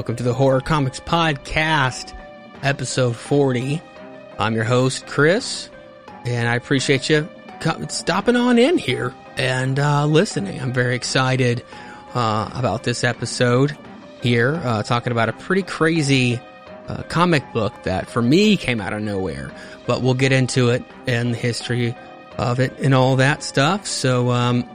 Welcome to the Horror Comics Podcast, episode 40. I'm your host, Chris, and I appreciate you stopping on in here and uh, listening. I'm very excited uh, about this episode here, uh, talking about a pretty crazy uh, comic book that for me came out of nowhere, but we'll get into it and the history of it and all that stuff. So, um,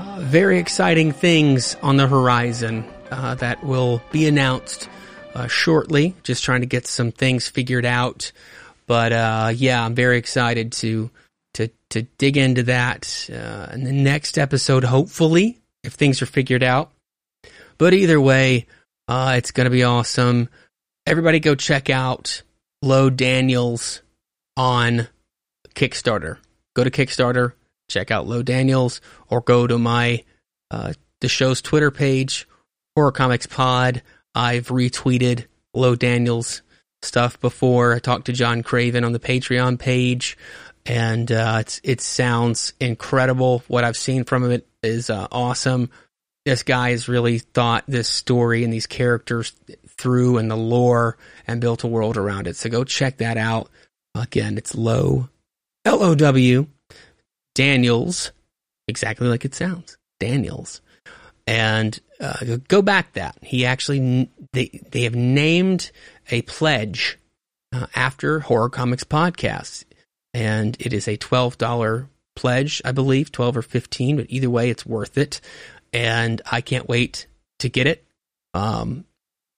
uh, very exciting things on the horizon uh, that will be announced uh, shortly. Just trying to get some things figured out. But uh, yeah, I'm very excited to to to dig into that uh, in the next episode. Hopefully, if things are figured out. But either way, uh, it's going to be awesome. Everybody, go check out Low Daniels on Kickstarter. Go to Kickstarter, check out Low Daniels, or go to my uh, the show's Twitter page Horror Comics Pod. I've retweeted Low Daniels stuff before. I talked to John Craven on the Patreon page, and uh, it sounds incredible. What I've seen from it is uh, awesome. This guy has really thought this story and these characters through and the lore and built a world around it. So go check that out. Again, it's Low, L O W, Daniels, exactly like it sounds, Daniels and uh, go back that. He actually they they have named a pledge uh, after horror comics podcasts and it is a $12 pledge i believe 12 or 15 but either way it's worth it. And i can't wait to get it um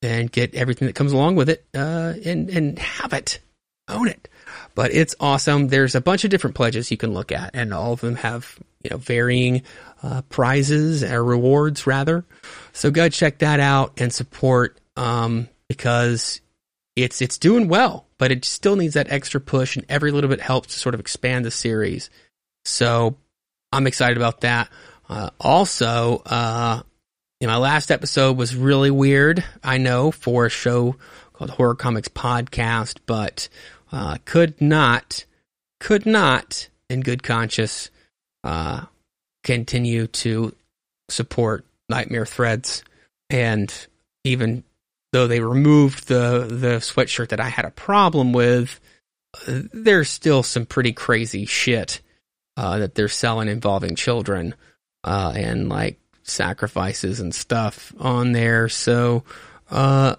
and get everything that comes along with it uh and and have it. Own it. But it's awesome. There's a bunch of different pledges you can look at and all of them have you know varying uh, prizes or rewards rather. So go check that out and support um, because it's it's doing well, but it still needs that extra push, and every little bit helps to sort of expand the series. So I'm excited about that. Uh, also, uh, my last episode was really weird. I know for a show called Horror Comics Podcast, but uh, could not, could not, in good conscience, uh, continue to support Nightmare Threads. And even though they removed the, the sweatshirt that I had a problem with, there's still some pretty crazy shit uh, that they're selling involving children uh, and like sacrifices and stuff on there. So uh,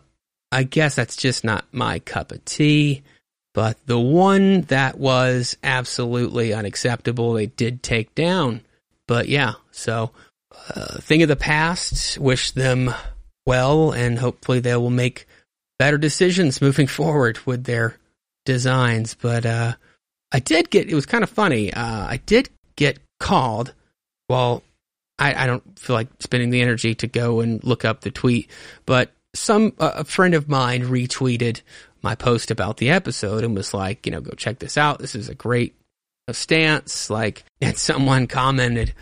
I guess that's just not my cup of tea. But the one that was absolutely unacceptable, they did take down. But yeah, so uh, thing of the past. Wish them well, and hopefully they will make better decisions moving forward with their designs. But uh, I did get. It was kind of funny. Uh, I did get called. Well, I, I, don't feel like spending the energy to go and look up the tweet, but some a friend of mine retweeted my post about the episode and was like, you know, go check this out. This is a great stance. Like, and someone commented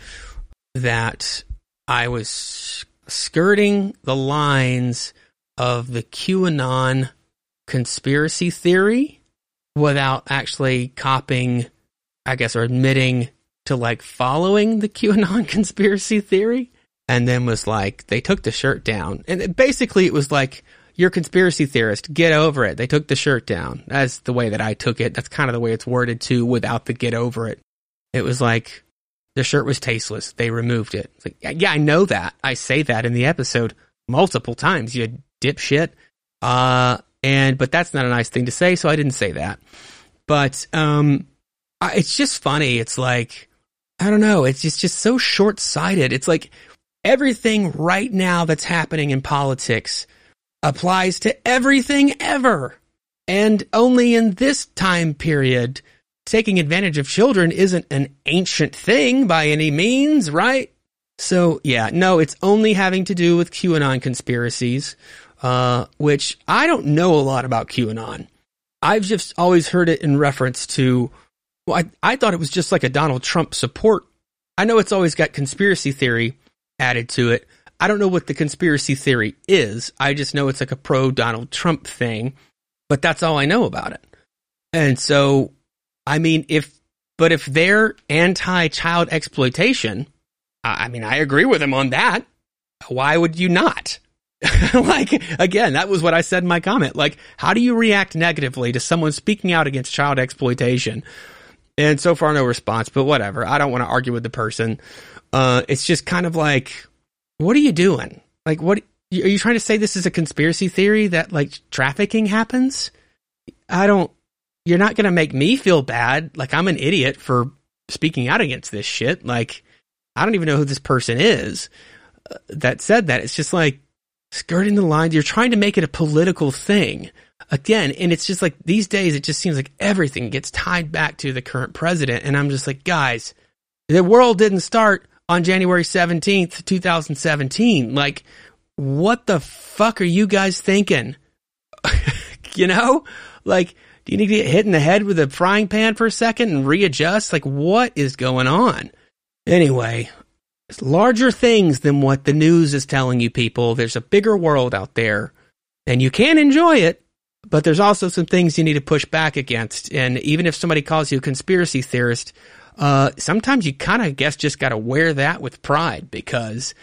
that I was skirting the lines of the QAnon conspiracy theory without actually copying, I guess, or admitting to like following the QAnon conspiracy theory. And then was like, they took the shirt down. And basically, it was like, you're a conspiracy theorist. Get over it. They took the shirt down. That's the way that I took it. That's kind of the way it's worded too without the get over it. It was like the shirt was tasteless. They removed it. It's like, yeah, I know that. I say that in the episode multiple times. You dipshit. Uh, and, but that's not a nice thing to say. So I didn't say that. But, um, it's just funny. It's like, I don't know. It's just, just so short sighted. It's like everything right now that's happening in politics applies to everything ever. And only in this time period, taking advantage of children isn't an ancient thing by any means, right? So, yeah, no, it's only having to do with QAnon conspiracies, uh, which I don't know a lot about QAnon. I've just always heard it in reference to, well, I, I thought it was just like a Donald Trump support. I know it's always got conspiracy theory added to it, I don't know what the conspiracy theory is. I just know it's like a pro Donald Trump thing, but that's all I know about it. And so, I mean, if, but if they're anti child exploitation, I mean, I agree with them on that. Why would you not? like, again, that was what I said in my comment. Like, how do you react negatively to someone speaking out against child exploitation? And so far, no response, but whatever. I don't want to argue with the person. Uh, it's just kind of like, what are you doing? Like, what are you trying to say? This is a conspiracy theory that like trafficking happens? I don't, you're not going to make me feel bad. Like, I'm an idiot for speaking out against this shit. Like, I don't even know who this person is uh, that said that. It's just like skirting the lines. You're trying to make it a political thing again. And it's just like these days, it just seems like everything gets tied back to the current president. And I'm just like, guys, the world didn't start on January 17th, 2017. Like, what the fuck are you guys thinking? you know, like, do you need to get hit in the head with a frying pan for a second and readjust? Like, what is going on? Anyway, it's larger things than what the news is telling you people. There's a bigger world out there and you can enjoy it, but there's also some things you need to push back against. And even if somebody calls you a conspiracy theorist, uh, sometimes you kind of guess just got to wear that with pride because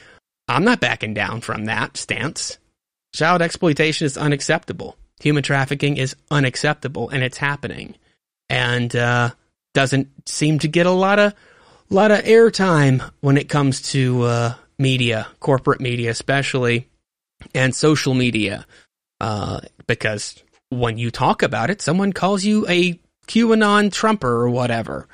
I'm not backing down from that stance. Child exploitation is unacceptable. Human trafficking is unacceptable, and it's happening, and uh, doesn't seem to get a lot of lot of airtime when it comes to uh, media, corporate media especially, and social media, uh, because when you talk about it, someone calls you a QAnon Trumper or whatever.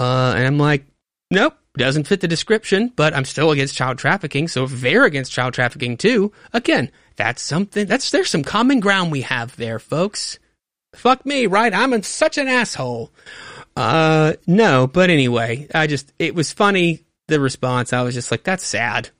Uh, and I'm like, nope, doesn't fit the description, but I'm still against child trafficking. So if they're against child trafficking too, again, that's something, that's, there's some common ground we have there, folks. Fuck me, right? I'm such an asshole. Uh, no, but anyway, I just, it was funny, the response. I was just like, that's sad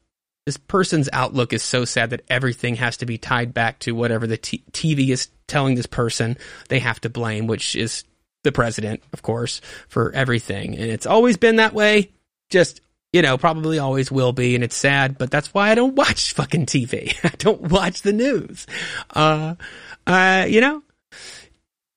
this person's outlook is so sad that everything has to be tied back to whatever the t- TV is telling this person they have to blame, which is the president, of course, for everything. And it's always been that way. Just, you know, probably always will be. And it's sad, but that's why I don't watch fucking TV. I don't watch the news. Uh, uh, you know?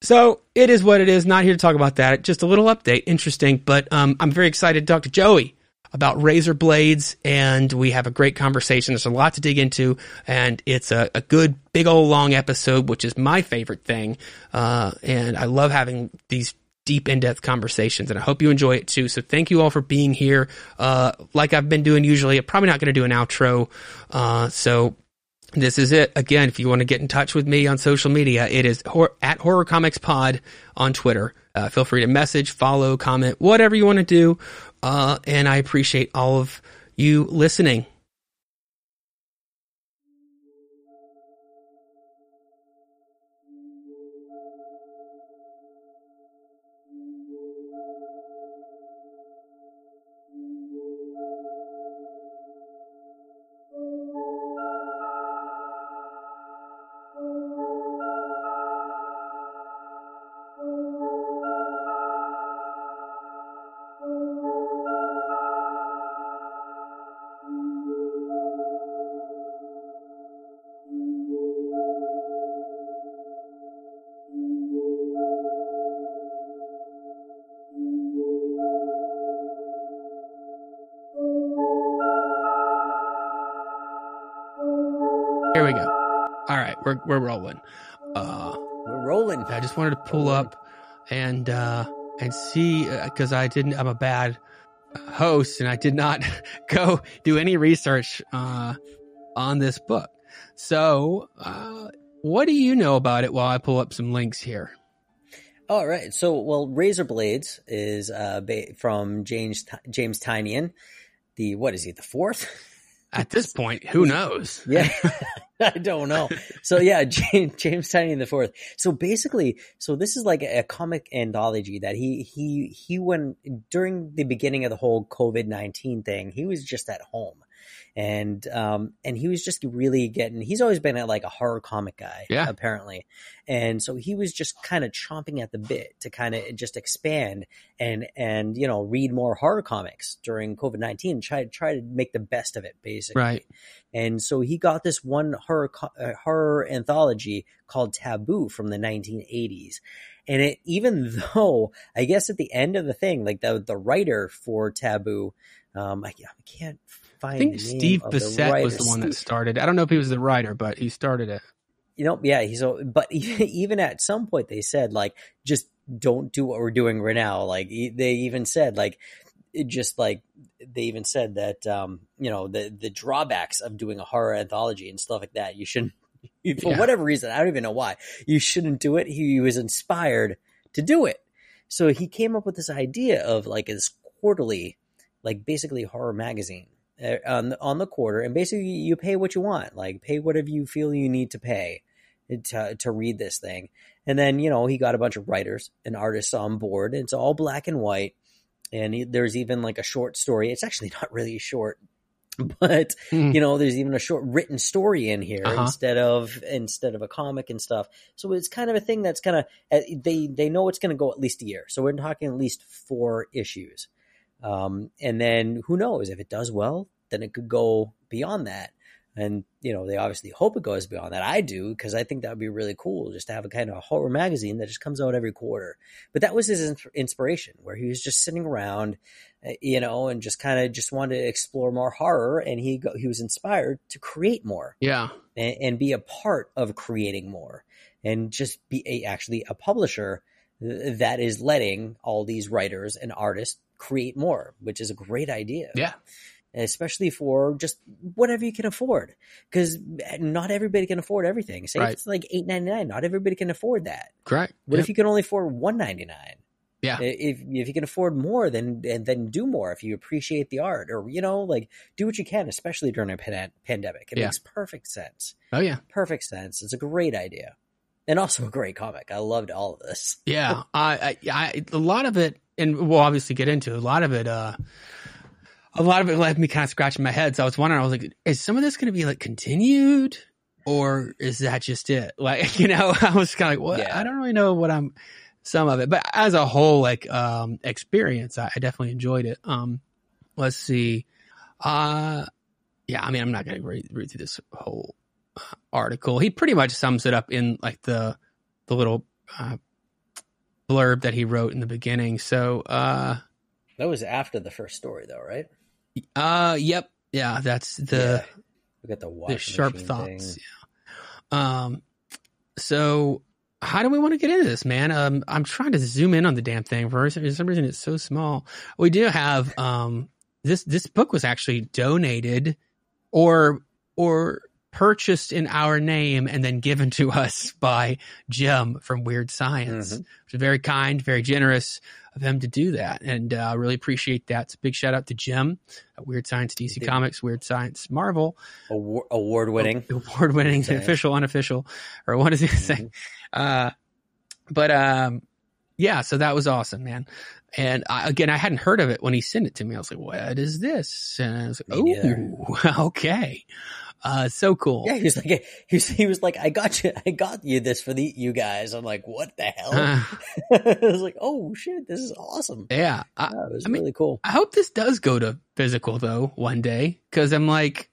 So it is what it is. Not here to talk about that. Just a little update. Interesting. But, um, I'm very excited to talk to Joey about razor blades and we have a great conversation. There's a lot to dig into and it's a, a good big old long episode, which is my favorite thing. Uh, and I love having these deep in-depth conversations and I hope you enjoy it too. So thank you all for being here. Uh, like I've been doing usually, I'm probably not going to do an outro. Uh, so this is it. Again, if you want to get in touch with me on social media, it is hor- at Horror Comics Pod on Twitter. Uh, feel free to message, follow, comment, whatever you want to do. Uh, and I appreciate all of you listening. We're we're rolling. Uh, we're rolling. I just wanted to pull up and uh, and see because uh, I didn't. I'm a bad host, and I did not go do any research uh, on this book. So, uh, what do you know about it? While I pull up some links here. All right. So, well, Razor Blades is uh, from James James Tynion. The what is he? The fourth. At this point, who knows? yeah, I don't know. So yeah, James, James Tynion the fourth. So basically, so this is like a comic anthology that he he he went during the beginning of the whole COVID nineteen thing. He was just at home and um and he was just really getting he's always been a, like a horror comic guy yeah. apparently. And so he was just kind of chomping at the bit to kind of just expand and and you know read more horror comics during covid-19 try try to make the best of it basically. Right. And so he got this one horror uh, horror anthology called taboo from the 1980s and it even though i guess at the end of the thing like the the writer for taboo um i, I can't find. I think Steve Bissette was the one that started. I don't know if he was the writer, but he started it. you know, yeah, he's but even at some point they said like, just don't do what we're doing right now. Like they even said like, it just like they even said that um, you know the the drawbacks of doing a horror anthology and stuff like that. You shouldn't, for Yeah. whatever reason, I don't even know why you shouldn't do it. He was inspired to do it, so he came up with this idea of like this quarterly, like basically horror magazine on the, on the quarter, and basically you pay what you want, like pay whatever you feel you need to pay to to read this thing. And then you know he got a bunch of writers and artists on board. It's all black and white, and he, there's even like a short story. It's actually not really short, but Hmm. you know there's even a short written story in here Uh-huh. instead of instead of a comic and stuff. So it's kind of a thing that's kind of they they know it's going to go at least a year. So we're talking at least four issues. Um, and then who knows if it does well, then it could go beyond that. And you know, they obviously hope it goes beyond that. I do because I think that would be really cool just to have a kind of horror magazine that just comes out every quarter. But that was his ins- inspiration, where he was just sitting around, uh, you know, and just kind of just wanted to explore more horror, and he go, he was inspired to create more Yeah. and, and be a part of creating more, and just be a, actually a publisher that is letting all these writers and artists create more, which is a great idea Yeah. especially for just whatever you can afford because not everybody can afford everything say Right. it's like 8.99 not everybody can afford that Correct. what Yeah. if you can only afford one ninety nine? Yeah. if if you can afford more then and then do more if you appreciate the art or you know like do what you can especially during a pan- pandemic it Yeah. makes perfect sense Oh yeah. perfect sense it's a great idea and also a great comic i loved all of this Yeah. I, I, I, a lot of it, and we'll obviously get into it, a lot of it, uh, a lot of it left me kind of scratching my head. So I was wondering, I was like, is some of this going to be like continued or is that just it? Like, you know, I was kind of like, what? Yeah. I don't really know what I'm, some of it, but as a whole, like, um, experience, I, I definitely enjoyed it. Um, let's see. Uh, yeah, I mean, I'm not going to read, read through this whole article. He pretty much sums it up in like the, the little, uh, blurb that he wrote in the beginning. So, uh, that was after the first story though right uh, yep. Yeah, that's the, yeah. we got the, the sharp thoughts. thing. Yeah. Um, so how do we want to get into this, man? Um, I'm trying to zoom in on the damn thing. For some reason, it's so small. We do have, um, this, this book was actually donated or, or purchased in our name and then given to us by Jim from Weird Science, Mhm. which is very kind, very generous of him to do that. And uh, I really appreciate that. A big shout out to Jim at Weird Science DC. Comics, Weird Science Marvel, Award, award winning award winning, official, unofficial, or what is he saying? Uh, but um, yeah, so that was awesome, man. And I, again, I hadn't heard of it when he sent it to me. I was like, "What is this?" And I was like. "Oh, okay, uh, so cool." Yeah, he was like, he was, he was like, I got you, I got you this for the you guys. I'm like, what the hell? Uh, I was like, oh shit, this is awesome. yeah, I, Yeah, it was I mean- really cool. I hope this does go to physical though one day because I'm like,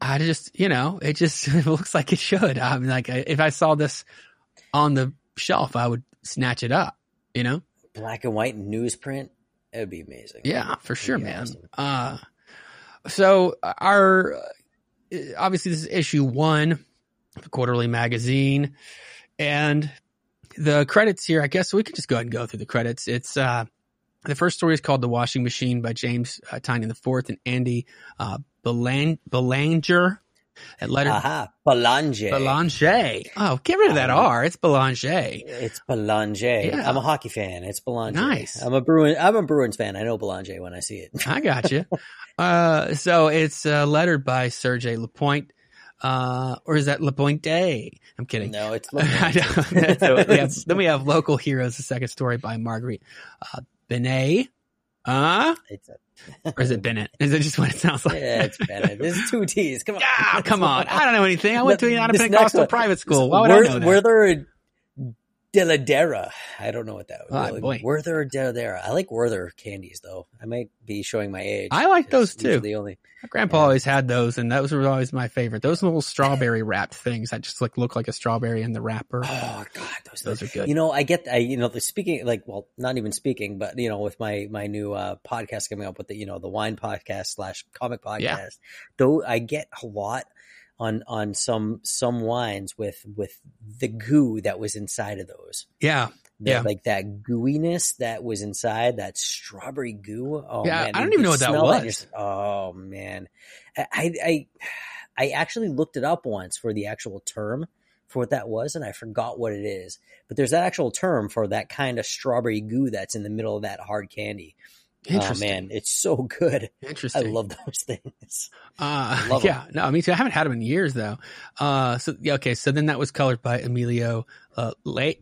I just, you know, it just it looks like it should. I'm like, if I saw this on the shelf, I would snatch it up. You know? Black and white newsprint, it would be amazing. Yeah, for sure, man. awesome. Uh, so our obviously this is issue one, of the quarterly magazine, and the credits here. I guess we could just go ahead and go through the credits. It's uh, the first story is called "The Washing Machine" by James uh, Tynion the Fourth and Andy uh, Belang- Belanger. At letter Aha, Belanger. Belanger. Oh, get rid of that Um, R. It's Belanger. It's Belanger. Yeah. I'm a hockey fan. It's Belanger. Nice. I'm a Bruin. I'm a Bruins fan. I know Belanger when I see it. I got you. uh, so it's uh, lettered by Sergey Lapointe, uh, or is that Lapointe? I'm kidding. no, it's. Know. so we have, then we have local heroes. The second story by Marguerite uh, Benet. Uh, It's a, or is it Bennett? Is it just what it sounds like? yeah, it's Bennett. There's two T's. Come on. Ah, come on. I don't know anything. I went to an Pentecostal private school. Why would I know that? Were there Deladera. I don't know what that would boy. be. Werther or Deladera. I like Werther candies though. I might be showing my age. I like those, It's- these are too. The only My grandpa Yeah. always had those, and those were always my favorite. Those little strawberry wrapped things that just like look like a strawberry in the wrapper. Oh God, those, Those are good. You know, I get, I you know, the speaking like, well, not even speaking, but you know, with my my new uh podcast coming up with the you know the wine podcast slash comic podcast, Yeah. though I get a lot on on some some wines with with the goo that was inside of those. Yeah, The- Yeah. like that gooiness that was inside that strawberry goo. Oh Yeah, man, I don't even know what that smell it and was. you're- Oh man, I, I I I actually looked it up once for the actual term for what that was, and I forgot what it is. But there's that actual term for that kind of strawberry goo that's in the middle of that hard candy. Oh man, it's so good. Interesting. I love those things. Uh, yeah, no, me too. I haven't had them in years though. Uh, so yeah, okay. So then that was colored by Emilio uh, Le.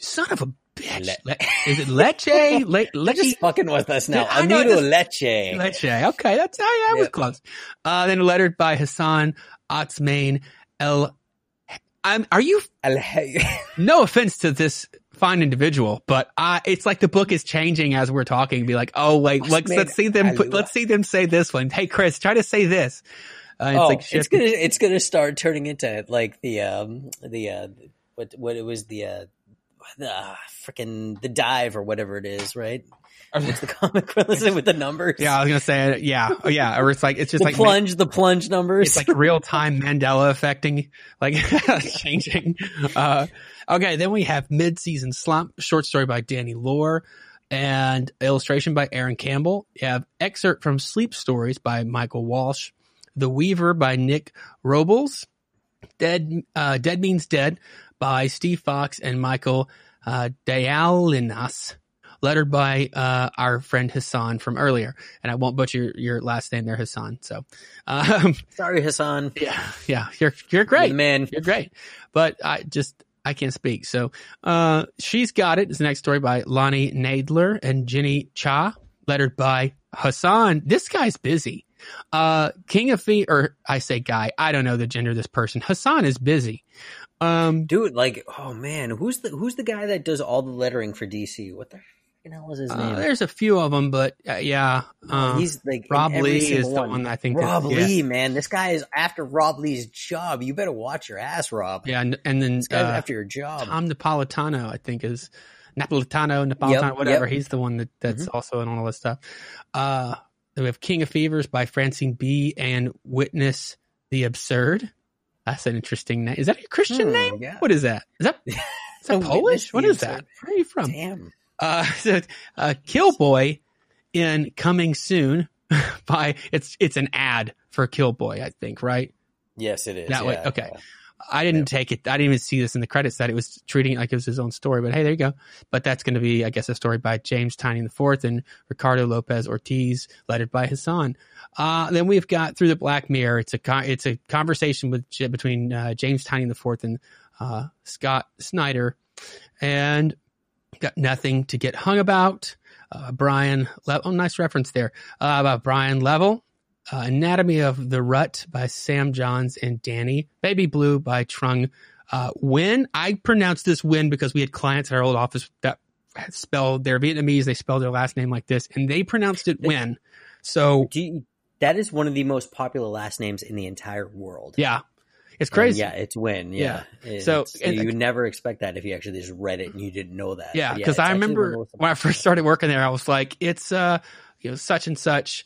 Son of a bitch. Le- is it Leche? Le- Leche? just fucking with us now. I Amigo just- leche. Leche. Okay, that's oh, yeah, I was close. Uh, then lettered by Hassan Otsmane El. I'm, are you? No offense to this fine individual, but I, it's like the book is changing as we're talking. Be like, oh wait, let's, let's see them. Put, let's see them say this one. Hey, Chris, try to say this. Uh, it's oh, like it's gonna it's gonna start turning into like the um the uh what what it was the uh the uh, freaking the dive or whatever it is, right? What's the comic with the numbers? Yeah, I was gonna say, it. yeah, oh, yeah, or it's like it's just the like plunge, the plunge numbers. it's like real time Mandela affecting, like changing. Uh, okay, then we have mid season slump, short story by Danny Lore, and illustration by Aaron Campbell. You have excerpt from Sleep Stories by Michael Walsh, The Weaver by Nick Robles, Dead uh, Dead Means Dead by Steve Foxe and Michael uh, Dialynas lettered by uh, our friend Hassan from earlier, and I won't butcher your last name there, Hassan. So, um, Sorry, Hassan. yeah, yeah, you're you're great, man. you're great, but I just I can't speak. So, uh, she's got it. Is the next story by Lonnie Nadler and Jenny Cha, lettered by Hassan. This guy's busy. Uh, King of Fee, or I say guy, I don't know the gender of this person. Hassan is busy. Um, Dude, like, oh man, who's the who's the guy that does all the lettering for DC? What the hell is his uh, name? there's a few of them, but uh, yeah, uh, He's like Rob Leigh is the one I think. that- Rob yeah. Leigh, man, this guy is after Rob Leigh's job. You better watch your ass, Rob. Yeah, and, and then This guy's uh, after your job. Tom Napolitano, I think is Napolitano, Napolitano, Yep, whatever. yep. He's the one that that's Mhm. also in all this stuff. Uh, then we have King of Fevers by Francine B and Witness the Absurd. That's an interesting name. Is that a Christian Hmm, name? yeah. What is that? Is that, is that Polish? What is that? Where are you from? Damn. Uh, so, uh, Killboy in coming soon by it's it's an ad for Killboy, I think, right? Yes, it is. That way, yeah. I didn't take it. I didn't even see this in the credits that it was treating it like it was his own story. But hey, there you go. But that's going to be, I guess, a story by James Tynion the Fourth and Ricardo Lopez Ortiz, lettered by Hassan. Uh, then we've got through the Black Mirror. It's a con- it's a conversation with between uh, James Tynion the Fourth and uh, Scott Snyder, and got nothing to get hung about. Uh, Brian, Le- oh, nice reference there uh, about Brian Level. Uh, Anatomy of the Rut by Sam Johns and Danny. Baby Blue by Trung uh, Nguyen. I pronounced this Win because we had clients at our old office that spelled their Vietnamese. They spelled their last name like this, and they pronounced it Win. So you, that is one of the most popular last names in the entire world. yeah, it's And crazy. yeah, it's Win. Yeah. So, It's- and- you would never expect that if you actually just read it and you didn't know that. Yeah, because I actually one of remember when I first started working there, I was like, "It's uh, you know, such and such."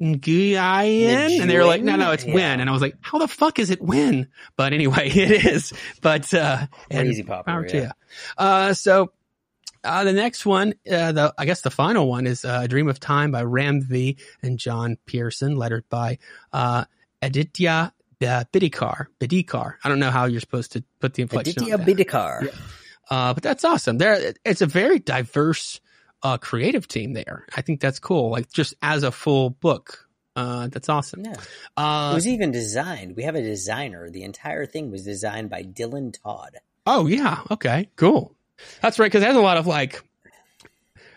Nguyen, and they were like, "No, no, it's Yeah. Win," and I was like, "How the fuck is it Win?" But anyway, it is. But uh, and Crazy popular, power to yeah. Uh, so uh, the next one, uh, the I guess the final one is uh, "A Dream of Time" by Ram V and John Pearson, lettered by uh, Aditya Bidikar. Bidikar. I don't know how you're supposed to put the inflection Aditya on that. Bidikar. Uh, but that's awesome. There, it's a very diverse, uh, creative team there. I think that's cool. Like just as a full book, uh, that's awesome. Yeah. Uh, It was even designed. We have a designer. The entire thing was designed by Dylan Todd. oh yeah, okay, cool. That's right because there's a lot of like,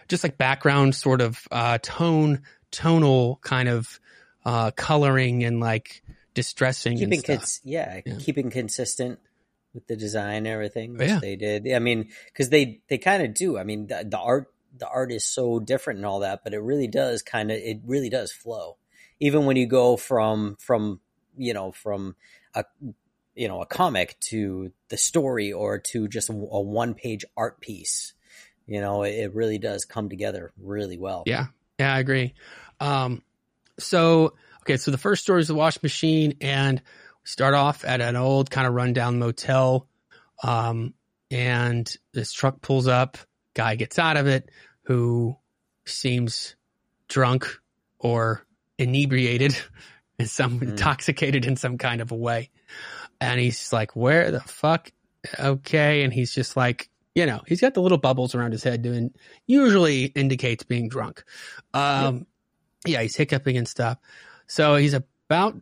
just like background sort of uh, tone, tonal kind of uh, coloring and like distressing Keeping and stuff. cons- yeah, Yeah. keeping consistent. with the design and everything. Yeah. they did. I mean, because they they kind of do. I mean, the, the art the art is so different and all that, but it really does kind of it really does flow. Even when you go from from you know from a you know a comic to the story or to just a, one page art piece, you know, it, it really does come together really well. Yeah, yeah, I agree. Um, so okay, so the first story is the wash machine, and we start off at an old kind of rundown motel. Um, and this truck pulls up, guy gets out of it, who seems drunk or inebriated, and some Mhm. intoxicated in some kind of a way. And he's like, "Where the fuck?" Okay, and he's just like, you know, he's got the little bubbles around his head, doing usually indicates being drunk. Um, yeah, he's hiccuping and stuff. So he's about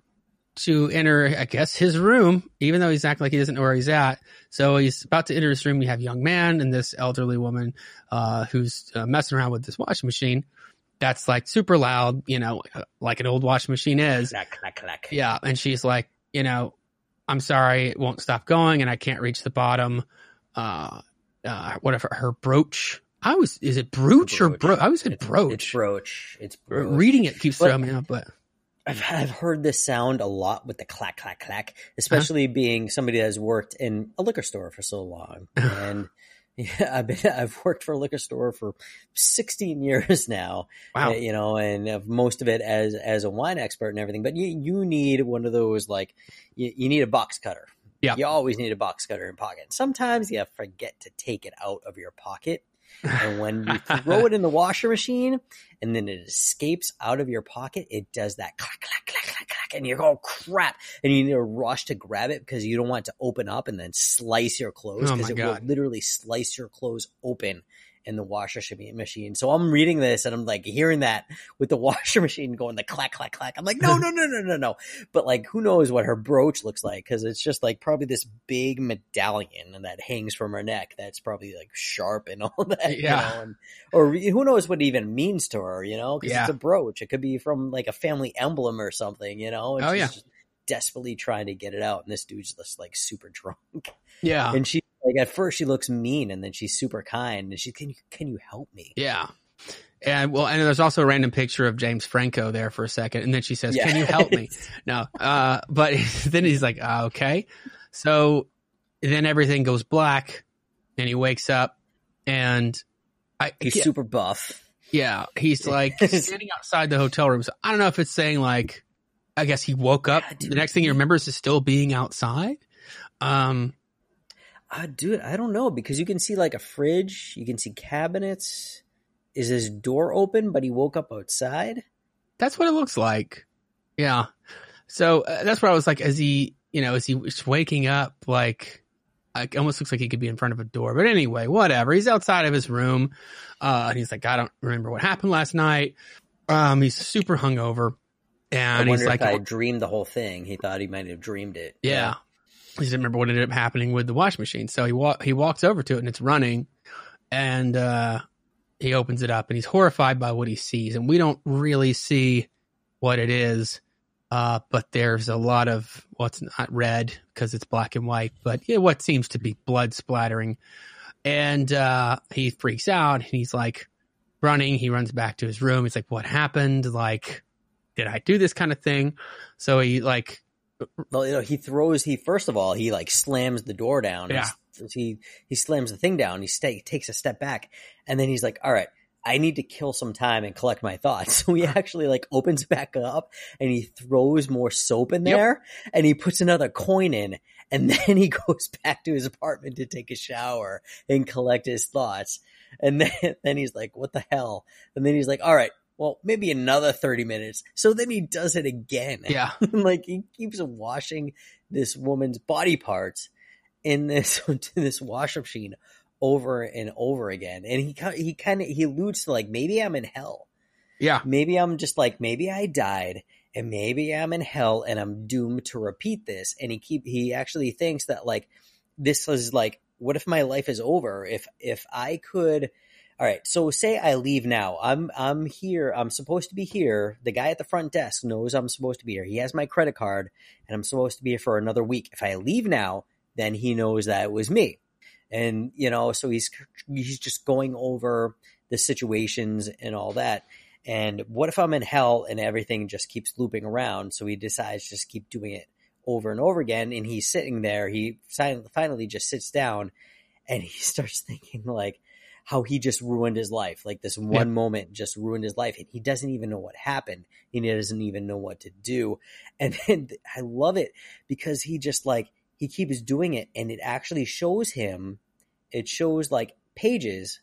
to enter, I guess, his room, even though he's acting like he doesn't know where he's at. So he's about to enter his room. You have a young man and this elderly woman uh, who's uh, messing around with this washing machine. That's like super loud, you know, like an old washing machine is. Clack, clack, clack. Yeah, and she's like, you know, I'm sorry, it won't stop going, and I can't reach the bottom. Uh, uh, whatever her brooch. I was, is it brooch or Brooch. bro? I was in It's brooch. It's brooch. It's brooch. Reading it keeps But- throwing me up, but I've I've heard this sound a lot with the clack clack clack, Uh-huh. especially being somebody that has worked in a liquor store for so long. And yeah, I've been I've worked for a liquor store for 16 years now. wow, uh, you know, and most of it as as a wine expert and everything. But you you need one of those like you, you need a box cutter. Yeah. you always need a box cutter in pocket. Sometimes you forget to take it out of your pocket. And when you throw it in the washer machine and then it escapes out of your pocket, it does that clack, clack, clack, clack, clack. And you're, oh crap. And you need to rush to grab it because you don't want it to open up and then slice your clothes Oh because my it God. will literally slice your clothes open in the washer machine. So I'm reading this and I'm like hearing that with the washer machine going the clack, clack, clack. I'm like, no, no, no, no, no, no. But like, who knows what her brooch looks like? Cause it's just like probably this big medallion that hangs from her neck. That's probably like sharp and all that. you Yeah. know, and, or who knows what it even means to her, you know? Cause Yeah. it's a brooch. It could be from like a family emblem or something, you know? And Oh, she's yeah. just desperately trying to get it out. And this dude's just like super drunk. yeah, And she like at first she looks mean and then she's super kind and she can you can you help me? yeah. And well, and there's also a random picture of James Franco there for a second, and then she says, "Can you help me?" No, uh, but then he's like, uh, "Okay." So then everything goes black, and he wakes up, and I He's yeah, super buff. yeah, he's like standing outside the hotel room. So I don't know if it's saying like, I guess he woke up. Yeah, the next thing he remembers is still being outside. Um, Uh, dude, I don't know because you can see like a fridge, you can see cabinets. Is his door open, but he woke up outside? That's what it looks like. Yeah. So uh, that's what I was like, as he, you know, as he was waking up, like, it almost looks like he could be in front of a door. But anyway, whatever. He's outside of his room. Uh, and he's like, I don't remember what happened last night. Um, he's super hungover. And he's like, I dreamed the whole thing. He thought he might have dreamed it. yeah. He doesn't remember what ended up happening with the washing machine. So he wa- he walks over to it and it's running. And, uh, he opens it up and he's horrified by what he sees. And we don't really see what it is. Uh, but there's a lot of what's not red because it's black and white, but yeah, what seems to be blood splattering. And, uh, he freaks out and he's like running. He runs back to his room. He's like, what happened? Like, did I do this kind of thing? So he like, Well, you know, he throws. He first of all, he like slams the door down. Yeah. He he slams the thing down. He stay, takes a step back, and then he's like, "All right, I need to kill some time and collect my thoughts." So he actually like opens back up and he throws more soap in Yep. there, and he puts another coin in, and then he goes back to his apartment to take a shower and collect his thoughts. And then then he's like, "What the hell?" And then he's like, "All right." Well, maybe another 30 minutes. So then he does it again. yeah, like he keeps washing this woman's body parts in this this washing machine over and over again. And he he kind of he alludes to like maybe i'm in hell. Yeah, maybe i'm just like maybe i died and maybe i'm in hell and i'm doomed to repeat this. And he keep he actually thinks that like this was like what if my life is over? If if i could all right so say i leave now i'm i'm here i'm supposed to be here the guy at the front desk knows i'm supposed to be here he has my credit card and i'm supposed to be here for another week if i leave now then he knows that it was me. And you know, so he's he's just going over the situations and all that. And what if I'm in hell and everything just keeps looping around? So he decides just keep doing it over and over again. And he's sitting there. He finally just sits down and he starts thinking like how he just ruined his life. Like this one yeah. moment just ruined his life. And he doesn't even know what happened. And he doesn't even know what to do. And then I love it because he just like, he keeps doing it and it actually shows him, it shows like pages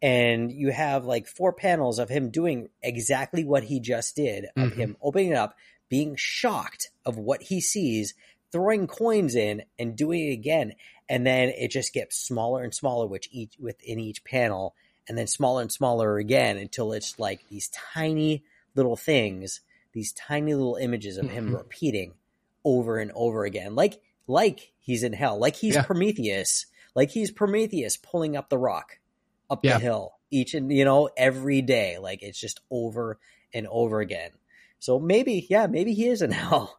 and you have like four panels of him doing exactly what he just did of mm-hmm. him opening it up being shocked of what he sees throwing coins in and doing it again and then it just gets smaller and smaller which each within each panel and then smaller and smaller again until it's like these tiny little things these tiny little images of him mm-hmm. repeating over and over again. Like like he's in hell. Like he's yeah. prometheus. Like he's prometheus pulling up the rock up yeah. the hill each and you know every day. Like it's just over and over again. So maybe yeah maybe he is in hell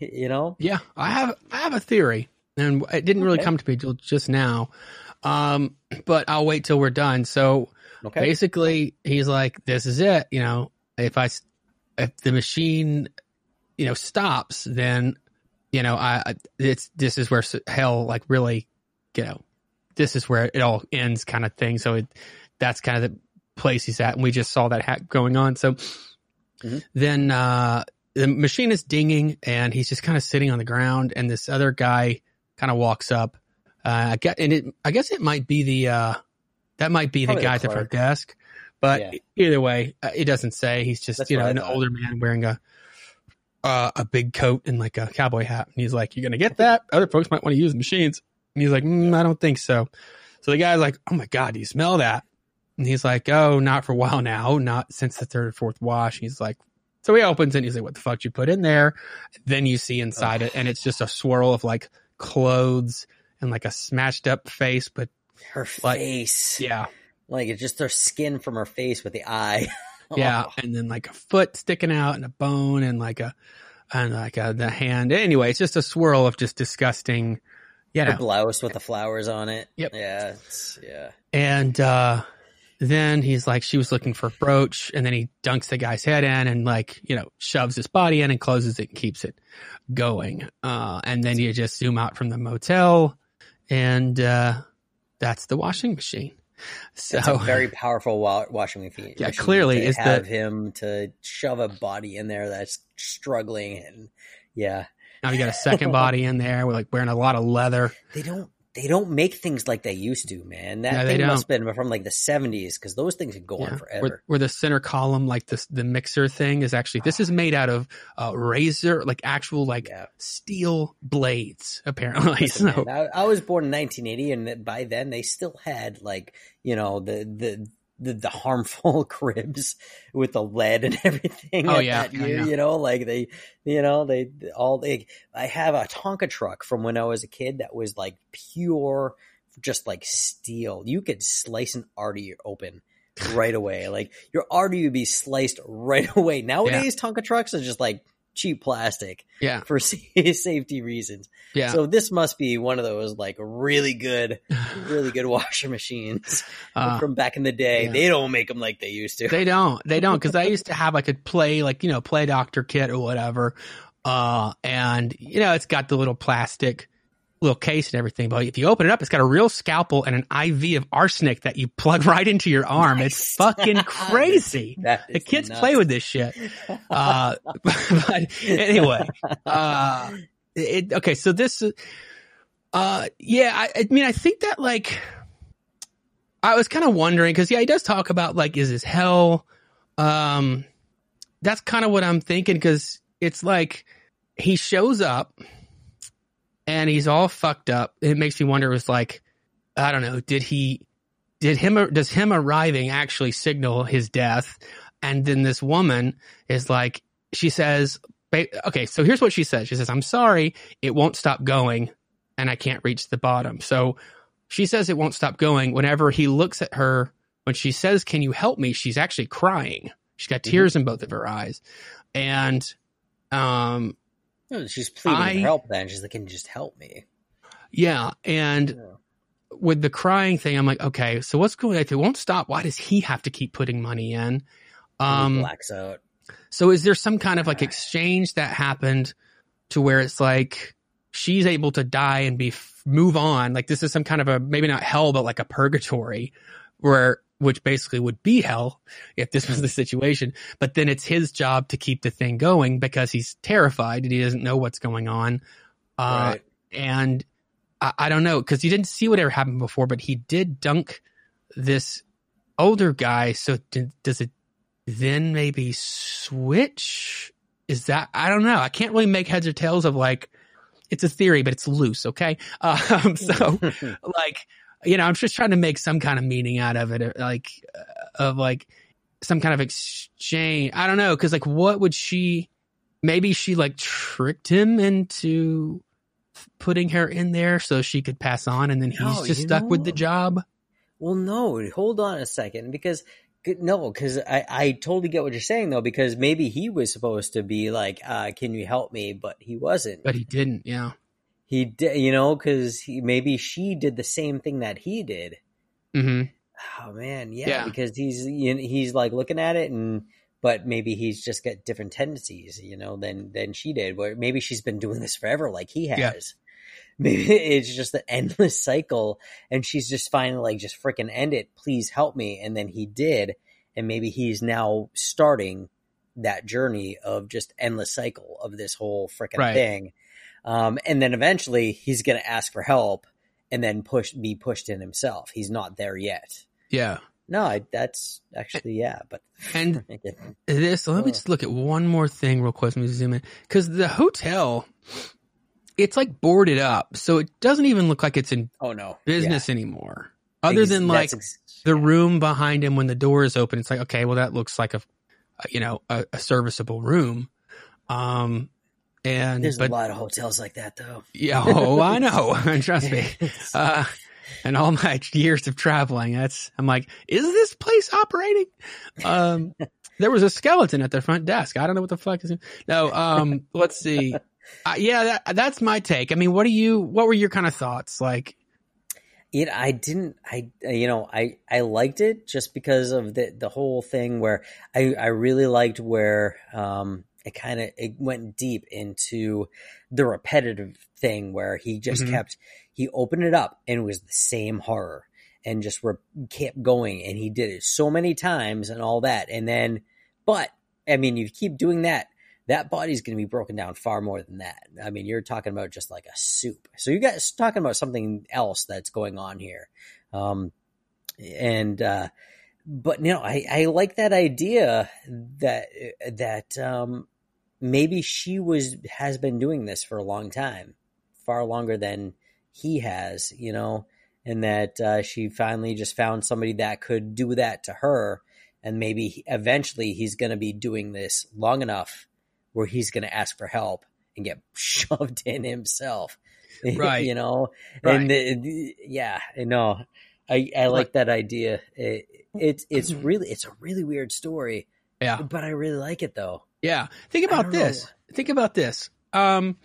you know? Yeah i have i have a theory and it didn't really come to me till just now um but i'll wait till we're done so okay. basically he's like this is it you know if i if the machine you know stops then you know i it's this is where hell like really you know this is where it all ends kind of thing. So it, that's kind of the place he's at. And we just saw that hack going on. So mm-hmm. then, uh, the machine is dinging and he's just kind of sitting on the ground and this other guy kind of walks up. Uh, I get, and it, I guess it might be the, uh, that might be Probably the guy at the front desk, but yeah. either way, uh, it doesn't say. He's just, That's you know, an older man wearing a, uh, a big coat and like a cowboy hat. And he's like, you're going to get that. Other folks might want to use the machines. And he's like, mm, I don't think so. So the guy's like, Oh my God, do you smell that? And he's like, Oh, not for a while now, not since the third or fourth wash. He's like, so he opens it and he's like, What the fuck did you put in there? Then you see inside it and it's just a swirl of like clothes and like a smashed up face, but her like, face. Yeah. Like it's just her skin from her face with the eye. yeah. And then like a foot sticking out and a bone and like a, and like a, the hand. Anyway, it's just a swirl of just disgusting yeah, the blouse with the flowers on it. Yep. Yeah. yeah. And uh, then he's like, she was looking for a brooch, and then he dunks the guy's head in and like you know shoves his body in and closes it and keeps it going. Uh, and then you just zoom out from the motel, and uh, that's the washing machine. So it's a very powerful wa- washing machine. Yeah, clearly is have him to shove a body in there that's struggling and yeah now you got a second body in there. We're like wearing a lot of leather. They don't they don't make things like they used to, man. That yeah, thing must have been from like the seventies because those things have gone yeah. forever. Where, where, the center column, like this, the mixer thing is actually this is made out of uh, razor, like actual like yeah. steel blades. Apparently, Listen, so man, I, I, was born in 1980, and by then they still had like you know the the the, the harmful cribs with the lead and everything. Oh yeah, yeah, oh, year, yeah, you know, like they, you know, they all they. I have a Tonka truck from when I was a kid that was like pure, just like steel. You could slice an artery open right away. Like your artery would be sliced right away. Nowadays, yeah. Tonka trucks are just like cheap plastic yeah. for safety reasons. Yeah. So this must be one of those like really good really good washer machines uh, from back in the day. yeah. they don't make them like they used to. They don't. They don't because i used to have like a play like you know play doctor kit or whatever. Uh and you know it's got the little plastic little case and everything, but if you open it up, it's got a real scalpel and an IV of arsenic that you plug right into your arm. Nice. It's fucking crazy. the kids nuts. play with this shit. Uh, but anyway, uh, it, okay, so this, uh, yeah, I, I mean, I think that like, I was kind of wondering because yeah, he does talk about like, is this hell? Um, that's kind of what I'm thinking because it's like he shows up and he's all fucked up. It makes me wonder. It was like, I don't know. Did he? Did him? Does him arriving actually signal his death? And then this woman is like, she says, okay, so here's what she says. She says, I'm sorry, it won't stop going and I can't reach the bottom. So she says it won't stop going. Whenever he looks at her, when she says, Can you help me? She's actually crying. She's got mm-hmm. tears mm-hmm. in both of her eyes. And um, she's pleading I, for help then. She's like, can you just help me? Yeah, and Yeah. with the crying thing, I'm like, okay, so what's going on? If it won't stop, why does he have to keep putting money in? He Um, blacks out. so is there some kind of like exchange that happened to where it's like she's able to die and be move on? Like this is some kind of a maybe not hell, but like a purgatory, where which basically would be hell if this was the situation. But then it's his job to keep the thing going because he's terrified and he doesn't know what's going on. Uh, right. and I, I don't know because you didn't see whatever happened before, but he did dunk this older guy. So d- does it then maybe switch? Is that I don't know. I can't really make heads or tails of like it's a theory, but it's loose. Okay, um, so like you know, I'm just trying to make some kind of meaning out of it, like uh, of like some kind of exchange. I don't know because like what would she? Maybe she like tricked him into putting her in there so she could pass on, and then he's No, just stuck with the job. Well, no, hold on a second because no, because I, I totally get what you're saying though because maybe he was supposed to be like, uh, "Can you help me?" But he wasn't. But he didn't. Yeah. He did, you know, because maybe she did the same thing that he did. Mm-hmm. Oh man, yeah, Yeah. because he's he's like looking at it and. But maybe he's just got different tendencies, you know, than than she did. Where maybe she's been doing this forever, like he has. Yeah. Maybe it's just an endless cycle, and she's just finally like, just freaking end it. Please help me. And then he did, and maybe he's now starting that journey of just endless cycle of this whole freaking Right. thing. Um, and then eventually he's going to ask for help, and then push be pushed in himself. He's not there yet. Yeah. No, I, that's actually yeah, but And this, let me just look at one more thing real quick. Let me zoom in because the hotel, it's like boarded up, so it doesn't even look like it's in oh no, business anymore. Other than like ex- the room behind him when the door is open, it's like okay, well that looks like a, a, you know, a, a serviceable room. Um, and There's but a lot of hotels like that though. yeah, oh, I know. Trust me. Uh, and all my years of traveling, that's I'm like, is this place operating? Um, there was a skeleton at the front desk. I don't know what the fuck is. No, um, let's see. Uh, yeah, that, that's my take. I mean, what do you? What were your kind of thoughts? Like, know, I didn't. I you know, I I liked it just because of the the whole thing where I I really liked where um it kind of it went deep into the repetitive thing where he just Mhm. kept he opened it up and it was the same horror and just re- kept going and he did it so many times and all that and then but I mean you keep doing that that body's going to be broken down far more than that. I mean, you're talking about just like a soup. So you guys talking about something else that's going on here. Um, and, uh, but you know, I, I like that idea that, that, um, maybe she was, has been doing this for a long time, far longer than he has, you know, and that, uh, she finally just found somebody that could do that to her. And maybe eventually he's going to be doing this long enough where he's going to ask for help and get shoved in himself. Right. you know, Right. and the, the- yeah, I know. I, I like that idea. It, it's it's really it's a really weird story, yeah, but I really like it though. yeah. Think about this. know. Think about this. Um,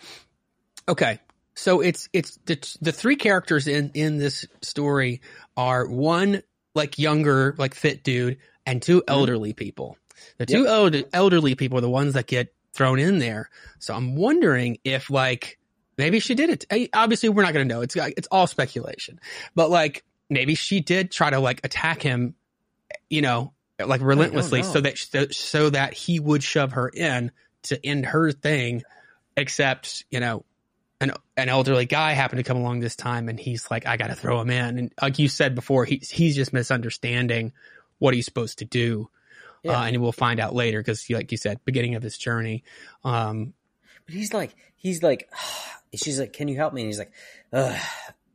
okay, so it's it's the the three characters in in this story are one like younger like fit dude and two elderly people. The two elder, elderly people are the ones that get thrown in there. So I'm wondering if like maybe she did it. I- Obviously, we're not going to know. It's it's all speculation, but like maybe she did try to like attack him, you know, like relentlessly, so that so, so that he would shove her in to end her thing. Except you know, an an elderly guy happened to come along this time, and he's like, I got to throw him in. And like you said before, he's he's just misunderstanding what he's supposed to do. Yeah. Uh, and we'll find out later because, like you said, beginning of his journey. Um, But he's like he's like she's like, Can you help me? And he's like, Ugh,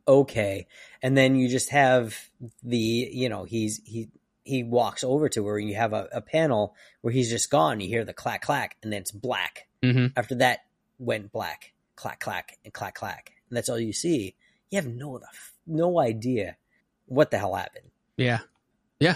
okay. And then you just have the you know, he's he he walks over to her and you have a, a panel where he's just gone. You hear the clack clack and then it's black. mhm. After that went black, clack clack and clack clack. And that's all you see. You have no the no idea what the hell happened. Yeah. Yeah.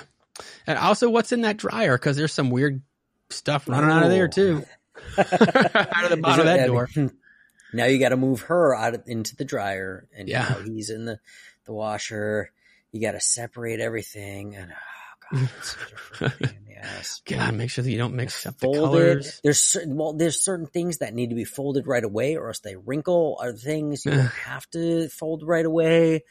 And also, what's in that dryer? Because there's some weird stuff running out of there, too. out of the bottom of that door. now you got to move her out of, into the dryer, and Yeah. now he's in the the washer. You got to separate everything, and oh god, it's such a freaking pain in the ass. God, make sure that you don't mix up the colors. There's certain well, there's certain things that need to be folded right away, or else they wrinkle. Other things you don't have to fold right away.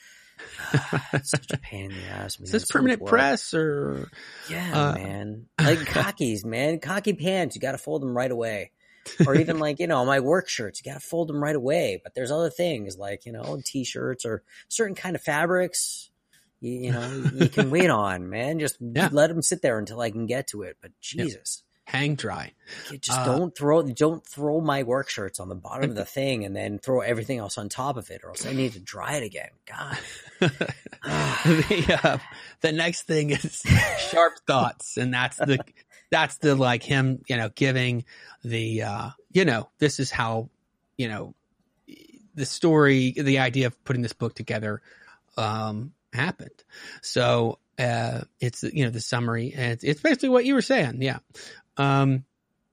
such a pain in the ass. Man. Is this So permanent work. press or Yeah, Uh, man. Like cockies, man. Cocky pants, you got to fold them right away. Or even like, you know, my work shirts, you got to fold them right away. But there's other things like, you know, t-shirts or certain kind of fabrics, you, you know, you can wait on, man. Just Yeah. let them sit there until I can get to it. But Jesus, hang dry? you just Uh, don't throw, don't throw my work shirts on the bottom of the thing and then throw everything else on top of it or else I need to dry it again. God. the, uh, the next thing is sharp thoughts, and that's the that's the like him, you know, giving the uh, you know, this is how you know the story, the idea of putting this book together um, happened. So uh, it's you know the summary, and it's, it's basically what you were saying, yeah. Um,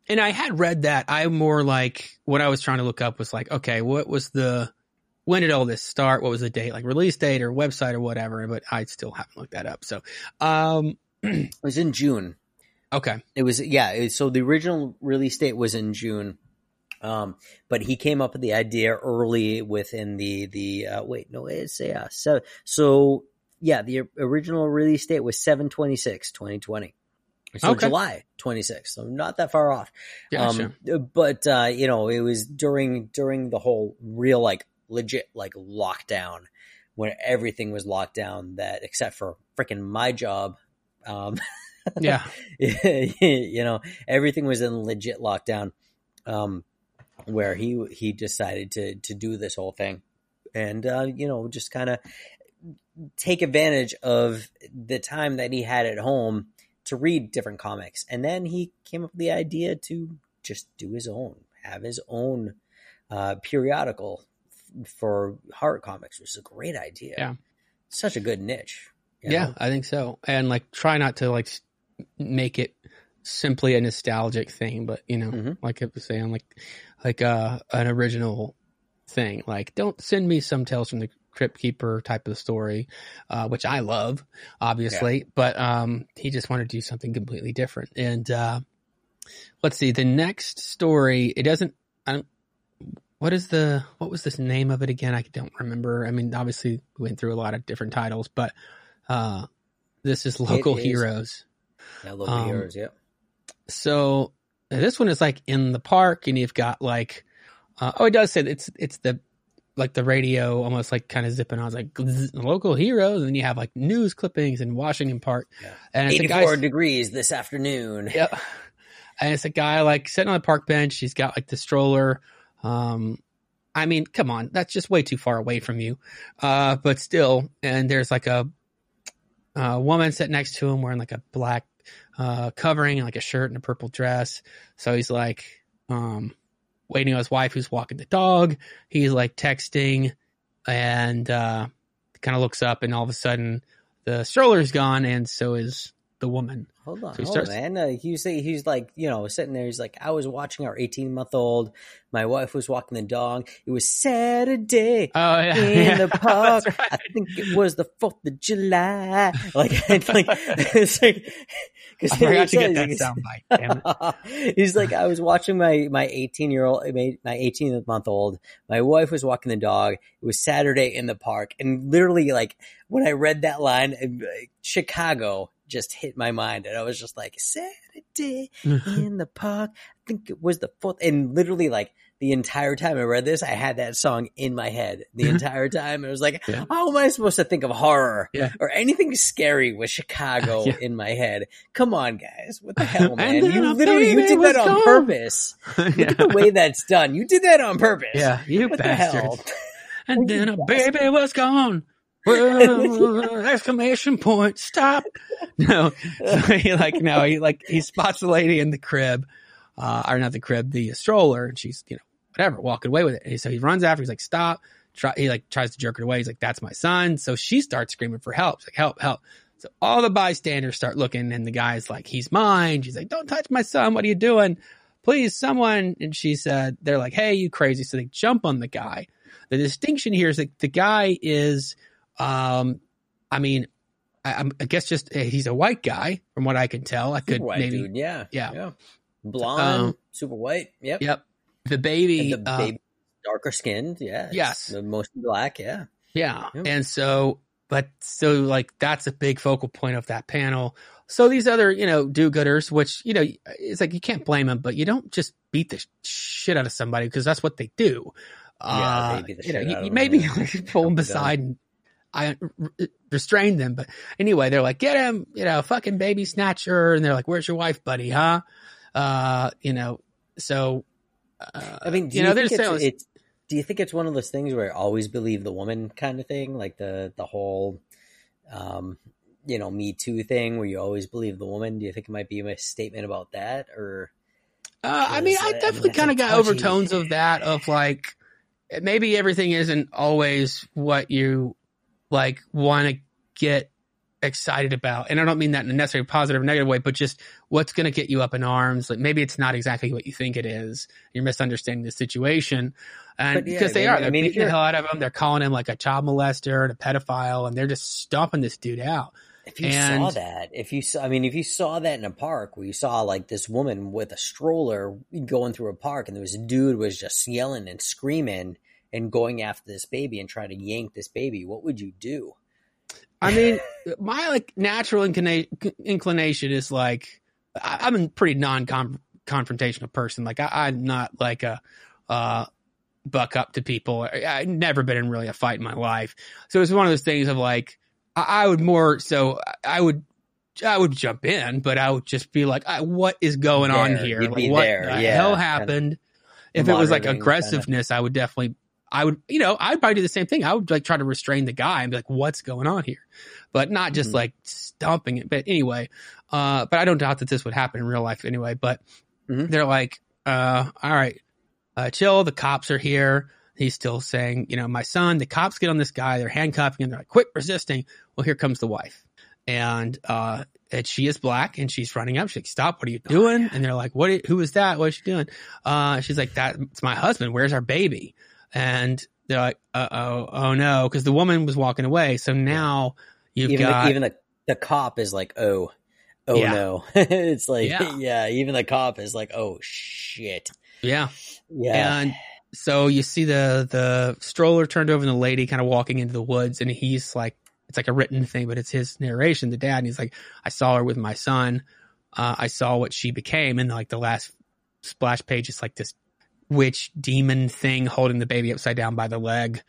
and I had read that. I more like what I was trying to look up was like, okay, what was the when did all this start? What was the date, like release date or website or whatever? But I still haven't looked that up. So, um, It was in June. okay, It was yeah. It, so the original release date was in June, um, but he came up with the idea early within the the uh, wait no it's yeah so so yeah the original release date was 726 2020 so Okay. July 26th so not that far off gotcha. um, but uh, you know it was during during the whole real like legit like lockdown when everything was locked down that except for freaking my job um yeah, you know, everything was in legit lockdown. Um, where he he decided to to do this whole thing, and uh, you know, just kind of take advantage of the time that he had at home to read different comics, and then he came up with the idea to just do his own, have his own uh, periodical f- for horror comics, which is a great idea. Yeah. such a good niche. yeah, know? I think so. And like, try not to like make it simply a nostalgic thing, but you know, Mhm. like I was saying, like like uh, an original thing. Like, don't send me some Tales from the Crypt Keeper type of story, uh, which I love, obviously. But um, he just wanted to do something completely different. And uh, let's see, the next story. It doesn't. I don't. What is the what was this name of it again? I don't remember. I mean, obviously we went through a lot of different titles, but uh, this is local is. heroes. Yeah, local Um, heroes. Yeah. So this one is like in the park, and you've got like, uh, oh, it does say it's it's the like the radio almost like kind of zipping on. Like local heroes, and then you have like news clippings in Washington Park, Yeah. and it's a 84 guy. degrees this afternoon. Yeah, and it's a guy like sitting on the park bench. He's got like the stroller. Um, I mean, come on, that's just way too far away from you. Uh, but still, and there's like a, a woman sitting next to him wearing like a black uh, covering and like a shirt and a purple dress. So he's like, um, waiting on his wife who's walking the dog. He's like texting and uh, kind of looks up, and all of a sudden the stroller's gone, and so is the woman. Hold on, So hold starts- on, man. Uh, he was he's like, you know, sitting there. He's like, I was watching our 18 month old. My wife was walking the dog. It was Saturday Oh yeah, in yeah. the park. Right. I think it was the Fourth of July. Like, it's like, it's like, I forgot to get that soundbite. Damn it. He's like, I was watching my my 18 year old, my 18 month old. My wife was walking the dog. It was Saturday in the park, and literally, like when I read that line, uh, Chicago just hit my mind, and I was just like, Saturday in the park. I think it was the fourth, and literally, like the entire time I read this, I had that song in my head the mm-hmm. entire time. It was like, Yeah. how am I supposed to think of horror Yeah. or anything scary with Chicago Yeah. in my head? Come on, guys, what the hell, man? You literally you did that on gone. purpose. Look at the way that's done. You did that on purpose. yeah, you What bastard. And then a baby was gone. Exclamation point! Stop! No, so he like no, he like he spots the lady in the crib, uh, or not the crib, the stroller, and she's you know whatever walking away with it. And so he runs after. He's like, "Stop!" Try, he like tries to jerk it away. He's like, "That's my son." So she starts screaming for help. She's like, "Help! Help!" So all the bystanders start looking, and the guy's like, "He's mine." She's like, "Don't touch my son! What are you doing?" please, someone. And she said, they're like, hey, you crazy. So they jump on the guy. The distinction here is that the guy is, um, I mean, I, I guess just eh, he's a white guy from what I can tell. I could white maybe, dude, yeah, yeah. blonde, Um, super white. Yep. yep. The baby, And the uh, baby darker skinned. Yeah. Yes. the mostly black. Yeah. Yeah. Yeah. And so, but so like that's a big focal point of that panel. So these other, you know, do gooders, which, you know, it's like you can't blame them, but you don't just beat the shit out of somebody because that's what they do. Yeah, Uh, you know, shit you- out you them, maybe yeah. pull them beside and I restrained them. But anyway, they're like, get him, you know, fucking baby snatcher. And they're like, where's your wife, buddy? Huh? Uh, you know, so, uh, I mean, do you know, they're think saying, it's, do you think it's one of those things where I always believe the woman kind of thing, like the the whole, um, you know, Me Too thing, where you always believe the woman? Do you think it might be a statement about that, or Uh, I mean, I definitely kind of got overtones of that, of like maybe everything isn't always what you like want to get excited about. And I don't mean that in a necessarily positive or negative way, but just what's going to get you up in arms. Like maybe it's not exactly what you think it is. You're misunderstanding the situation. And yeah, because they I mean- are, they're I mean, beating the hell out of him. They're calling him like a child molester and a pedophile, and they're just stomping this dude out. if you And- saw that, if you saw, I mean, if you saw that in a park where you saw like this woman with a stroller going through a park, and there was a dude was just yelling and screaming and going after this baby and trying to yank this baby, what would you do? I mean, my like natural inclina- inclination is like I, I'm a pretty non-confrontational person. Like I, I'm not like a uh, buck up to people. I, I've never been in really a fight in my life, so it's one of those things of like I, I would more so I would. I would jump in, but I would just be like, I, "What is going on here? Like, what there, the yeah, hell happened?" If it was like aggressiveness, I would definitely I would, you know, I'd probably do the same thing. I would like try to restrain the guy and be like, what's going on here? But not just Mhm. like stomping it. But anyway, uh, but I don't doubt that this would happen in real life anyway. But Mhm. they're like, uh, all right, uh, chill. The cops are here. He's still saying, you know, my son, the cops get on this guy. They're handcuffing him. They're like, quit resisting. Well, here comes the wife. And, uh, and she is black and she's running up. She's like, stop. What are you doing? And they're like, what, who is that? What is she doing? Uh, she's like, that's my husband. Where's our baby? And they're like, uh oh, oh no. Cause the woman was walking away. So now you've even got, the, even the the cop is like, oh, oh Yeah. no. it's like, Yeah. yeah. even the cop is like, oh shit. yeah. Yeah. And so you see the the stroller turned over and the lady kind of walking into the woods and he's like it's like a written thing, but it's his narration, the dad, and he's like, I saw her with my son. Uh, I saw what she became. And like the last splash page is like this witch demon thing holding the baby upside down by the leg.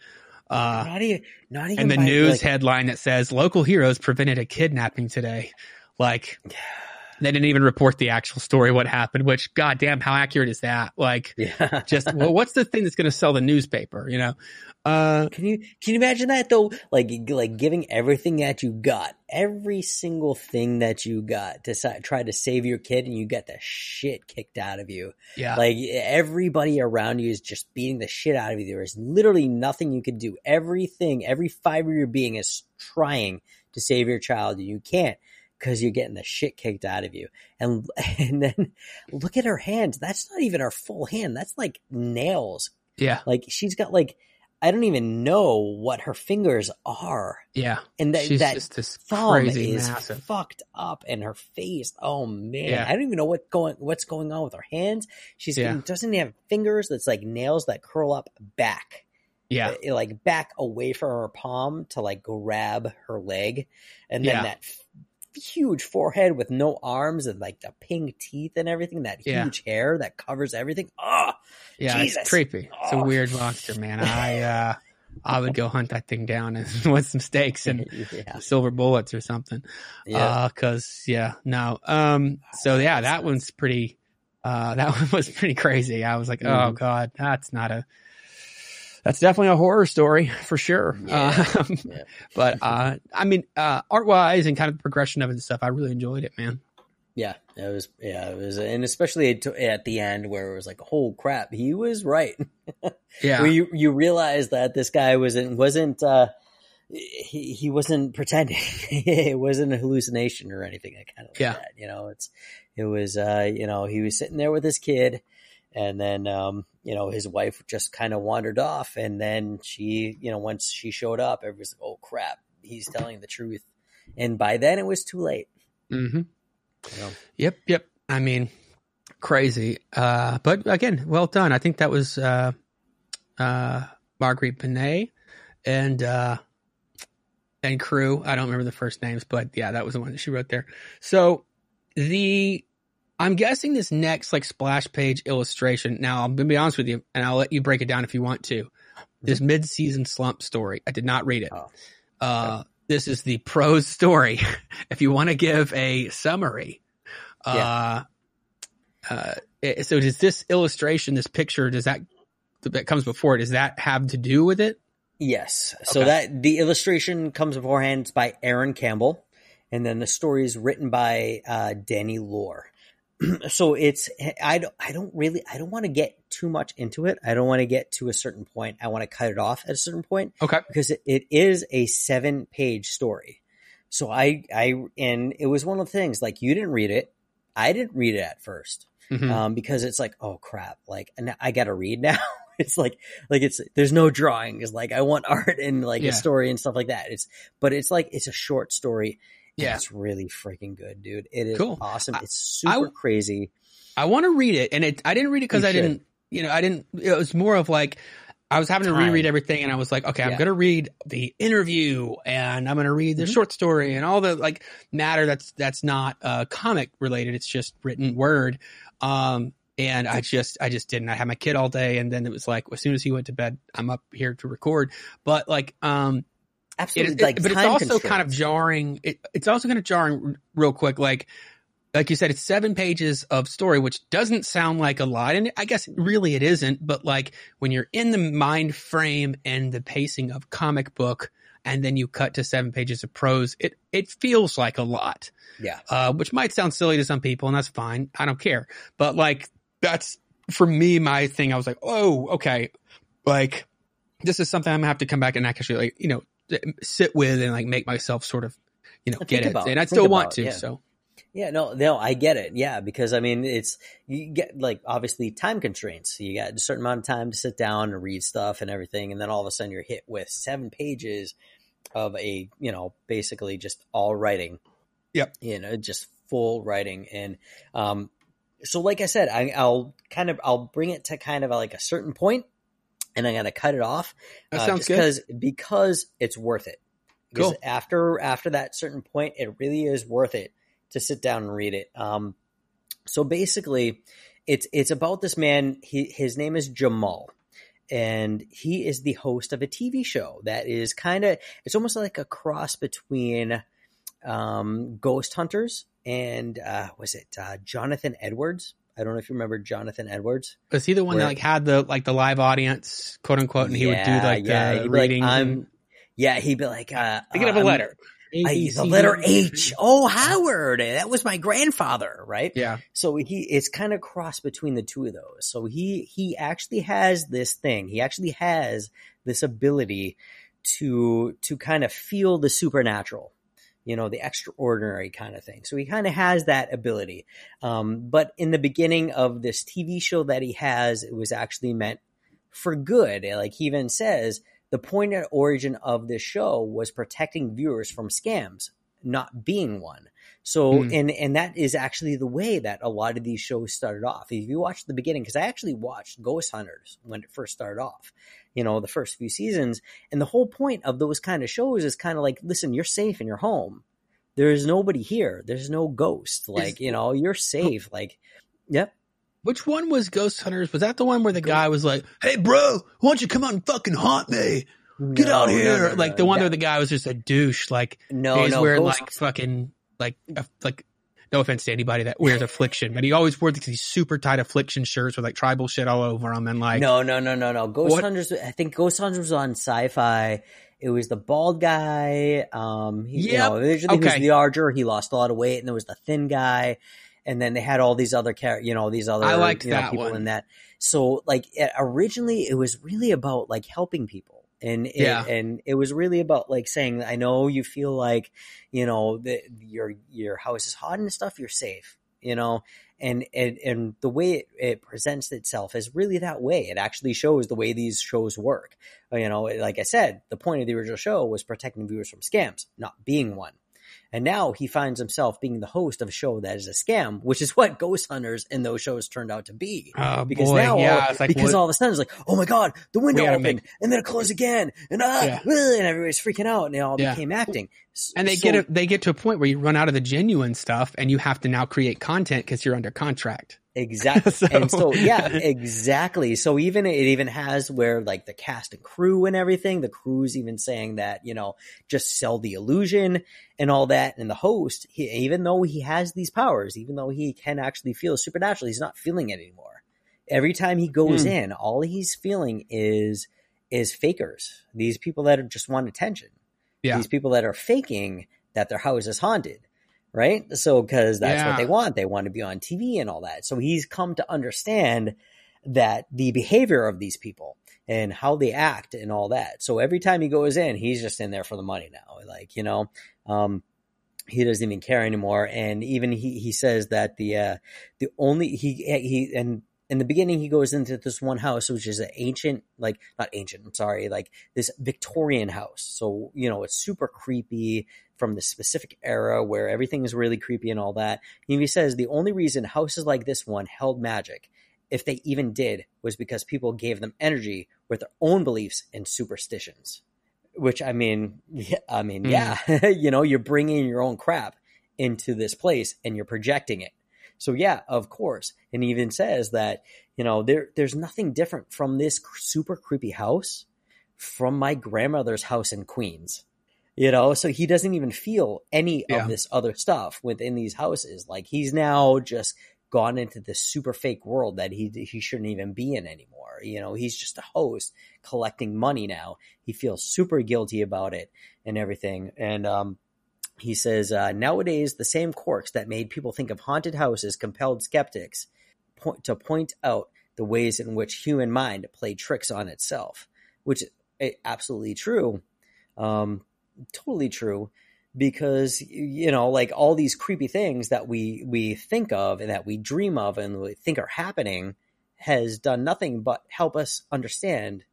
Uh, not even, not even and the news like, headline that says local heroes prevented a kidnapping today. Like they didn't even report the actual story, what happened, which goddamn, how accurate is that? Like yeah. just well, what's the thing that's going to sell the newspaper? You know, uh, Can you can you imagine that though? Like like giving everything that you got, every single thing that you got to si- try to save your kid, and you get the shit kicked out of you. yeah, Like everybody around you is just beating the shit out of you. There is literally nothing you can do. Everything, every fiber of your being is trying to save your child, and you can't because you're getting the shit kicked out of you. And and then look at her hands. That's not even her full hand. That's like nails. yeah, Like she's got like I don't even know what her fingers are, yeah. and that She's that thumb crazy is massive. fucked up, and her face. Oh man, Yeah. I don't even know what going what's going on with her hands. She's Yeah. doesn't have fingers. That's like nails that curl up back, Yeah, uh, like back away from her palm to like grab her leg, and then Yeah. that huge forehead with no arms and like the pink teeth and everything. That Yeah. huge hair that covers everything. Oh, yeah. Jesus. It's creepy. It's a Oh. weird monster, man. I uh, I would go hunt that thing down and with some stakes and yeah, silver bullets or something. yeah. Uh, cause yeah, no. Um, so yeah, that one's pretty, uh, that one was pretty crazy. I was like, oh Mhm. God, that's not a, that's definitely a horror story for sure. Yeah. Um, Yeah. but, uh, I mean, uh, art wise and kind of the progression of it and stuff, I really enjoyed it, man. Yeah, it was. Yeah, it was, and especially at, the end where it was like, "Oh crap, he was right." Yeah. Where you you realize that this guy wasn't wasn't uh, he he wasn't pretending. it wasn't a hallucination or anything I kind of like Yeah. that. You know, it's it was uh, you know, he was sitting there with his kid and then um, you know, his wife just kind of wandered off and then she, you know, once she showed up, everybody's like, "Oh crap, he's telling the truth." And by then it was too late. Mm-hmm. You know? Yep, yep. I mean, crazy. Uh, but again, well done. I think that was uh, uh, Marguerite Bennett and uh, and crew. I don't remember the first names, but yeah, that was the one that she wrote there. So the I'm guessing this next like splash page illustration. Now I'm gonna be honest with you, and I'll let you break it down if you want to. This mid-season slump story. I did not read it. Oh. Uh, this is the prose story. if you want to give a summary, uh, uh, it- so does this illustration, this picture, does that that comes before it? Does that have to do with it? Yes. So Okay. that the illustration comes beforehand. It's by Aaron Campbell, and then the story is written by uh, Danny Lore. so it's I don't I don't really I don't want to get too much into it. I don't want to get to a certain point. I want to cut it off at a certain point Okay. because it, it is a seven page story. So I I and it was one of the things like you didn't read it. I didn't read it at first Mhm. um, because it's like, oh crap, like I got to read now. it's like, like it's there's no drawing. It's like I want art and like Yeah. a story and stuff like that. It's but it's like it's a short story. Yeah. it's really freaking good, dude. It is Cool. awesome. It's super I- crazy. I want to read it, and it I didn't read it because I should. didn't, you know, I didn't. It was more of like I was having to reread everything, and I was like, okay, I'm going to read the interview, and I'm going to read the Mhm. short story, and all the like matter that's that's not uh, comic related. It's just written word. Um, and I just I just didn't. I had my kid all day, and then it was like as soon as he went to bed, I'm up here to record. But like, um, it Absolutely, like but it's also kind of jarring. It, it's also kind of jarring, real quick. Like, like you said, it's seven pages of story, which doesn't sound like a lot, and I guess really it isn't. But like when you're in the mind frame and the pacing of comic book, and then you cut to seven pages of prose, it it feels like a lot, Yeah, uh, which might sound silly to some people, and that's fine. I don't care. But like that's for me my thing. I was like, oh, okay, like this is something I'm gonna have to come back and actually like you know sit with and like make myself sort of you know get it, about- and I still want to. yeah. So yeah. No, no, I get it. Yeah, because I mean, it's you get like obviously time constraints. You got a certain amount of time to sit down and read stuff and everything, and then all of a sudden you're hit with seven pages of a you know basically just all writing. Yep. You know, just full writing, and um, so like I said, I, I'll kind of I'll bring it to kind of like a certain point, and I'm gonna cut it off. that uh, sounds just good. because because it's worth it. Because Cool. after after that certain point, it really is worth it to sit down and read it. Um, so basically, it's it's about this man. He, his name is Jamal, and he is the host of a TV show that is kind of it's almost like a cross between um, Ghost Hunters and uh, was it uh, Jonathan Edwards? I don't know if you remember Jonathan Edwards. Was he the one that like had the like the live audience, quote unquote, and he would do Yeah, like yeah, the he'd be like. I'm- and- Yeah, he'd be like, uh, Thinking of uh, a I'm- letter. A, I, B, the C, letter H. Oh, Howard. That was my grandfather, right? Yeah. So he it's kind of cross between the two of those. So he he actually has this thing. He actually has this ability to to kind of feel the supernatural, you know, the extraordinary kind of thing. So he kind of has that ability. Um, but in the beginning of this TV show that he has, it was actually meant for good. Like he even says, the point and origin of this show was protecting viewers from scams, not being one. So, Hmm. and and that is actually the way that a lot of these shows started off. If you watch the beginning, because I actually watched Ghost Hunters when it first started off, you know, the first few seasons, and the whole point of those kind of shows is kind of like, listen, you're safe in your home. There's nobody here. There's no ghost. Like, you know, you're safe. Like, yep. Which one was Ghost Hunters? Was that the one where the guy was like, "Hey, bro, why don't you come out and fucking haunt me? Get No, out here!" no, like no. the one where the guy was just a douche. Like no, he's no, wearing Ghost- like fucking like a, like. No offense to anybody that wears affliction, but he always wore these super tight affliction shirts with like tribal shit all over them, and like no, no, no, no, no. Ghost What- Hunters. I think Ghost Hunters was on Sci-Fi. It was the bald guy. Um, he, you know, originally he was the larger. He lost a lot of weight, and there was the thin guy, and then they had all these other char- you know, these other I liked you know, that people one. in that. So, like, originally it was really about like helping people and it, Yeah. and it was really about like saying, I know you feel like, you know, that your your house is hot and stuff. You're safe, you know, and and and the way it, it presents itself is really that way. It actually shows the way these shows work. You know, like I said, the point of the original show was protecting viewers from scams, not being one. And now he finds himself being the host of a show that is a scam, which is what Ghost Hunters and those shows turned out to be. Oh Because boy, now, yeah, all, like because what- all of a sudden it's like, oh my god, the window opened make- and then it closed again, and ah, Yeah. and everybody's freaking out, and it all Yeah. became acting. And they so- get a, they get to a point where you run out of the genuine stuff, and you have to now create content because you're under contract. Exactly. So- and so yeah, exactly. So even it even has where like the cast and crew and everything, the crew's even saying that, you know, just sell the illusion and all that. And the host, he, even though he has these powers, even though he can actually feel supernatural, he's not feeling it anymore. Every time he goes Hmm. in, all he's feeling is is fakers. These people that are just want attention. Yeah. These people that are faking that their house is haunted right? So, because that's Yeah. what they want. They want to be on TV and all that. So he's come to understand that the behavior of these people and how they act and all that. So every time he goes in, he's just in there for the money now. Like, you know, um, he doesn't even care anymore. And even he, he says that the, uh, the only, he, he, and in the beginning, he goes into this one house, which is an ancient, like, not ancient, I'm sorry, like this Victorian house. So, you know, it's super creepy from the specific era where everything is really creepy and all that. And he says the only reason houses like this one held magic, if they even did, was because people gave them energy with their own beliefs and superstitions. Which I mean, yeah, I mean, Mm. yeah, you know, you're bringing your own crap into this place and you're projecting it. So yeah, of course. And he even says that you know there there's nothing different from this super creepy house from my grandmother's house in Queens. You know, so he doesn't even feel any Yeah. of this other stuff within these houses. Like he's now just gone into this super fake world that he he shouldn't even be in anymore. You know, he's just a host collecting money now. He feels super guilty about it and everything. And um he says, uh, nowadays, the same quirks that made people think of haunted houses compelled skeptics point, to point out the ways in which human mind played tricks on itself, which is absolutely true. Um, totally true because you know like all these creepy things that we we think of and that we dream of and we think are happening has done nothing but help us understand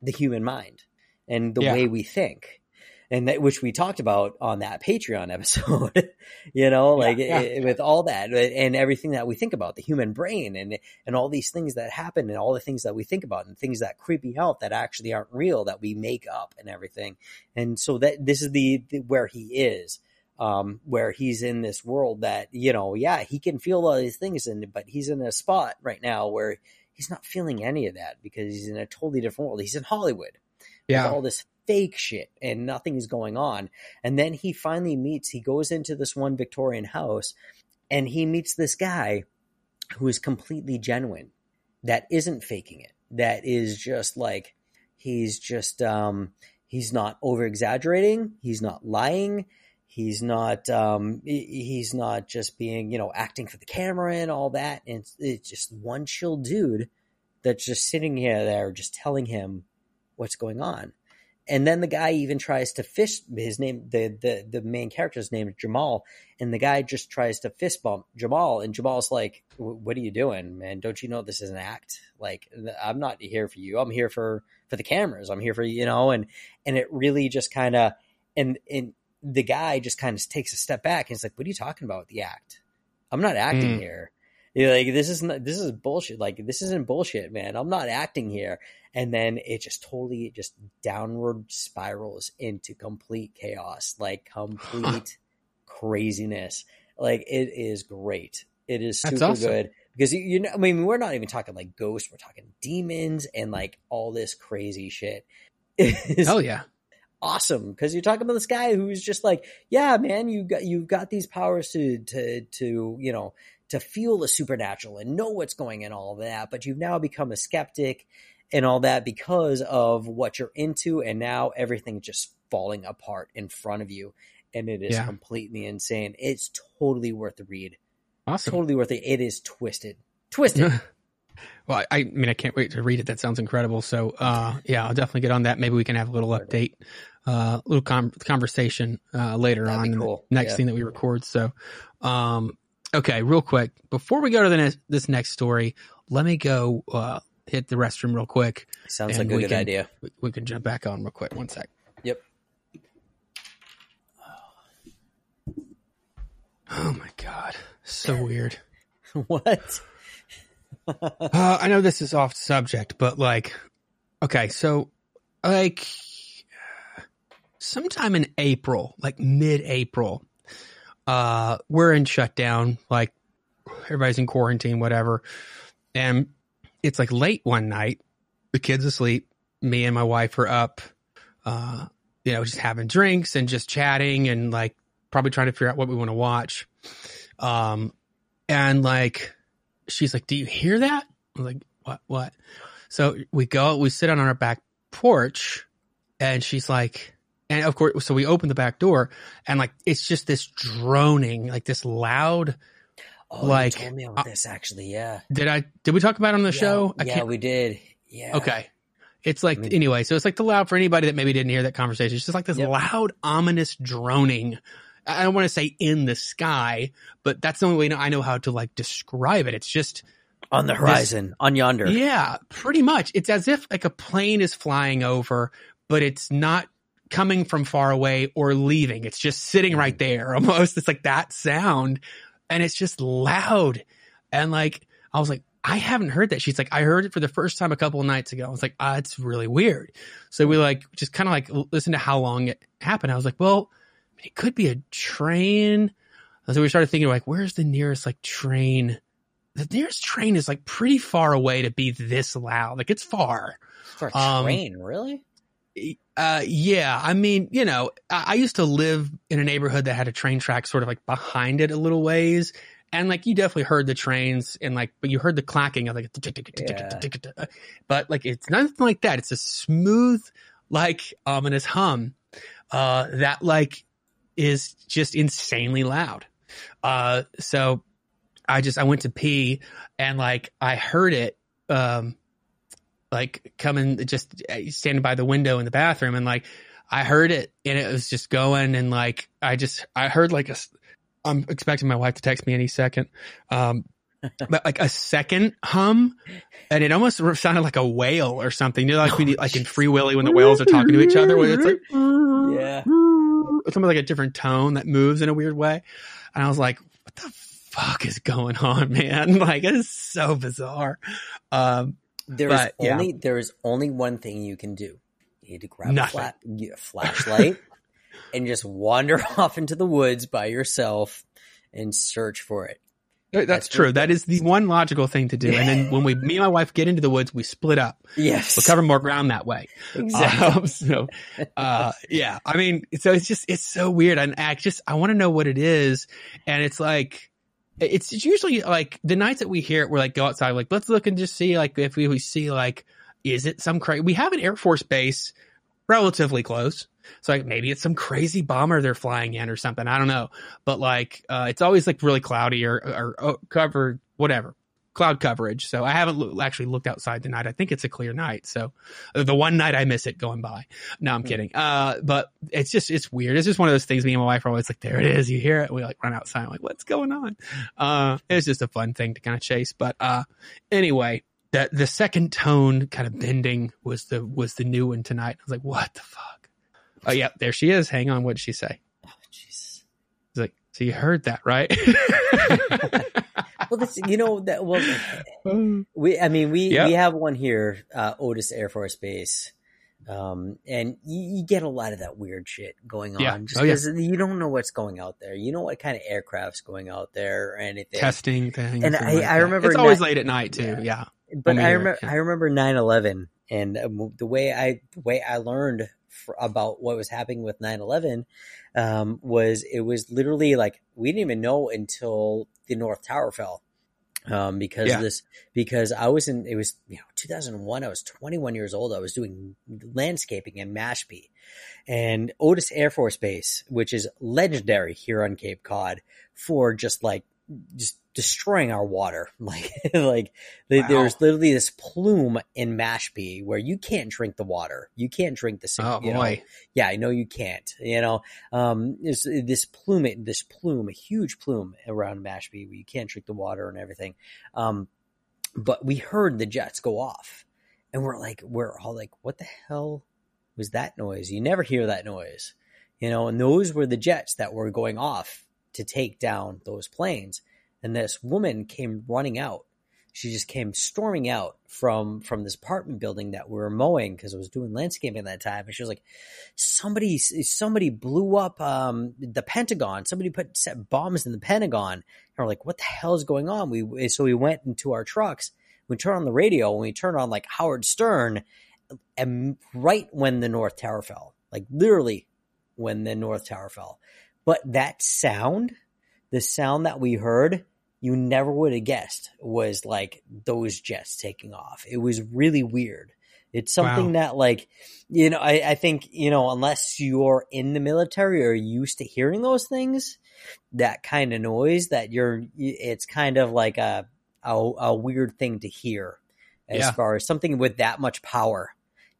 the human mind and the Yeah. way we think and that which we talked about on that patreon episode you know like yeah, it- with all that and everything that we think about the human brain and and all these things that happen and all the things that we think about and things that creep out that actually aren't real that we make up and everything. And so that this is the, the where he is um where he's in this world that you know yeah he can feel all these things and but he's in a spot right now where he's not feeling any of that because he's in a totally different world. He's in hollywood. Yeah. all this fake shit and nothing is going on. And then he finally meets, he goes into this one Victorian house and he meets this guy who is completely genuine, that isn't faking it, that is just like, he's just, um, he's not over exaggerating, he's not lying. He's not. Um, he's not just being, you know, acting for the camera and all that. And it's, it's just one chill dude that's just sitting here there, just telling him what's going on. And then the guy even tries to fist his name, the, the, the main character's name is Jamal. And the guy just tries to fist bump Jamal. And Jamal's like, what are you doing, man? Don't you know this is an act? Like, I'm not here for you. I'm here for, for the cameras. I'm here for, you know, and, and it really just kind of, and, and the guy just kind of takes a step back and he's like, what are you talking about with the act? I'm not acting Mm. here. You're like this is not, this is bullshit. Like this isn't bullshit, man. I'm not acting here. And then it just totally just downward spirals into complete chaos, like complete craziness. Like it is great. It is super awesome. good because you, you know. I mean, we're not even talking like ghosts. We're talking demons and like all this crazy shit. It's Hell yeah. awesome because you're talking about this guy who's just like, yeah, man, you got you've got these powers to to to you know to feel the supernatural and know what's going in all of that, but you've now become a skeptic and all that because of what you're into, and now everything's just falling apart in front of you, and it is Yeah. completely insane. It's totally worth the read. Awesome. Totally worth it. It is twisted, twisted. Well, I, I mean, I can't wait to read it. That sounds incredible. So, uh, yeah, I'll definitely get on that. Maybe we can have a little update, uh, little com- conversation, uh, later That'd on be in the cool. next Yeah. thing that we record. So, um, okay, real quick, before we go to the next, this next story, let me go, uh, hit the restroom real quick. Sounds like a good can- idea. We, we can jump back on real quick. One sec. Yep. Oh my God. So weird. what? Uh, I know this is off subject, but like, okay, so like sometime in April, like mid April, uh, we're in shutdown, like everybody's in quarantine, whatever. And it's like late one night, the kid's asleep, me and my wife are up, uh, you know, just having drinks and just chatting and like probably trying to figure out what we want to watch. Um, and like, she's like, "Do you hear that?" I'm like, "What? What?" So we go, we sit on our back porch, and she's like, and of course, so we open the back door, and like it's just this droning, like this loud. Oh, Like, you told me uh, this actually. Yeah. Did I? Did we talk about it on the Yeah, show? I yeah, can't. we did. Yeah. Okay. It's like I mean- anyway, so it's like the loud for anybody that maybe didn't hear that conversation. It's just like this Yep. loud, ominous droning. I don't want to say in the sky, but that's the only way I know how to like describe it. It's just On the horizon, on yonder. Yeah, pretty much. It's as if like a plane is flying over, but it's not coming from far away or leaving. It's just sitting right there almost. It's like that sound and it's just loud. And like, I was like, I haven't heard that. She's like, I heard it for the first time a couple of nights ago. I was like, ah, it's really weird. So we like just kind of like listen to how long it happened. I was like, well, it could be a train. And so we started thinking like, where's the nearest like train? The nearest train is like pretty far away to be this loud. Like it's far. For a Um, train, really? Uh, yeah. I mean, you know, I, I used to live in a neighborhood that had a train track sort of like behind it a little ways. And like you definitely heard the trains and like, but you heard the clacking of like, Yeah. but like it's nothing like that. It's a smooth, like ominous hum, uh, that like is just insanely loud. Uh, so I just, I went to pee and like I heard it, um, like coming just uh, standing by the window in the bathroom and like I heard it and it was just going and like I just I heard like a I'm expecting my wife to text me any second um but like a second hum and it almost sounded like a whale or something. You know like we like in Free Willy when the whales are talking to each other where it's like Yeah. it's something like a different tone that moves in a weird way. And I was like what the fuck is going on man? Like it is so bizarre. Um There is yeah. only there is only one thing you can do. You need to grab a, Nothing. flat, get a flashlight and just wander off into the woods by yourself and search for it. That's, That's true. That is the one logical thing to do. And then when we, me and my wife get into the woods, we split up. Yes, We'll cover more ground that way. exactly. Um, so, uh, yeah, I mean, so it's just, it's so weird. And I just, I want to know what it is. And it's like, it's usually like the nights that we hear it, we're like, go outside, like, let's look and just see, like, if we, we see, like, is it some crazy, we have an Air Force base relatively close. So like maybe it's some crazy bomber they're flying in or something. I don't know. But like, uh, it's always like really cloudy or, or, or covered, whatever cloud coverage. So I haven't lo- actually looked outside tonight. I think it's a clear night. So uh, the one night I miss it going by. No, I'm Hmm. kidding. Uh, but it's just, it's weird. It's just one of those things me and my wife are always like, there it is. You hear it. We like run outside. I'm like, what's going on? Uh, it's just a fun thing to kind of chase. But, uh, anyway, the, the second tone kind of bending was the, was the new one tonight. I was like, what the fuck? Oh yeah, there she is. Hang on. What did she say? Oh, Jesus. He's like, so you heard that, right? Well, this, you know that. Well, we. I mean, we Yep. we have one here, uh, Otis Air Force Base, um, and you, you get a lot of that weird shit going on. Yeah. Just Oh, yeah. because you don't know what's going out there. You know what kind of aircraft's going out there or anything. testing things. And I- like I remember it's always not- late at night too. Yeah. Yeah. but I remember yeah. I remember 9/11 and um, the way I the way I learned fr about what was happening with 9/11 um, was it was literally like we didn't even know until the North Tower fell um, because Yeah. of this because I was in it was you know 2001 I was 21 years old I was doing landscaping in Mashpee and Otis Air Force Base which is legendary here on Cape Cod for just like just destroying our water. Like, like Wow. there's literally this plume in Mashpee where you can't drink the water. You can't drink the. Oh you know, boy. yeah, I know you can't. You know, um, there's this plume, this plume, a huge plume around Mashpee where you can't drink the water and everything. Um, but we heard the jets go off, and we're like, we're all like, what the hell was that noise? You never hear that noise, you know. And those were the jets that were going off to take down those planes. And this woman came running out. She just came storming out from from this apartment building that we were mowing because I was doing landscaping at that time. And she was like, "Somebody, somebody blew up um, the Pentagon. Somebody put set bombs in the Pentagon." And we're like, "What the hell is going on?" We so we went into our trucks. We turned on the radio and we turned on like Howard Stern, and right when the North Tower fell, like literally when the North Tower fell. But that sound, the sound that we heard, you never would have guessed was like those jets taking off. It was really weird. It's something that like, you know, I, I think, you know, unless you're in the military or used to hearing those things, that kind of noise that you're, it's kind of like a, a, a weird thing to hear as Yeah. far as something with that much power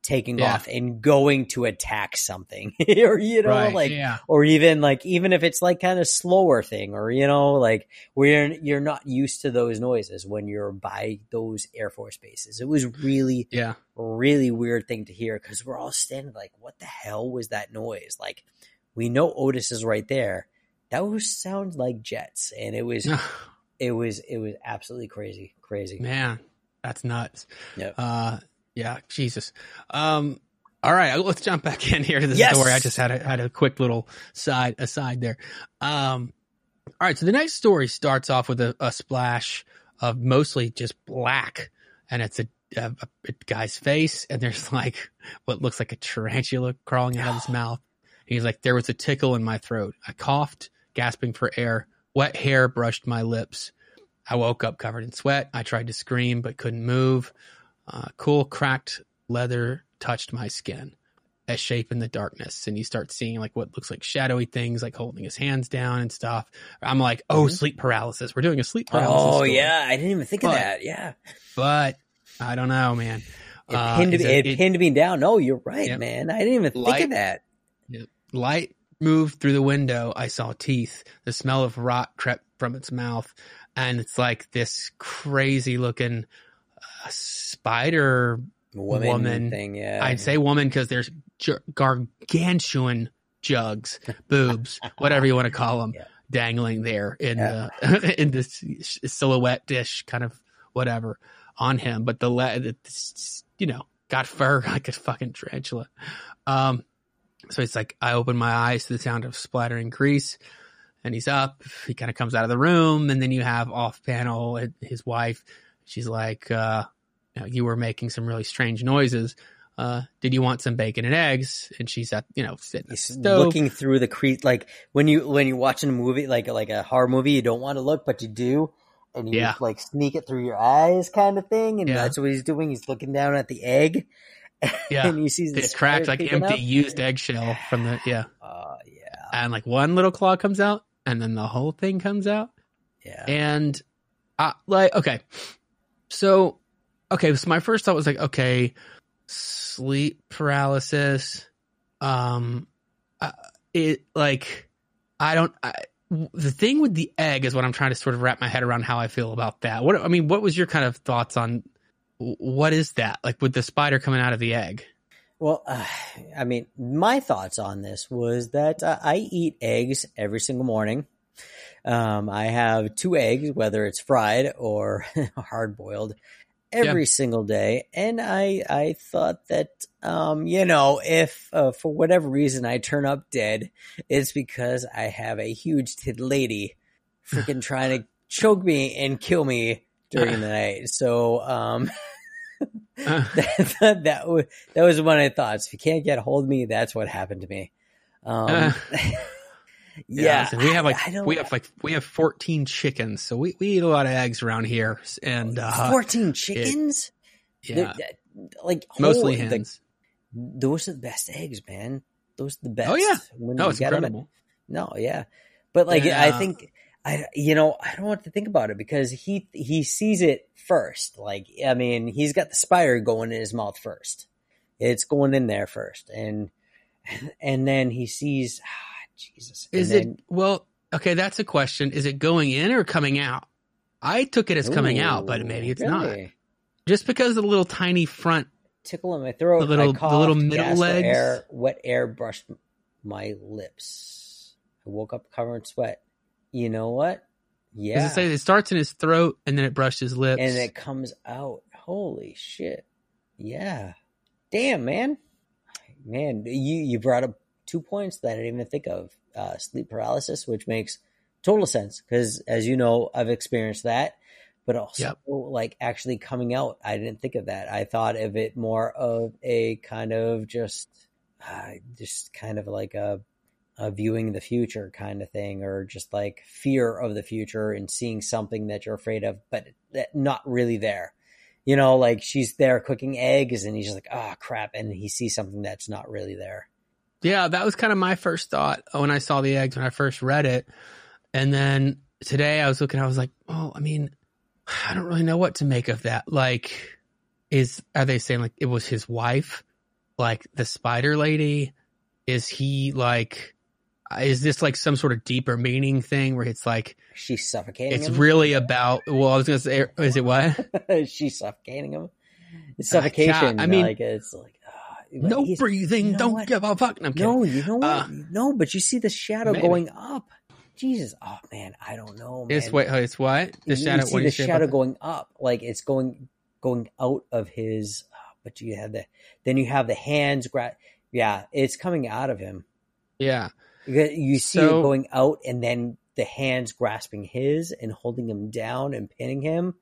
taking Yeah. off and going to attack something or, you know, right. like, yeah. or even like even if it's like kind of slower thing or you know like where you're, you're not used to those noises when you're by those air force bases it was really Yeah. really weird thing to hear because we're all standing like what the hell was that noise like we know otis is right there that was sounds like jets and it was it was it was absolutely crazy crazy Man, that's nuts. Yep. Uh, yeah, Jesus. Um, all right, let's jump back in here to the Yes. story. I just had a, had a quick little side aside there. Um, all right, so the next story starts off with a, a splash of mostly just black, and it's a, a, a guy's face, and there's like what looks like a tarantula crawling out of his mouth. He's like, there was a tickle in my throat. I coughed, gasping for air. Wet hair brushed my lips. I woke up covered in sweat. I tried to scream but couldn't move. Uh, cool, cracked leather touched my skin. A shape in the darkness, and you start seeing like what looks like shadowy things, like holding his hands down and stuff. I'm like, oh, Mhm. sleep paralysis. We're doing a sleep paralysis. oh story. yeah i didn't even think of that yeah but I don't know, man. it Uh, pinned, me, it- it, pinned me down no you're right Yep. man i didn't even think Light- of that Light moved through the window. I saw teeth. The smell of rot crept from its mouth, and it's like this crazy looking uh, spider woman, Woman. thing yeah I'd say woman because there's ju- gargantuan jugs, boobs, whatever you want to call them, Yeah. dangling there in Yeah. the in this silhouette dish, kind of whatever on him. But the le- you know got fur like a fucking tarantula. Um, so it's like I open my eyes to the sound of splattering grease. And he's up. He kind of comes out of the room, and then you have off panel his wife. She's like, uh, you, know, you were making some really strange noises. Uh, did you want some bacon and eggs? And she's at, you know, sitting looking through the crease like when you when you're watching a movie like like a horror movie you don't want to look but you do and you Yeah. just, like sneak it through your eyes kind of thing and Yeah. that's what he's doing he's looking down at the egg Yeah. and you see It's cracked like empty used eggshell from the, yeah. oh yeah And like one little claw comes out and then the whole thing comes out. yeah And uh, like, okay. So, okay. So my first thought was like, okay, sleep paralysis. Um, uh, it like, I don't, I, the thing with the egg is what I'm trying to sort of wrap my head around how I feel about that. What, I mean, what was your kind of thoughts on what is that? Like with the spider coming out of the egg? well uh, I mean my thoughts on this was that uh, I eat eggs every single morning um, I have two eggs whether it's fried or hard boiled every single day. And i i thought that um you know if uh, for whatever reason i turn up dead it's because i have a huge tit lady freaking trying to choke me and kill me during the night. So um Uh, that, that, was that was one of my thoughts. If you can't get a hold of me that's what happened to me. Um Uh, yeah, listen, we have like I don't- we have like we have 14 chickens, so we, we eat a lot of eggs around here, and uh, 14 chickens yeah, They're- like mostly holy- hens. those are the best eggs, man. Those are the best. Oh, yeah. When No, it's get 'em at- incredible. no, yeah, but like Yeah. I think I, you know, I don't want to think about it because he he sees it first. Like, I mean, he's got the spider going in his mouth first. It's going in there first, and and then he sees, Jesus. Is and it well? Okay, that's a question. Is it going in or coming out? I took it as coming out, but maybe it's not. Just because of the little tiny front. Tickle in my throat. The little- I the little middle gasped legs. Air, wet air brushed my lips. I woke up covered in sweat. You know what? Does Yeah. it say it starts in his throat and then it brushed his lips? and it comes out. Holy shit! Yeah, damn man, man, you you brought up two points that I didn't even think of. Uh, sleep paralysis, which makes total sense because, as you know, I've experienced that. But also, Yep. like actually coming out, I didn't think of that. I thought of it more of a kind of just, uh, just kind of like a a viewing the future kind of thing, or just like fear of the future and seeing something that you're afraid of, but that not really there. You know, like she's there cooking eggs, and he's just like, "Oh crap!" and he sees something that's not really there. Yeah, that was kind of my first thought when I saw the eggs when I first read it. And then today I was looking, I was like, oh, I mean, I don't really know what to make of that. Like, is, are they saying like it was his wife? Like the spider lady? Is he like, is this like some sort of deeper meaning thing where it's like, She's suffocating it's him. really about, well, I was going to say, is it what? she's suffocating him. It's Uh, suffocation. I mean- like it's like no he's- breathing, you know don't what? give a fuck. No. No, you know what? Uh, no, but you see the shadow maybe. going up. Jesus, oh man, I don't know. Man. It's what, it's what? The you, shadow, you see the you say about shadow going up, like it's going going out of his. ah, But you have the then you have the hands grab. Yeah, it's coming out of him. Yeah. You, you see So- it going out, and then the hands grasping his and holding him down and pinning him.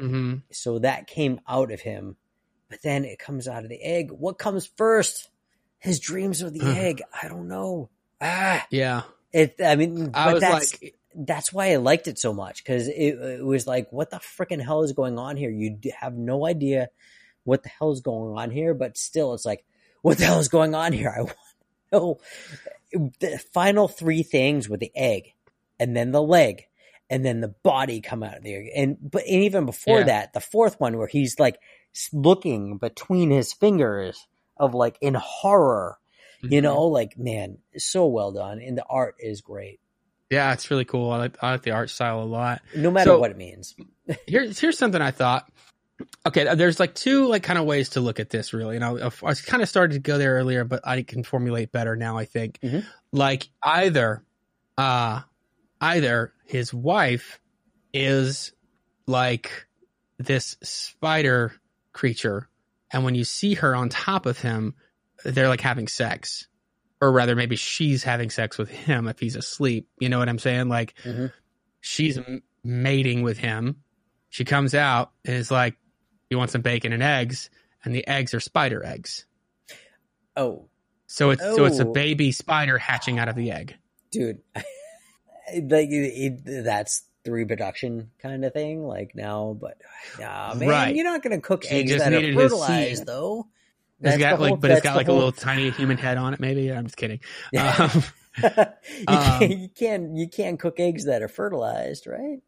Mm-hmm. So that came out of him, but then it comes out of the egg. What comes first? His dreams or the egg? I don't know. Ah, Yeah. it. I mean, I was that's like, that's why I liked it so much because it, it was like, what the freaking hell is going on here? You have no idea what the hell is going on here, but still, it's like, what the hell is going on here? I want to know the final three things with the egg, and then the leg, and then the body come out of the egg, and but and even before Yeah. that, the fourth one where he's like looking between his fingers of like in horror. You Mhm. know, like man, so well done, and the art is great, Yeah, it's really cool. I like, I like the art style a lot. no matter So- what it means. Here's here's something I thought. Okay, there's like two like kind of ways to look at this really, and I, I kind of started to go there earlier, but I can formulate better now. I think Mhm. like either, uh, either his wife is like this spider creature, and when you see her on top of him, they're like having sex, or rather, maybe she's having sex with him if he's asleep. You know what I'm saying? Like Mhm. she's mating with him. She comes out and is like, "You want some bacon and eggs?" And the eggs are spider eggs. Oh, So it's so it's a Oh. baby spider hatching out of the egg. dude, like it, it- that's the reproduction kind of thing. Like now, but nah, man, Right. you're not gonna cook She eggs that are to fertilized, though. It's got whole- like, but it's got like a little tiny human head on it. Maybe I'm just kidding. Um, you, Um, can't, you can't you can't cook eggs that are fertilized, right?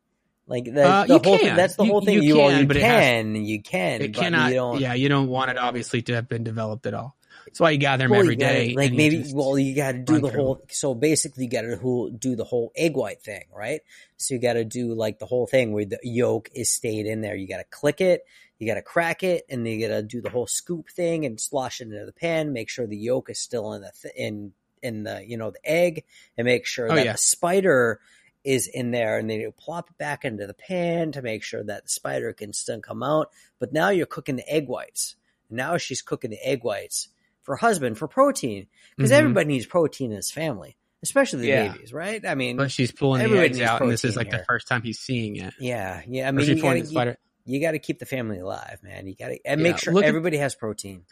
Like Uh, that's the whole. can. That's the You- whole thing. you You, can, you but it has- can, you can, it but cannot. You don't, yeah, you don't want it obviously to have been developed at all. That's why you gather them Well, every gotta- day. Like and you maybe, just- well, you got to do the through whole. So basically, you got to do the whole egg white thing, right? So you got to do like the whole thing where the yolk is stayed in there. You got to click it, you got to crack it, and then you got to do the whole scoop thing and slosh it into the pan. Make sure the yolk is still in the th- in in the you know the egg, and make sure Oh, that yeah. the spider is in there, and then you plop it back into the pan to make sure that the spider can still come out. But now you're cooking the egg whites. Now she's cooking the egg whites for husband for protein because Mhm. everybody needs protein in his family, especially the Yeah. babies, right? I mean, But she's pulling the eggs out, and this is like the first time he's seeing it. yeah, yeah. I mean, you gotta, you, you gotta keep the family alive, man. You gotta and Yeah, make sure look at- everybody has protein.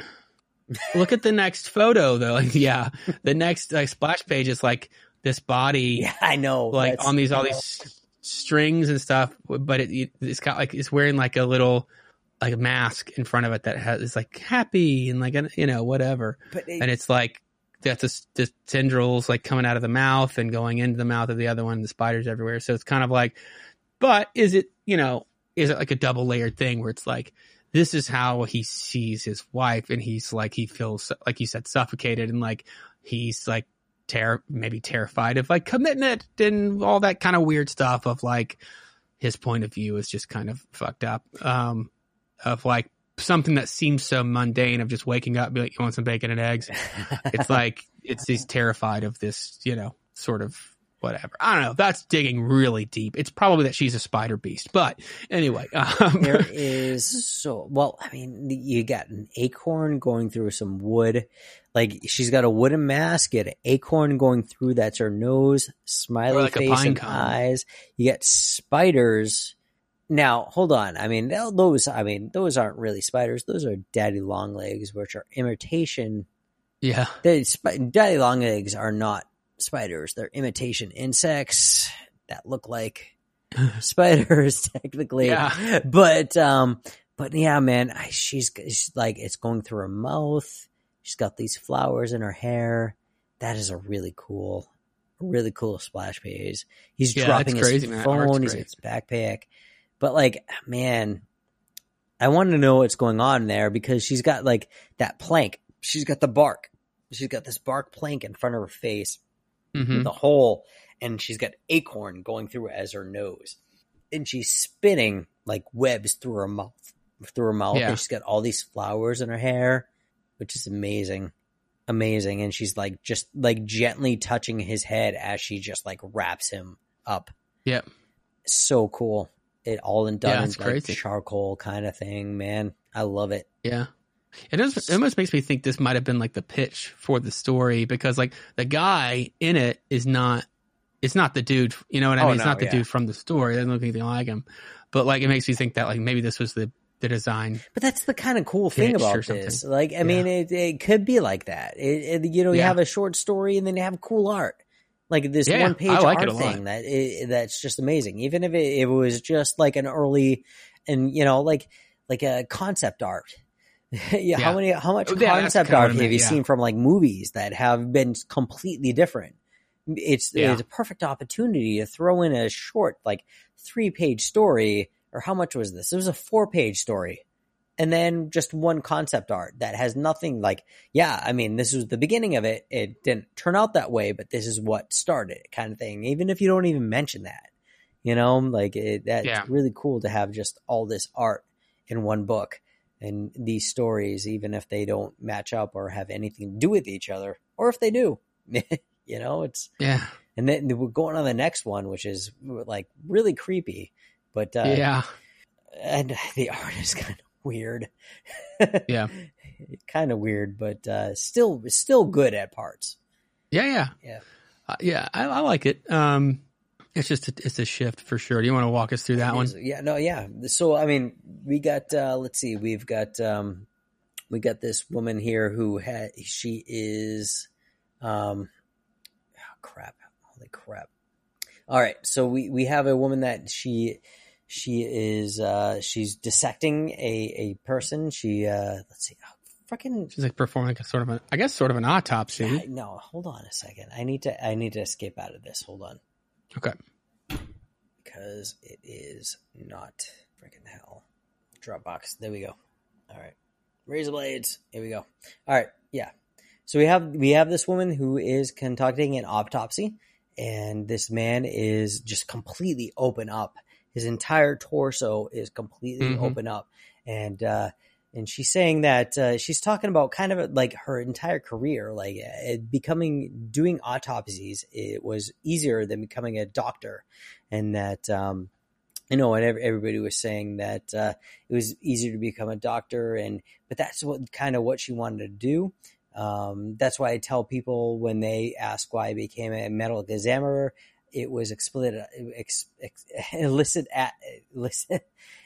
Look at the next photo though. Like, yeah, the next like splash page is like this body, Yeah, I know. like on these all these strings and stuff. But it, it's got like it's wearing like a little like a mask in front of it that has is like happy and like you know whatever. but it- And it's like that's the, the tendrils like coming out of the mouth and going into the mouth of the other one. The spiders everywhere. So it's kind of like, but is it you know is it like a double layered thing where it's like this is how he sees his wife and he's like he feels like you said suffocated and like he's like ter- maybe terrified of like commitment and all that kind of weird stuff of like his point of view is just kind of fucked up um of like something that seems so mundane of just waking up and be like you want some bacon and eggs it's like it's he's terrified of this you know sort of whatever. I don't know. That's digging really deep. It's probably that she's a spider beast, but anyway, um, there is so well. I mean, you got an acorn going through some wood. Like she's got a wooden mask, an acorn going through. That's her nose, smiley like face and cone. eyes. You got spiders. Now, hold on. I mean, those. I mean, those aren't really spiders. Those are daddy long legs, which are imitation. yeah, The sp- daddy long legs are not spiders. They're imitation insects that look like spiders technically. Yeah. But um but yeah, man, I, she's, she's like it's going through her mouth. She's got these flowers in her hair. That is a really cool really cool splash page. He's Yeah, dropping his crazy, man. That art's phone, he's got his backpack. But like, man, I want to know what's going on there because she's got like that plank. She's got the bark. She's got this bark plank in front of her face hmm with a hole, and she's got acorn going through it as her nose, and she's spinning like webs through her mouth, through her mouth, Yeah. and she's got all these flowers in her hair, which is amazing, amazing, and she's like just like gently touching his head as she just like wraps him up. Yep. So cool. It all in done Yeah, in it's like crazy. charcoal kind of thing, man. I love it. Yeah. It, is, it almost makes me think this might have been like the pitch for the story because like the guy in it is not, it's not the dude, you know what I Oh, mean? It's no, not the yeah. dude from the story. It doesn't look anything like him. But like it makes me think that like maybe this was the, the design. But that's the kind of cool thing about something. this. Like, I mean, it, it could be like that. It, it- you know, you Yeah. have a short story and then you have cool art, like this Yeah, one page like art thing that it, that's just amazing. Even if it, it was just like an early, and you know, like like a concept art. yeah, Yeah. how many, how much Oh, yeah, concept art have you seen from like movies that have been completely different? It's it's a perfect opportunity to throw in a short, like three page story. Or how much was this? It was a four page story and then just one concept art that has nothing like yeah i mean this was the beginning of it it didn't turn out that way but this is what started it kind of thing even if you don't even mention that you know like it, that's Yeah. really cool to have just all this art in one book and these stories even if they don't match up or have anything to do with each other or if they do you know it's Yeah. and then we're going on the next one which is like really creepy but uh yeah. and the art is kind of weird. Yeah. kind of weird, but uh, still still good at parts. Yeah. Yeah. Yeah. Uh, yeah. I, I like it. Um, it's just, a, it's a shift for sure. Do you want to walk us through that one? Yeah, no, yeah. So I mean, we got uh, let's see, we've got um, we got this woman here who had she is um, oh, crap, holy crap. All right, so we we have a woman that she she is uh she's dissecting a a person. She uh let's see, oh, fucking She's like performing a sort of an, I guess, sort of an autopsy. I- no, hold on a second. I need to I need to escape out of this. Hold on. Okay. Because it is not freaking hell. Dropbox. There we go. All right. Razor blades. Here we go. All right. Yeah. So we have we have this woman who is conducting an autopsy, and this man is just completely open up. His entire torso is completely Mhm. open up, and uh, and she's saying that uh, she's talking about kind of like her entire career, like uh, becoming doing autopsies. It was easier than becoming a doctor, and that um, you know, and everybody was saying that uh, it was easier to become a doctor, and but that's what kind of what she wanted to do. Um, that's why I tell people when they ask why I became a medical examiner, it was explicit, ex, ex, at,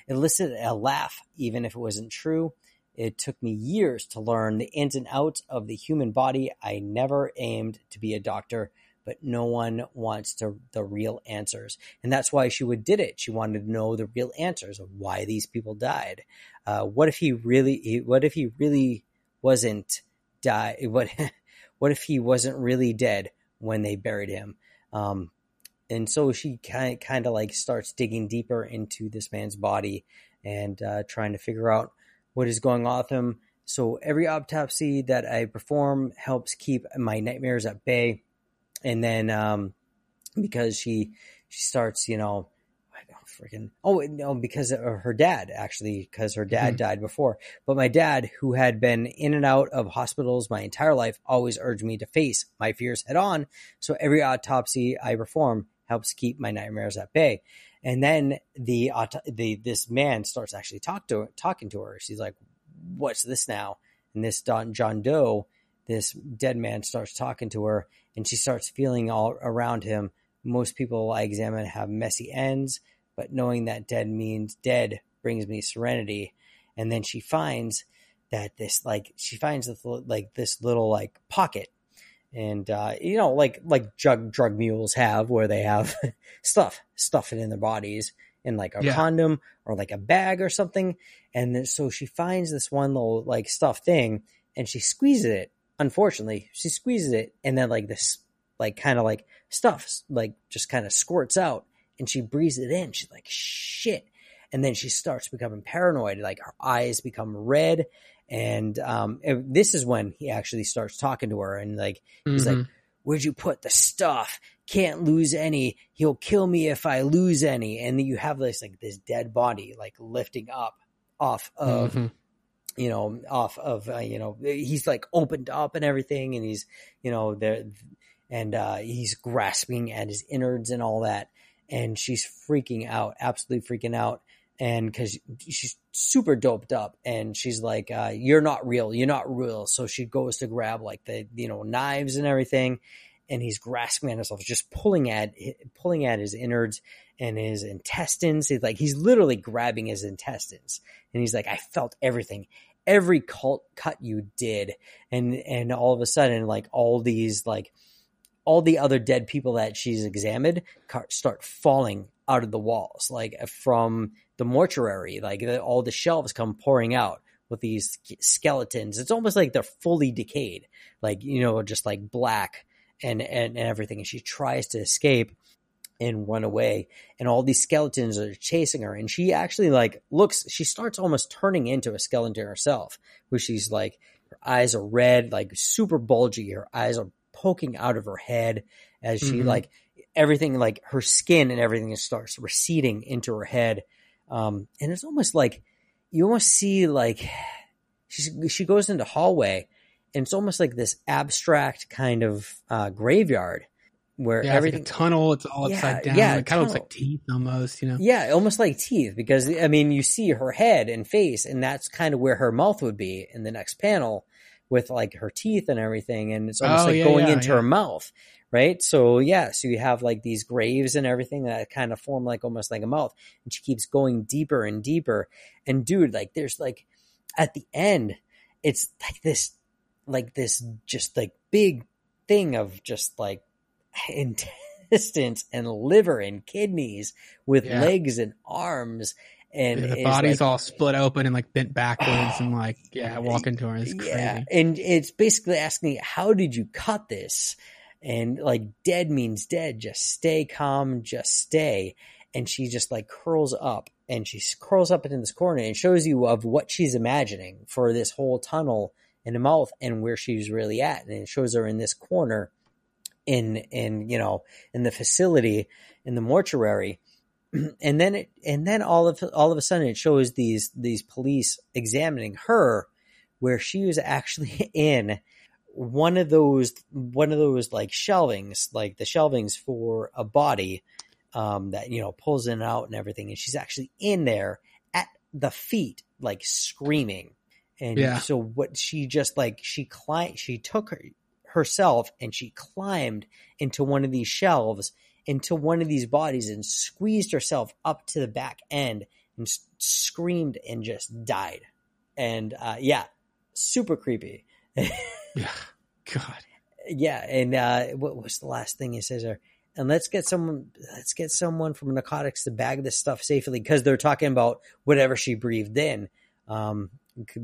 a laugh, even if it wasn't true. It took me years to learn the ins and outs of the human body. I never aimed to be a doctor, but no one wants to the real answers, and that's why she would did it. She wanted to know the real answers of why these people died. Uh, what if he really? What if he really wasn't die? What what if he wasn't really dead when they buried him? Um, and so she kind kind of like starts digging deeper into this man's body and uh, trying to figure out what is going on with him. So every autopsy that I perform helps keep my nightmares at bay. And then um, because she she starts, you know, freaking oh no because of her dad actually because her dad mm-hmm. died before but my dad who had been in and out of hospitals my entire life always urged me to face my fears head on so every autopsy i perform helps keep my nightmares at bay. And then the the this man starts actually talk to talking to her. She's like what's this now? And this Don John Doe this dead man starts talking to her and she starts feeling all around him. Most people I examine have messy ends, but knowing that dead means dead brings me serenity. And then she finds that this like she finds this like this little like pocket and uh, you know like like drug drug mules have where they have stuff stuff it in their bodies in like a yeah. condom or like a bag or something and then, so she finds this one little like stuff thing and she squeezes it unfortunately she squeezes it and then like this like kind of like stuff like just kind of squirts out and she breathes it in. She's like, shit. And then she starts becoming paranoid. Like her eyes become red. And um, this is when he actually starts talking to her and like, he's mm-hmm. like, where'd you put the stuff? Can't lose any. He'll kill me if I lose any. And then you have this like this dead body like lifting up off of mm-hmm you know, off of, uh, you know, he's like opened up and everything. And he's, you know, there, and uh, he's grasping at his innards and all that. And she's freaking out, absolutely freaking out. And because she's super doped up, and she's like, uh, "You're not real. You're not real." So she goes to grab like the you know knives and everything, and he's grasping at himself, just pulling at pulling at his innards and his intestines. He's like he's literally grabbing his intestines, and he's like, "I felt everything, every cult cut you did," and and all of a sudden, like all these like all the other dead people that she's examined start falling out of the walls, like from the mortuary, like all the shelves come pouring out with these skeletons. It's almost like they're fully decayed, like, you know, just like black and, and, and everything. And she tries to escape and run away and all these skeletons are chasing her and she actually like looks she starts almost turning into a skeleton herself where she's like her eyes are red like super bulgy her eyes are poking out of her head as she mm-hmm. like everything like her skin and everything starts receding into her head um and it's almost like you almost see like she she goes into hallway and it's almost like this abstract kind of uh graveyard where yeah, everything like tunnel it's all yeah, upside down yeah, it kind of looks like teeth almost you know? Yeah almost like teeth because i mean you see her head and face and that's kind of where her mouth would be in the next panel with like her teeth and everything, and it's almost oh, like yeah, going into her mouth, right? So yeah, so you have like these graves and everything that kind of form like almost like a mouth, and she keeps going deeper and deeper. And dude, like there's like at the end, it's like this, like this, just like big thing of just like intestines and liver and kidneys with legs and arms and the body's like, all split open and like bent backwards and like yeah walking to her is crazy yeah and it's basically asking how did you cut this and like dead means dead. Just stay calm just stay. And she just like curls up and she curls up in this corner and shows you of what she's imagining for this whole tunnel in the mouth and where she's really at. And it shows her in this corner in in you know in the facility in the mortuary. And then it and then all of all of a sudden it shows these these police examining her where she was actually in one of those one of those like shelvings like the shelvings for a body um, that you know pulls in and out and everything and she's actually in there at the feet like screaming and yeah. so what she just like she climbed she took her herself and she climbed into one of these shelves into one of these bodies and squeezed herself up to the back end and screamed and just died. And uh, yeah, super creepy. yeah, God. Yeah, and uh, what was the last thing he says there? And let's get someone. Let's get someone from narcotics to bag this stuff safely because they're talking about whatever she breathed in. Um,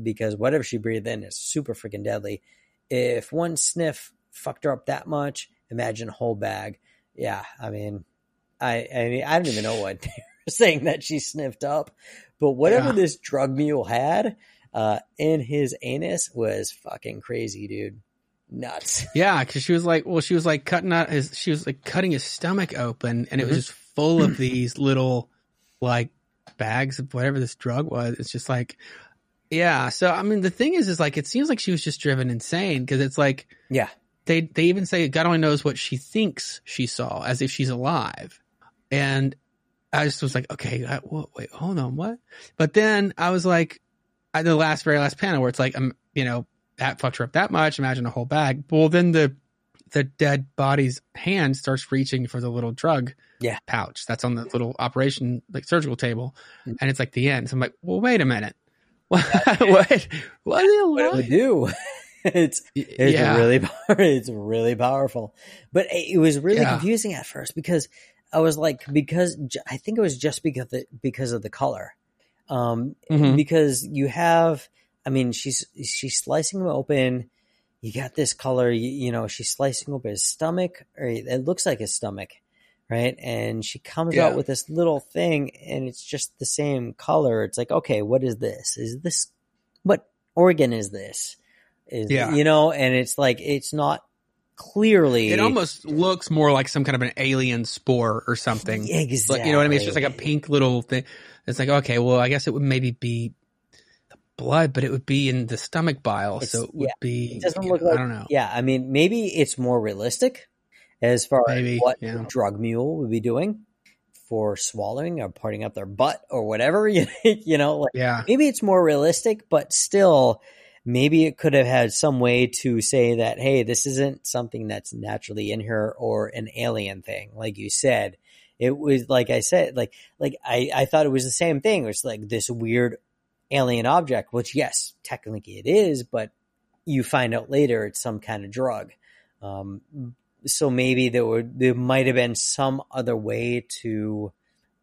because whatever she breathed in is super freaking deadly. If one sniff fucked her up that much. Imagine a whole bag. Yeah, I mean, I I mean, I don't even know what they're saying that she sniffed up, but whatever Yeah. this drug mule had uh, in his anus was fucking crazy, dude. Nuts. Yeah, because she was like, well, she was like cutting out his, she was like cutting his stomach open, and it was Mhm. just full of these little like bags of whatever this drug was. It's just like, yeah. So I mean, the thing is, is like it seems like she was just driven insane because it's like Yeah. they they even say God only knows what she thinks she saw, as if she's alive, and I just was like, okay, I, wha- wait, hold on, what? But then I was like, at the last very last panel where it's like, um, you know, that fucked her up that much. Imagine a whole bag. Well, then the the dead body's hand starts reaching for the little drug Yeah. pouch that's on the little operation like surgical table, Mm. and it's like the end. So I'm like, well, wait a minute, what? what? What are What it would do. it's it's yeah, really it's really powerful. But it was really Yeah. confusing at first because I was like because I think it was just because the, because of the color. Um Mhm. because you have I mean she's she's slicing him open you got this color you, you know she's slicing open his stomach or it looks like his stomach right and she comes Yeah. out with this little thing and it's just the same color it's like okay what is this is this what organ is this is Yeah. you know and it's like it's not clearly It almost looks more like some kind of an alien spore or something. exactly Like, you know what I mean? It's just like a pink little thing. It's like, okay, well, I guess it would maybe be the blood, but it would be in the stomach bile. It's- so it would yeah, be, it doesn't look know, like I don't know. Yeah, I mean, maybe it's more realistic as far Maybe, as what yeah. drug mule would be doing for swallowing or putting up their butt or whatever. You, you know, like Yeah. maybe it's more realistic, but still, maybe it could have had some way to say that, hey, this isn't something that's naturally in her or an alien thing, like you said. It was like I said, like like I, I thought it was the same thing. It was like this weird alien object, which yes, technically it is, but you find out later it's some kind of drug. Um, so maybe there would there might have been some other way to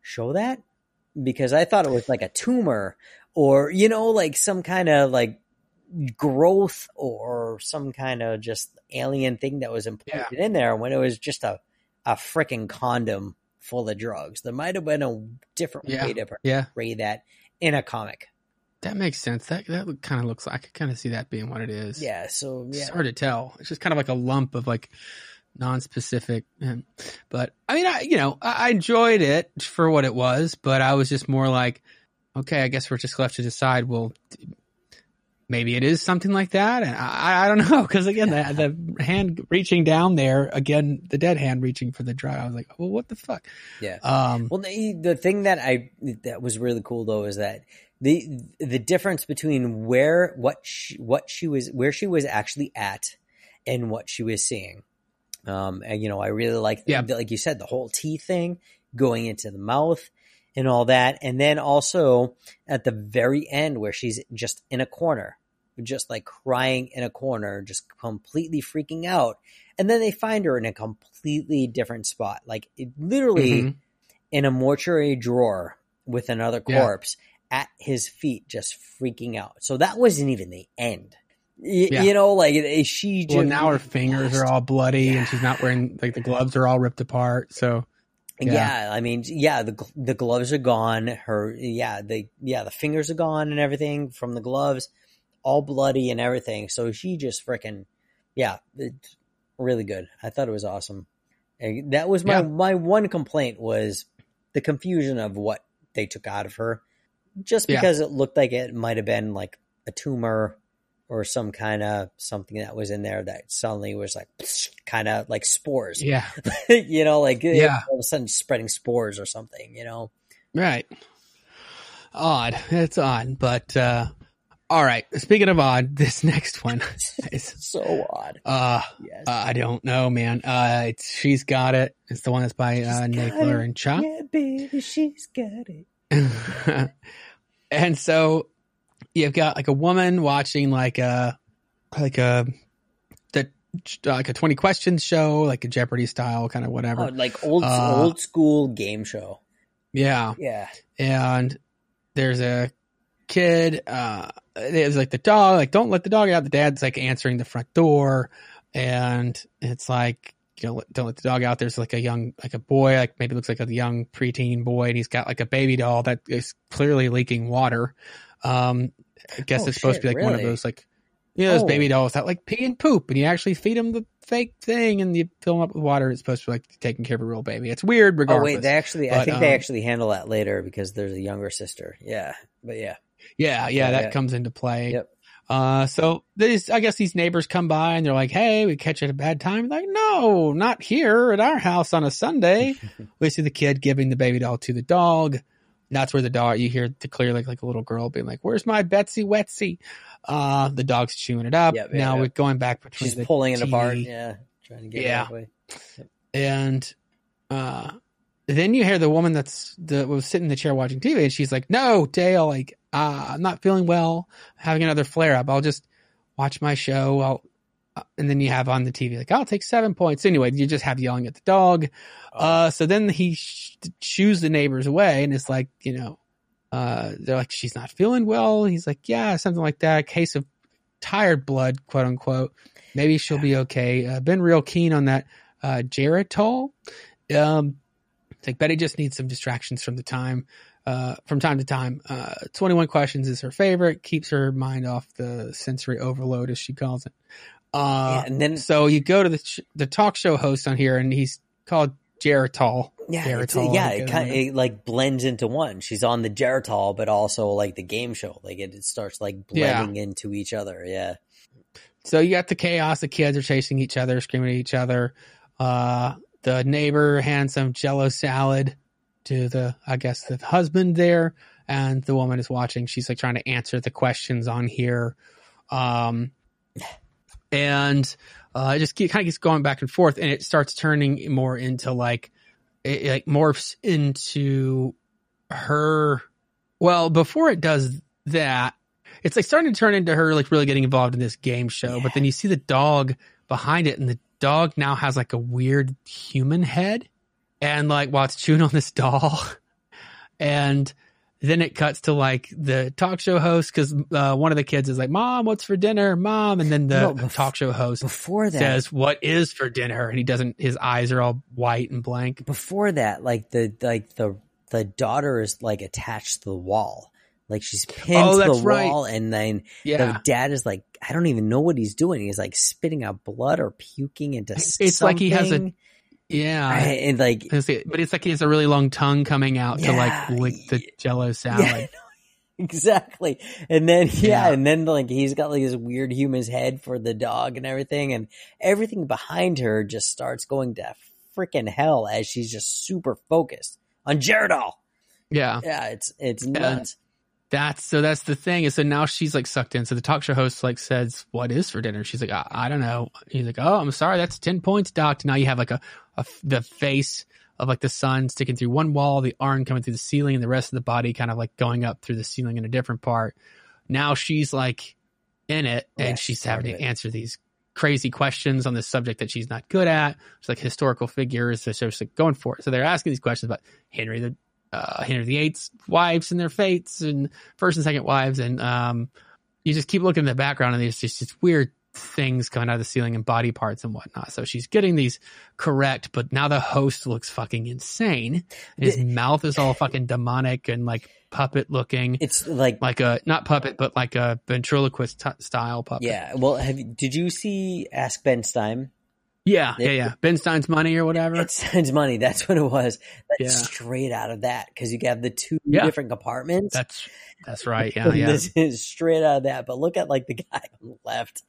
show that because I thought it was like a tumor or you know like some kind of like growth or some kind of just alien thing that was implanted in there when it was just a a freaking condom full of drugs. There might have been a different Yeah. way to Yeah. portray that in a comic. That makes sense. That, that kind of looks like, I could kind of see that being what it is. Yeah, so It's yeah. hard to tell. It's just kind of like a lump of like non-specific. But I mean, I, you know, I, I enjoyed it for what it was, but I was just more like, okay, I guess we're just left to decide. Well, maybe it is something like that. And I, I don't know. Cause again, the, the hand reaching down there again, the dead hand reaching for the drug. I was like, well, what the fuck? Yeah. Um, Well, the, the thing that I that was really cool though is that the the difference between where what she, what she was where she was actually at and what she was seeing. Um, and you know, I really like Yeah. like you said the whole tea thing going into the mouth and all that, and then also at the very end where she's just in a corner, just like crying in a corner, just completely freaking out, and then they find her in a completely different spot, like it literally mhm. in a mortuary drawer with another Yeah. corpse at his feet, just freaking out. So that wasn't even the end. Y- Yeah. You know, like she just Well, now her fingers are all bloody and she's not wearing like the gloves are all ripped apart. So Yeah. Yeah. I mean, yeah, the the gloves are gone. Her, yeah, the yeah, the fingers are gone and everything from the gloves, all bloody and everything. So she just freaking, yeah, it's really good. I thought it was awesome. And that was my Yeah. my one complaint was the confusion of what they took out of her, just Yeah. because it looked like it might have been like a tumor or some kind of something that was in there that suddenly was like kind of like spores yeah, you know, like Yeah. all of a sudden spreading spores or something, you know. right. Odd. It's odd, but uh all right. Speaking of odd, this next one is So odd. uh Yes. Uh, I don't know, man. Uh, it's she's got it. It's the one that's by uh, She's Nagler and Chuck. yeah, baby, she's got it. and so you've got like a woman watching like a like a the like a twenty questions show, like a Jeopardy style kind of whatever. Oh, like old Uh, old school game show. yeah, Yeah. and there's a kid. Uh, there's like the dog. Like, don't let the dog out. The dad's like answering the front door. and it's like you know don't let the dog out. There's like a young like a boy like maybe looks like a young preteen boy, and he's got like a baby doll that is clearly leaking water. Um, I guess Oh, it's supposed shit, to be like one of those like you know those Oh. baby dolls that like pee and poop, and you actually feed them the fake thing, and you fill them up with water. It's supposed to be like taking care of a real baby. It's weird, Oh regardless. wait, they actually I think they um, actually handle that later because there's a younger sister. Yeah. But yeah. Yeah, yeah, that yeah. comes into play. Yep. Uh, so these, I guess these neighbors come by and they're like, "Hey, we catch you at a bad time." Like, no, not here at our house on a Sunday. we see the kid giving the baby doll to the dog. That's where the dog, you hear the clear like, like a little girl being like, "Where's my Betsy Wetsy?" Uh, the dog's chewing it up. Yep, yeah, now yeah. we're going back between She's the pulling it apart. Yeah. Trying to get Yeah. it away. and uh then you hear the woman that's that was sitting in the chair watching TV and she's like, "No, Dale, like uh, I'm not feeling well, having another flare up. I'll just watch my show. I'll uh, and then you have on the TV like, "I'll take 7 points." Anyway, you just have yelling at the dog. Uh so then he sh- shoos the neighbors away and it's like, you know, uh they're like she's not feeling well. He's like, "Yeah, something like that. Case of tired blood, quote unquote. Maybe she'll be okay." Uh, been real keen on that uh Geritol. Um, it's like Betty just needs some distractions from the time, uh, from time to time. Uh, 21 questions is her favorite, keeps her mind off the sensory overload, as she calls it. Uh, Yeah, and then so you go to the, the talk show host on here and he's called Geritol. yeah, Geritol, yeah, it kind uh, it like blends into one. She's on the Geritol, but also like the game show. Like it, it starts like Yeah. blending into each other. Yeah. So you got the chaos. The kids are chasing each other, screaming at each other. Uh, the neighbor hands some jello salad to the, I guess, the husband there. And the woman is watching. She's like trying to answer the questions on here. Um, and, uh, it just keep, kind of keeps going back and forth and it starts turning more into like, it, it like morphs into her. Well, before it does that, it's like starting to turn into her like really getting involved in this game show. But then you see the dog behind it, and the dog now has like a weird human head, and like while it's chewing on this doll, and then it cuts to like the talk show host because uh, one of the kids is like, "Mom, what's for dinner, Mom?" And then the No, bef- talk show host Before that, says, "What is for dinner?" And he doesn't. His eyes are all white and blank. before that, like the like the the daughter is like attached to the wall. Like she's pinned Oh, to the right. wall, and then Yeah, the dad is like, I don't even know what he's doing. He's like spitting out blood or puking into. It's like he has a- something. Yeah. I- and like But it's like he has a really long tongue coming out to like lick the jello salad. Yeah, exactly. And then yeah, Yeah. and then like he's got like his weird human's head for the dog and everything, and everything behind her just starts going to freaking hell as she's just super focused on Geritol. Yeah. Yeah, it's it's nuts. That's so that's the thing is so now she's like sucked in. So the talk show host like says, "What is for dinner?" She's like, "I, I don't know." He's like, "Oh, I'm sorry, that's ten points, doc." Now you have like a, a the face of like the sun sticking through one wall, the arm coming through the ceiling, and the rest of the body kind of like going up through the ceiling in a different part. Now she's like in it, and Yeah, she's having to answer these crazy questions on this subject that she's not good at. It's like historical figures, so she's like going for it. So they're asking these questions about Henry the uh, Henry VIII's wives and their fates, and first and second wives, and um, you just keep looking in the background, and there's just these weird things coming out of the ceiling and body parts and whatnot. So she's getting these correct, but now the host looks fucking insane. His The- mouth is all fucking demonic and like puppet looking, It's like like a not puppet, but like a ventriloquist t- style puppet. yeah. Well, have you, did you see Ask Ben Stein? yeah, yeah, It- yeah. Ben Stein's money or whatever. It sends money. That's what it was. That's Yeah. straight out of that because you have the two Yeah. different compartments. That's that's right. Yeah, yeah. this is straight out of that. But look at like the guy on the left.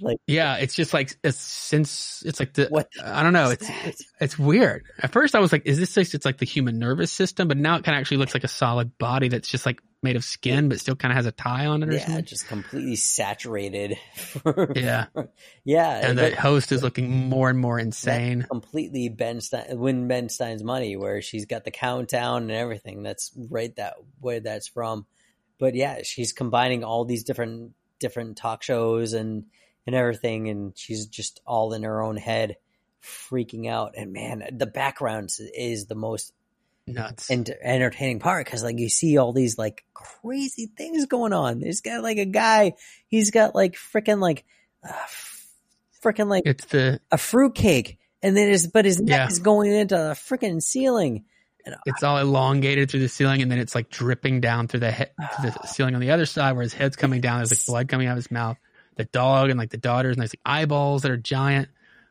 Like Yeah, it's just like it's since it's like the what? I don't know. It's it's it's weird. At first, I was like, "Is this just it's like the human nervous system?" But now it kind of actually looks like a solid body that's just like made of skin, but still kind of has a tie on it or yeah, something. just completely saturated. Yeah, yeah, and the host is looking more and more insane. completely Ben Stein, win Ben Stein's money, where she's got the countdown and everything. That's right that where that's from. But yeah, she's combining all these different different talk shows and and everything, and she's just all in her own head, freaking out. And man, the background is- the most Nuts. and entertaining part because like you see all these like crazy things going on. There's got like a guy, he's got like freaking like uh, freaking like It's the a fruit cake, and then his but his neck Yeah. is going into the freaking ceiling. And it's all elongated through the ceiling, and then it's like dripping down through the he- to the ceiling on the other side, where his head's coming down. There's like blood coming out of his mouth. The dog and like the daughters, and there's like eyeballs that are giant,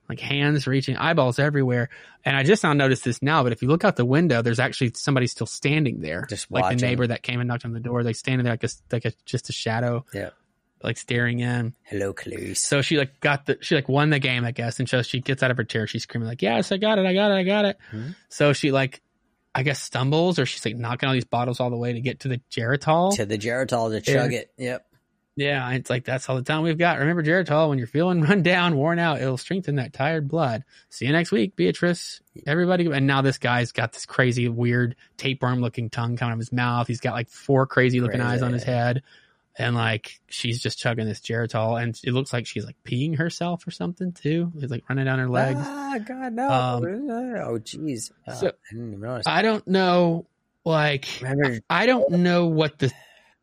like hands reaching, eyeballs everywhere. And I just now noticed this now, but if you look out the window, there's actually somebody still standing there, Just like watching. the neighbor that came and knocked on the door. They standing there like a like a just a shadow, Yeah. like staring in. Hello, Clarice. So she like got the she like won the game, I guess, and so she gets out of her chair. She's screaming like, "Yes, I got it! I got it! I got it!" Mhm. So she like, I guess stumbles or she's like knocking all these bottles all the way to get to the Geritol. to the Geritol to chug Yeah. it. Yep. Yeah, it's like that's all the time we've got. Remember Geritol when you're feeling run down, worn out, it'll strengthen that tired blood. See you next week, Beatrice. Everybody, and now this guy's got this crazy, weird tapeworm looking tongue coming out of his mouth. He's got like four crazy looking Crazy. eyes on his head. And like she's just chugging this Geritol, and it looks like she's like peeing herself or something too. It's like running down her legs. Ah, God, no. Um, oh, jeez. Uh, so- I didn't even notice. I don't know, like Remember, I don't know what the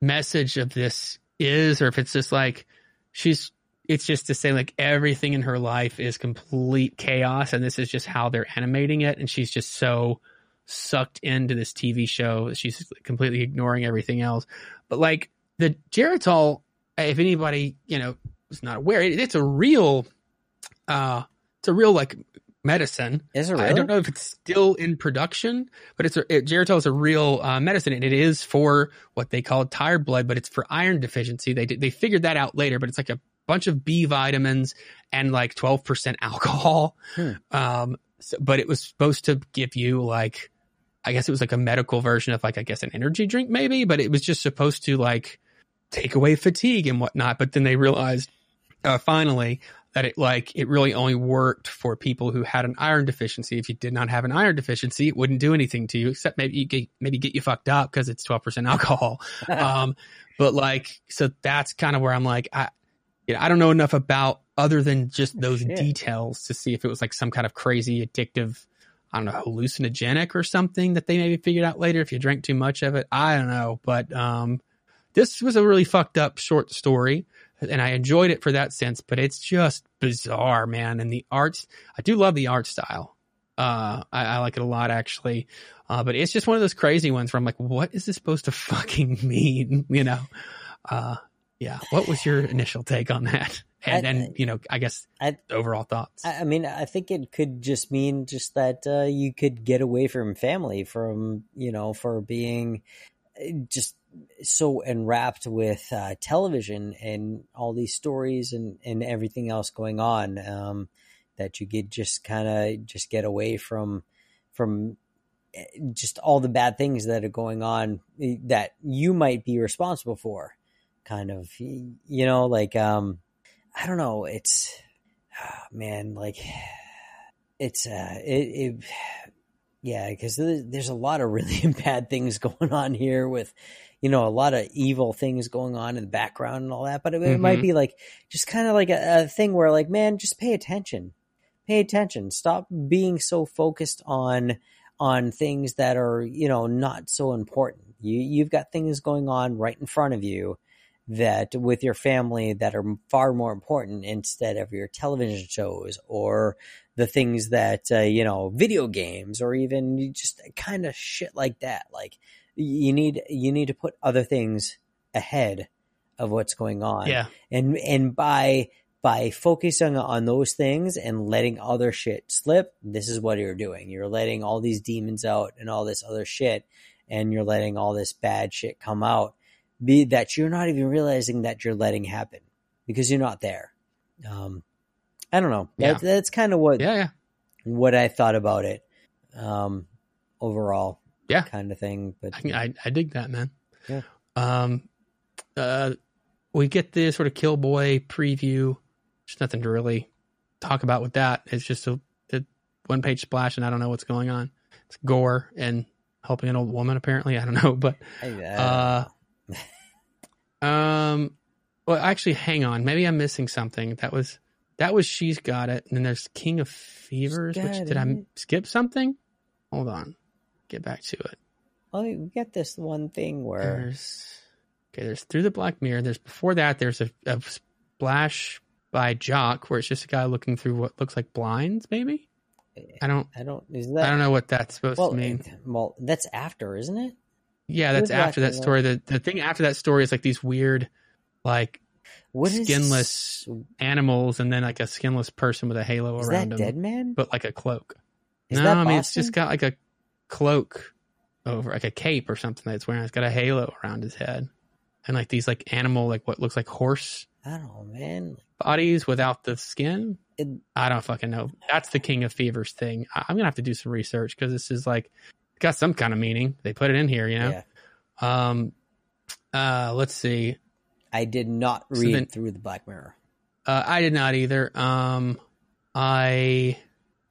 message of this is, or if it's just like she's. It's just to say like everything in her life is complete chaos, and this is just how they're animating it, and she's just so sucked into this TV show she's completely ignoring everything else. But like the Geritol, if anybody you know is not aware, it, it's a real, uh, it's a real like medicine. is it really? I don't know if it's still in production, but it's a, it, Geritol is a real uh, medicine, and it is for what they call tired blood, but it's for iron deficiency. They they figured that out later, but it's like a bunch of B vitamins and like twelve percent alcohol. Hmm. Um, so, but it was supposed to give you like, I guess it was like a medical version of like I guess an energy drink maybe, but it was just supposed to like take away fatigue and whatnot. But then they realized uh, finally that it like it really only worked for people who had an iron deficiency. If you did not have an iron deficiency, it wouldn't do anything to you except maybe get, maybe get you fucked up because it's twelve percent alcohol. um, but like so that's kind of where I'm like I you know, I don't know enough about other than just those Shit. details to see if it was like some kind of crazy addictive. I don't know, hallucinogenic or something that they maybe figured out later if you drank too much of it. I don't know. But um, this was a really fucked up short story and I enjoyed it for that sense, but it's just bizarre, man. And the arts, I do love the art style. Uh, I, I like it a lot actually. Uh, but it's just one of those crazy ones where I'm like, what is this supposed to fucking mean? You know? Uh, yeah. What was your initial take on that? And, then, you know, I guess I- overall thoughts. I I mean, I think it could just mean just that uh, you could get away from family, from you know, for being uh, just so enwrapped with uh, television and all these stories and and everything else going on, um, that you get just kind of just get away from from eh, just all the bad things that are going on eh, that you might be responsible for, kind of, you know, like um, I don't know, it's man, like it's uh, it, it yeah, because there's a lot of really bad things going on here with, you know, a lot of evil things going on in the background and all that. But it, it might Mhm. be like just kind of like a, a thing where, like, man, just pay attention, pay attention. Stop being so focused on on things that are you know not so important. You you've got things going on right in front of you that with your family that are far more important instead of your television shows or the things that uh, you know video games or even just kind of shit like that like you need you need to put other things ahead of what's going on yeah. and and by by focusing on those things and letting other shit slip this is what you're doing you're letting all these demons out and all this other shit and you're letting all this bad shit come out be that you're not even realizing that you're letting happen because you're not there um i don't know Yeah. that, that's kind of what Yeah. Yeah. what i thought about it um overall Yeah. kind of thing but I, I, I dig that, man. Yeah. Um, uh, we get the sort of Killboy preview. There's nothing to really talk about with that. It's just a, a one page splash, and I don't know what's going on. It's gore and helping an old woman, apparently. I don't know, but uh, um, well, actually, hang on. Maybe I'm missing something. That was that was she's got it, and then there's King of Fevers. Which did I skip something? Hold on, get back to it. oh you get this one thing where There's okay. There's through the Black Mirror. There's before that. There's a, a splash by Jock, where it's just a guy looking through what looks like blinds. Maybe I don't. I don't. Is that? I don't know what that's supposed well, to mean. well, that's after, isn't it? Yeah, that's after that watching story. The the thing after that story is like these weird, like What is Skinless animals, and then like a skinless person with a halo Is around that him, Dead Man? but like a cloak. Is no, that I mean it's just got like a cloak over, like a cape or something that it's wearing. It's got a halo around his head, and like these like animal, like what looks like horse I don't know, man. bodies without the skin. It, I don't fucking know. That's the King of Fevers thing. I- I'm gonna have to do some research because this is like got some kind of meaning. They put it in here, you know. Yeah, Um, uh, let's see. I did not So read then- through the Black Mirror. Uh, I did not either. Um, I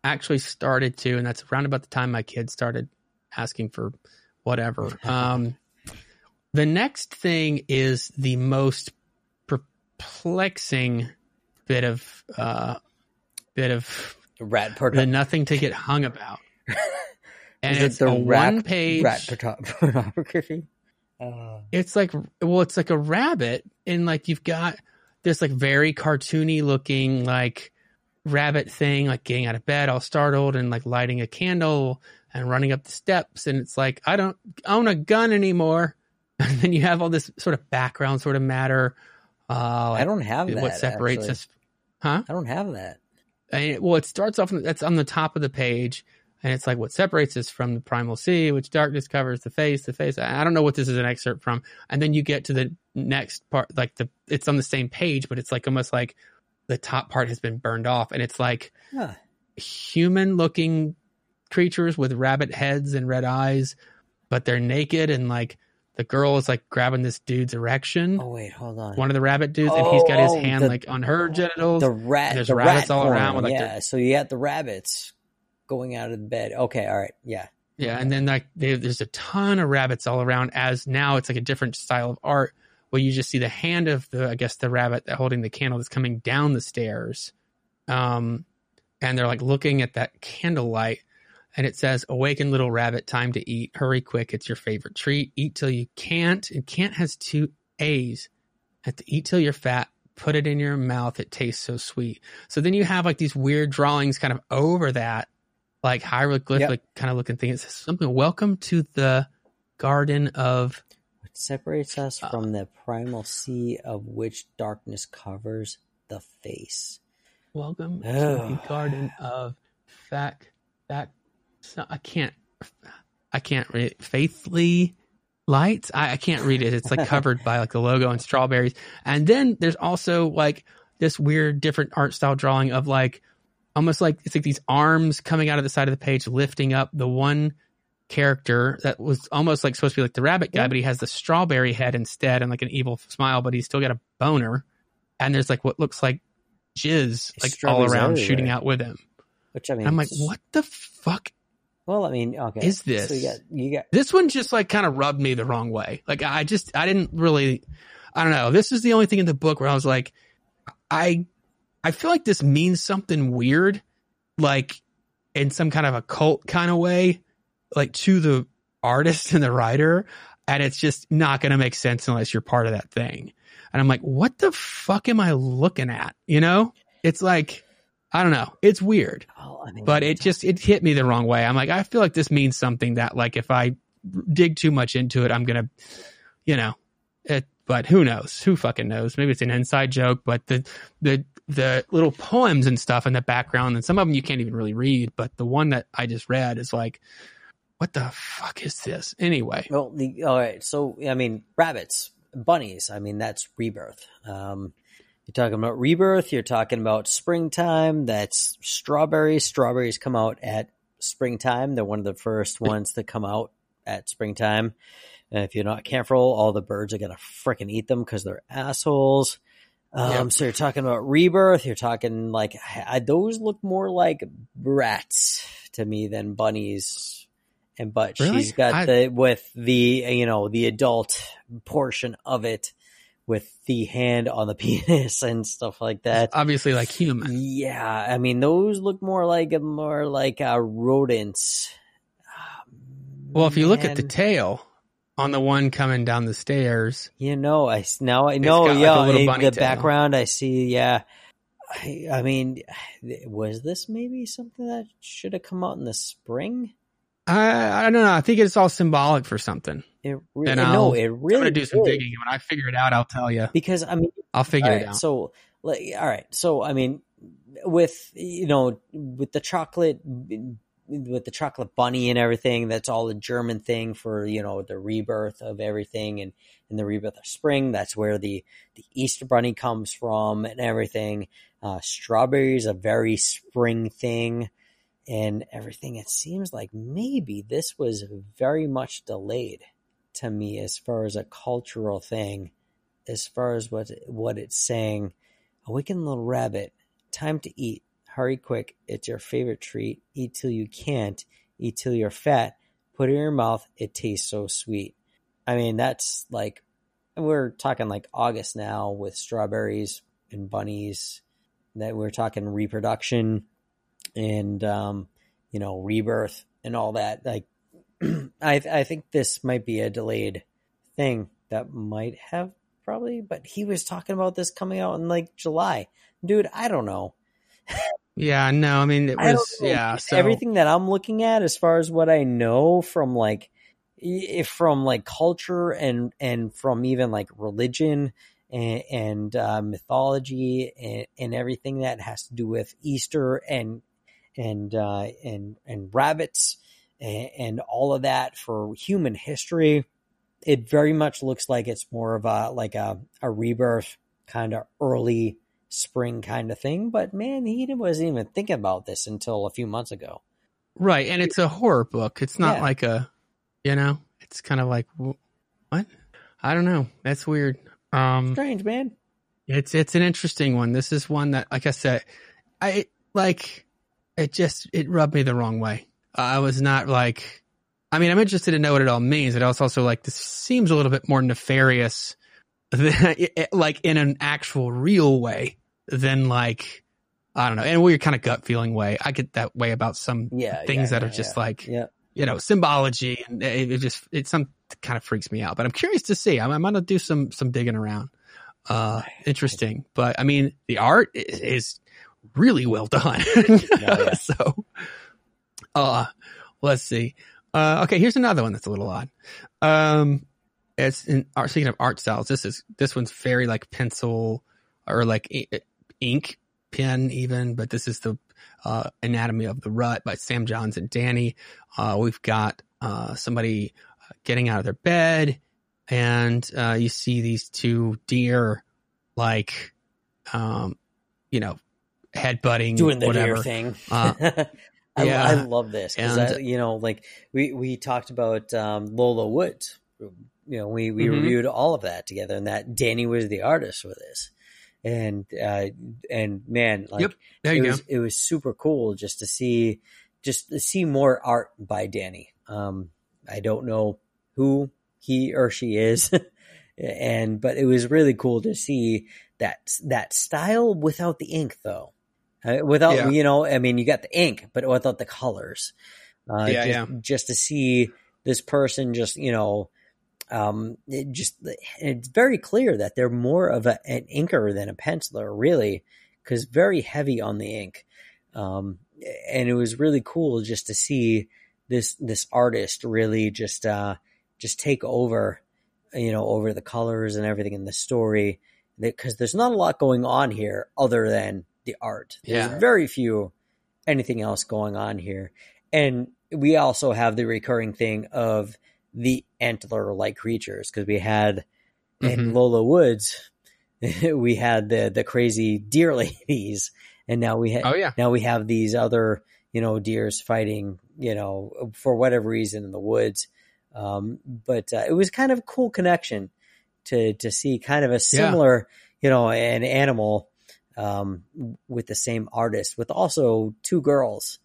actually started to, and that's around about the time my kids started asking for whatever. Um, the next thing is the most perplexing bit of uh, bit of Rat the nothing to get hung about. And Is it it's the a rat- one page. rat porno- pornography. Uh, it's like well it's like a rabbit and like you've got this like very cartoony looking like rabbit thing like getting out of bed all startled and like lighting a candle and running up the steps and it's like i don't own a gun anymore and then you have all this sort of background sort of matter uh like I don't have that. what separates actually. us huh I don't have that. and it- well, it starts off. That's on the top of the page, and it's like what separates us from the primal sea, which darkness covers the face. The face. I don't know what this is an excerpt from. And then you get to the next part, like the it's on the same page, but it's like almost like the top part has been burned off, and it's like Huh. human-looking creatures with rabbit heads and red eyes, but they're naked, and like the girl is like grabbing this dude's erection. Oh wait, hold on. One of the rabbit dudes, and he's got his Oh, hand the- like on her genitals. the rat. there's the rabbits rat all porn, around with, like, yeah. So you got the rabbits going out of the bed. Okay, all right, yeah. Yeah, and then like they, there's a ton of rabbits all around. As now it's like a different style of art where you just see the hand of the I guess the rabbit that holding the candle that's coming down the stairs, um, and they're like looking at that candlelight, and it says, "Awaken, little rabbit, time to eat. Hurry quick, it's your favorite treat. Eat till you can't." And can't has two A's. Have to eat till you're fat. Put it in your mouth. It tastes so sweet. So then you have like these weird drawings kind of over that, like hieroglyphic kind of looking thing. It says something. Welcome to the Garden of. Separates us Uh, from the primal sea of which darkness covers the face? Welcome to Oh. the Garden of Fact. Fact. So I can't. I can't read it. Faithfully lights. I, I can't read it. It's like covered by like the logo and strawberries. And then there's also like this weird different art style drawing of like almost like it's like these arms coming out of the side of the page lifting up the one character that was almost like supposed to be like the rabbit guy, Yeah. but he has the strawberry head instead and like an evil smile, but he's still got a boner. And there's like what looks like jizz like all around everywhere. shooting out with him. Which I mean, I'm like, what the fuck? Well, I mean, okay. is this? So you got you got This one just like kind of rubbed me the wrong way. Like I just I didn't really I don't know. This is the only thing in the book where I was like I I feel like this means something weird like in some kind of a cult kind of way like to the artist and the writer and it's just not going to make sense unless you're part of that thing. And I'm like, what the fuck am I looking at? You know? It's like I don't know. It's weird well, I mean, but it just it hit me the wrong way. I'm like, I feel like this means something that like if I dig too much into it, I'm gonna, you know, it. But who knows? Who fucking knows? Maybe it's an inside joke. But the the the little poems and stuff in the background, and some of them you can't even really read. But the one that I just read is like, what the fuck is this? Anyway, Well, the all right. So I mean, rabbits, bunnies. I mean, that's rebirth. Um, you're talking about rebirth. You're talking about springtime. That's strawberries. Strawberries come out at springtime. They're one of the first ones to come out at springtime. And if you're not careful, all the birds are gonna freaking eat them because they're assholes. Um, Yep. So you're talking about rebirth. You're talking like I, those look more like rats to me than bunnies. And but Really? she's got I- the with the you know the adult portion of it with the hand on the penis and stuff like that. obviously like human. Yeah, I mean those look more like more like uh, rodents. Well, if you look at the tail on the one coming down the stairs, You know, I now I know. got like yeah, a little in the tail. background I see. Yeah, I, I mean, was this maybe something that should have come out in the spring? I, I don't know. I think it's all symbolic for something. It really, no, it I'm really gonna do some did. digging. When I figure it out, I'll tell you. because I mean, I'll figure all it out. so like, all right, so I mean, with you know, with the chocolate, with the chocolate bunny and everything, that's all a German thing for you know the rebirth of everything and and the rebirth of spring. That's where the the Easter bunny comes from and everything. Uh, strawberries a very spring thing and everything. It seems like maybe this was very much delayed to me as far as a cultural thing, as far as what what it's saying. Awaken little rabbit, time to eat. Hurry quick, it's your favorite treat. Eat till you can't, eat till you're fat. Put it in your mouth, it tastes so sweet. I mean, that's like we're talking like August now with strawberries and bunnies. That we're talking reproduction and um, you know rebirth and all that. Like, I I think this might be a delayed thing that might have probably, but he was talking about this coming out in like July. Dude, I don't know. Yeah, no, I mean it was yeah. So Everything that I'm looking at, as far as what I know from like, if from like culture and and from even like religion and, and uh, mythology and, and everything that has to do with Easter and and uh, and and rabbits and, and all of that for human history, it very much looks like it's more of a like a a rebirth kind of early spring kind of thing. But man, he wasn't even thinking about this until a few months ago. right, and it's a horror book. It's not Yeah. like a, you know, it's kind of like what? I don't know. That's weird. Um, Strange, man. It's it's an interesting one. This is one that, like I said, I like it. Just it rubbed me the wrong way. I was not like. I mean, I'm interested to know what it all means. It also also like this seems a little bit more nefarious, than, like in an actual real way than like I don't know, in a weird kind of gut feeling way. I get that way about some Yeah, things yeah, that yeah, are just like you know symbology, and it, it just it some kind of freaks me out. But I'm curious to see. I'm, I'm gonna do some some digging around. Uh, interesting, but I mean, the art is, is really well done. yeah. So, uh, let's see. Uh, okay, here's another one that's a little odd. Um, it's in art. Speaking of art styles, this is this one's very like pencil or like ink pen even, but this is the uh, Anatomy of the Rut by Sam Johns and Danny. Uh, we've got uh, somebody getting out of their bed, and uh, you see these two deer, like, um, you know, headbutting, Doing the whatever. deer thing. Uh, I, yeah. I love this because And- you know, like we we talked about um, Lola Woods. You know, we we Mhm. reviewed all of that together, and that Danny was the artist for this. And uh, and man, like Yep, There it you go. was it was super cool just to see just to see more art by Danny. Um, I don't know who he or she is, and but it was really cool to see that that style without the ink though. Uh, without Yeah. you know, I mean, you got the ink, but without the colors. Uh, Yeah, just, yeah. just to see this person just you know um, it just it's very clear that they're more of a, an inker than a penciler, really, because very heavy on the ink. Um, and it was really cool just to see this this artist really just uh, just take over, you know, over the colors and everything in the story. Because there's not a lot going on here other than the art. There's Yeah. very few anything else going on here, and we also have the recurring thing of the antler like creatures because we had in Mhm. Lola Woods we had the the crazy deer ladies and now we ha- Oh yeah, now we have these other you know deers fighting you know for whatever reason in the woods um, but uh, it was kind of a cool connection to to see kind of a similar you know an animal um, with the same artist with also two girls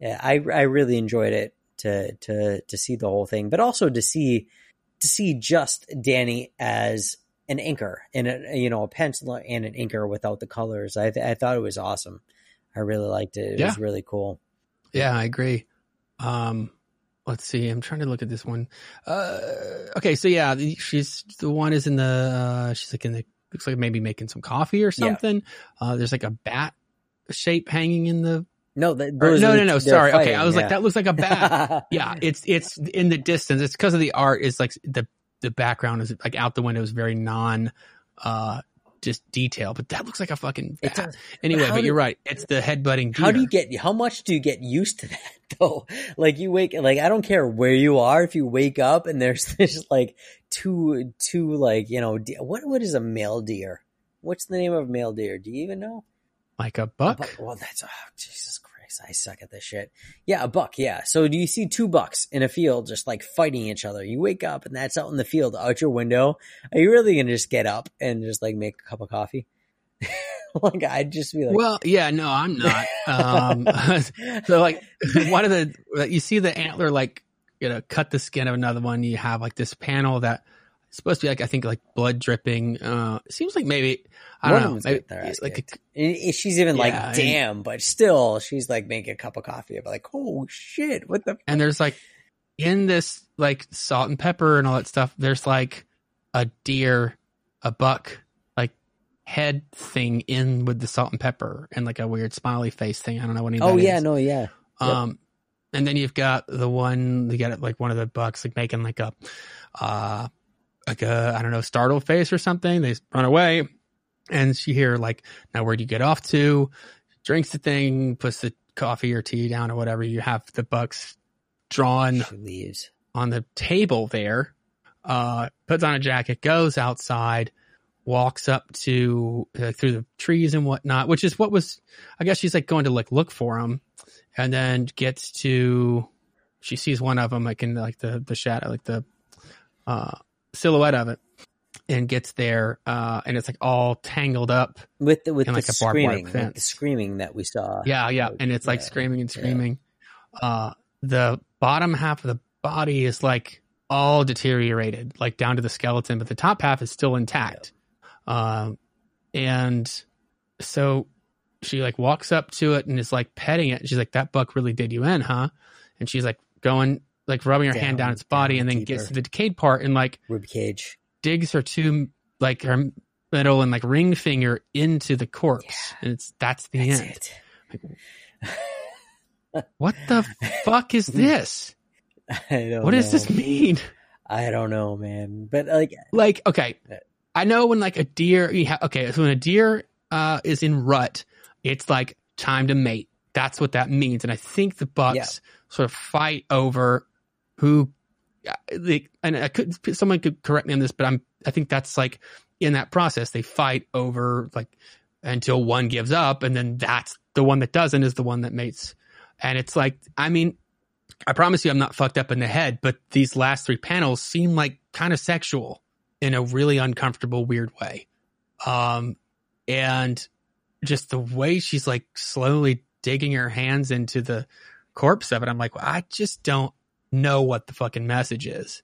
yeah, I I really enjoyed it to to to see the whole thing, but also to see to see just Danny as an inker and a, you know a penciler and an inker without the colors. I th- I thought it was awesome. I really liked it. It Yeah. was really cool. Yeah, I agree. Um, let's see. I'm trying to look at this one. Uh, okay, so yeah, she's the one is in the uh, she's like in the looks like maybe making some coffee or something. Uh, there's like a bat shape hanging in the. No, the, or- no, no, no. Sorry. okay, I was like, that looks like a bat. yeah, it's it's in the distance. It's because of the art. Is like the the background is like out the window is very non, uh, just detail. But that looks like a fucking bat. does. Anyway, how but you're right. It's the headbutting. Deer. How do you get? How much do you get used to that though? Like you wake, like I don't care where you are. If you wake up and there's this like two, two like you know, de- what what is a male deer? What's the name of a male deer? Do you even know? like a A buck? buck- Well, that's oh, Jesus Christ. I suck at this shit. Yeah, a buck. Yeah. So do you see two bucks in a field just like fighting each other? You wake up and that's out in the field, out your window. Are you really gonna just get up and just like make a cup of coffee? like I'd just be like, well, yeah, no, I'm not. Um, so like one of the you see the antler like you know cut the skin of another one. You have like this panel that it's supposed to be like I think like blood dripping. Uh, it seems like maybe I One don't know. Maybe, like. And and she's even Yeah, like, and- damn, but still, she's like making a cup of coffee. I'm like, oh shit, what the? and there's like in this like salt and pepper and all that stuff. There's like a deer, a buck, like head thing in with the salt and pepper and like a weird smiley face thing. I don't know what any. of Oh yeah, is. no, yeah. Yep. And then you've got the one you got like one of the bucks like making like a, uh, like a I don't know startled face or something. They run away, and she hear like, now where do you get off to? Drinks the thing, puts the coffee or tea down or whatever. You have the bucks drawn on the table there. Uh, puts on a jacket, goes outside, walks up to uh, through the trees and whatnot, which is what was, I guess she's like going to like look for him, and then gets to, she sees one of them like in like the the shadow, like the uh silhouette of it, and gets there, uh, and it's like all tangled up. with the with the like a barbed wire screaming, like the screaming that we saw. Yeah, yeah, and it's like Yeah. screaming and Yeah. screaming. Uh, the bottom half of the body is like all deteriorated, like down to the skeleton, but the top half is still intact. Um, and so she like walks up to it and is like petting it. She's like, "That buck really did you in, huh?" And she's like going, like rubbing her hand Down, down its body, down and then deeper. gets to the decayed part and like Rib cage. digs her two like her middle and like ring finger into the corpse, and it's that's the That's end. it. What the fuck is this? I don't What does this mean? I don't know, man. But like, Like, okay, I know when like a deer, you ha- okay, so when a deer uh, is in rut, it's like time to mate. That's what that means, and I think the bucks Yeah. sort of fight over who. uh, They, and I could someone could correct me on this, but I'm I think that's like in that process they fight over like until one gives up, and then that's the one that doesn't is the one that mates. And it's like, I mean, I promise you I'm not fucked up in the head, but these last three panels seem like kind of sexual in a really uncomfortable, weird way. Um, and just the way she's like slowly digging her hands into the corpse of it, I'm like, well, I just don't know what the fucking message is.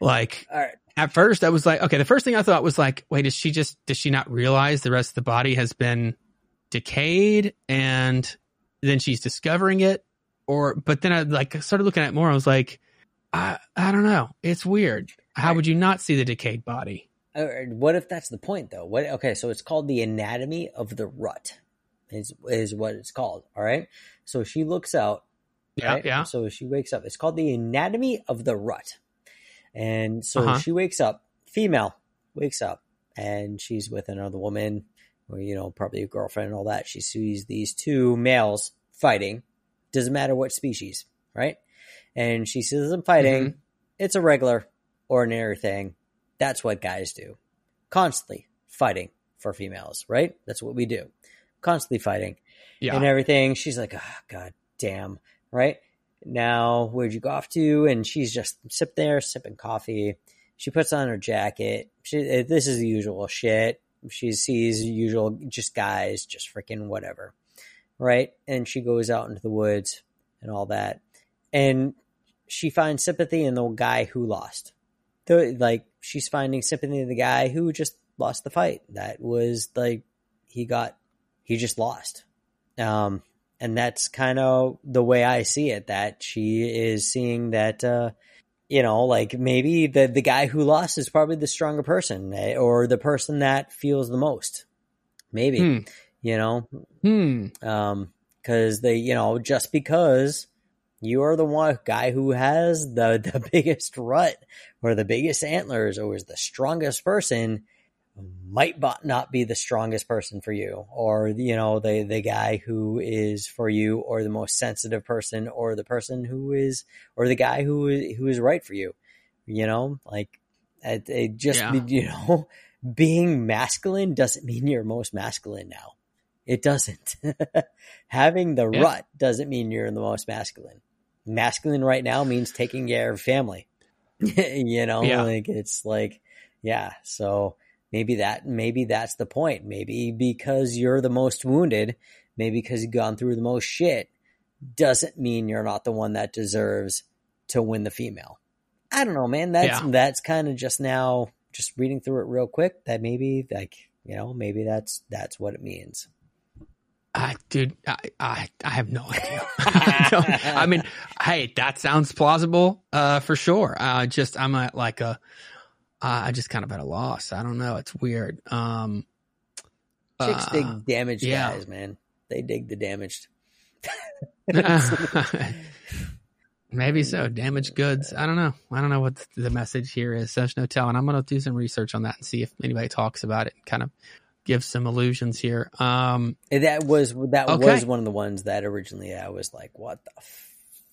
Like, right, at first I was like, okay, the first thing I thought was like, wait, is she just, does she not realize the rest of the body has been decayed and then she's discovering it? Or, but then I like started looking at it more. I was like, I, I don't know. It's weird. How would you not see the decayed body? Right. What if that's the point, though? What? Okay, so it's called the anatomy of the rut. Is is what it's called. All right. So she looks out. Yeah. right? Yeah. So she wakes up. It's called the anatomy of the rut. And so Uh-huh. she wakes up, female wakes up, and she's with another woman, or you know, probably a girlfriend and all that. She sees these two males fighting. Doesn't matter what species, right? And she sees them fighting. Mm-hmm. It's a regular, ordinary thing. That's what guys do. Constantly fighting for females, right? That's what we do. Constantly fighting Yeah. and everything. She's like, oh, God damn, right? Now, where'd you go off to? And she's just sip there, sipping coffee. She puts on her jacket. She, eh, this is the usual shit. She sees usual, just guys, just freaking whatever, right? And she goes out into the woods and all that. And she finds sympathy in the guy who lost. The, like, she's finding sympathy in the guy who just lost the fight. That was like, he got, he just lost. Um, and that's kind of the way I see it. That she is seeing that, uh, you know, like maybe the the guy who lost is probably the stronger person, eh, or the person that feels the most. Maybe, Hmm. you know, Hmm. um, because they, you know, just because you are the one guy who has the the biggest rut or the biggest antlers or is the strongest person might not be the strongest person for you or you know the the guy who is for you or the most sensitive person or the person who is or the guy who is who is right for you you know like it, it just Yeah. you know being masculine doesn't mean you're most masculine now it doesn't having the Yeah. rut doesn't mean you're the most masculine masculine right now means taking care of family. You know Yeah. like it's like yeah so maybe that maybe that's the point. Maybe because you're the most wounded maybe because you've gone through the most shit doesn't mean you're not the one that deserves to win the female. I don't know man. That's Yeah. that's kind of just now just reading through it real quick that maybe like you know maybe that's that's what it means I, dude, I, I, I have no idea. I, I mean, hey, that sounds plausible, uh, for sure. Uh, just, I'm at like a, uh, I just kind of at a loss. I don't know. It's weird. Um, chicks uh, dig damaged yeah. guys man they dig the damaged Maybe so. Damaged goods. I don't know. I don't know what the message here is. There's no telling. I'm going to do some research on that and see if anybody talks about it and kind of give some illusions here. Um, that was that Okay. was one of the ones that originally I was like, "What the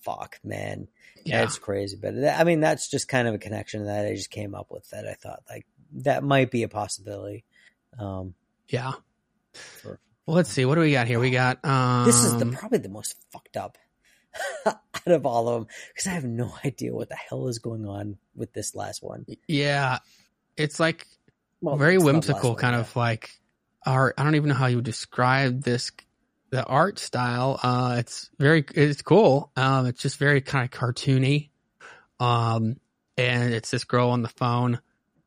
fuck, man? yeah. That's crazy." But that, I mean, that's just kind of a connection that I just came up with that I thought like that might be a possibility. Um, Yeah. For- Well, let's see. What do we got here? We got, um, this is the probably the most fucked up out of all of them because I have no idea what the hell is going on with this last one. yeah, it's like Well, very whimsical, kind of like art. I don't even know how you would describe this, the art style. Uh, it's very, it's cool. Um, it's just very kind of cartoony. Um, and it's this girl on the phone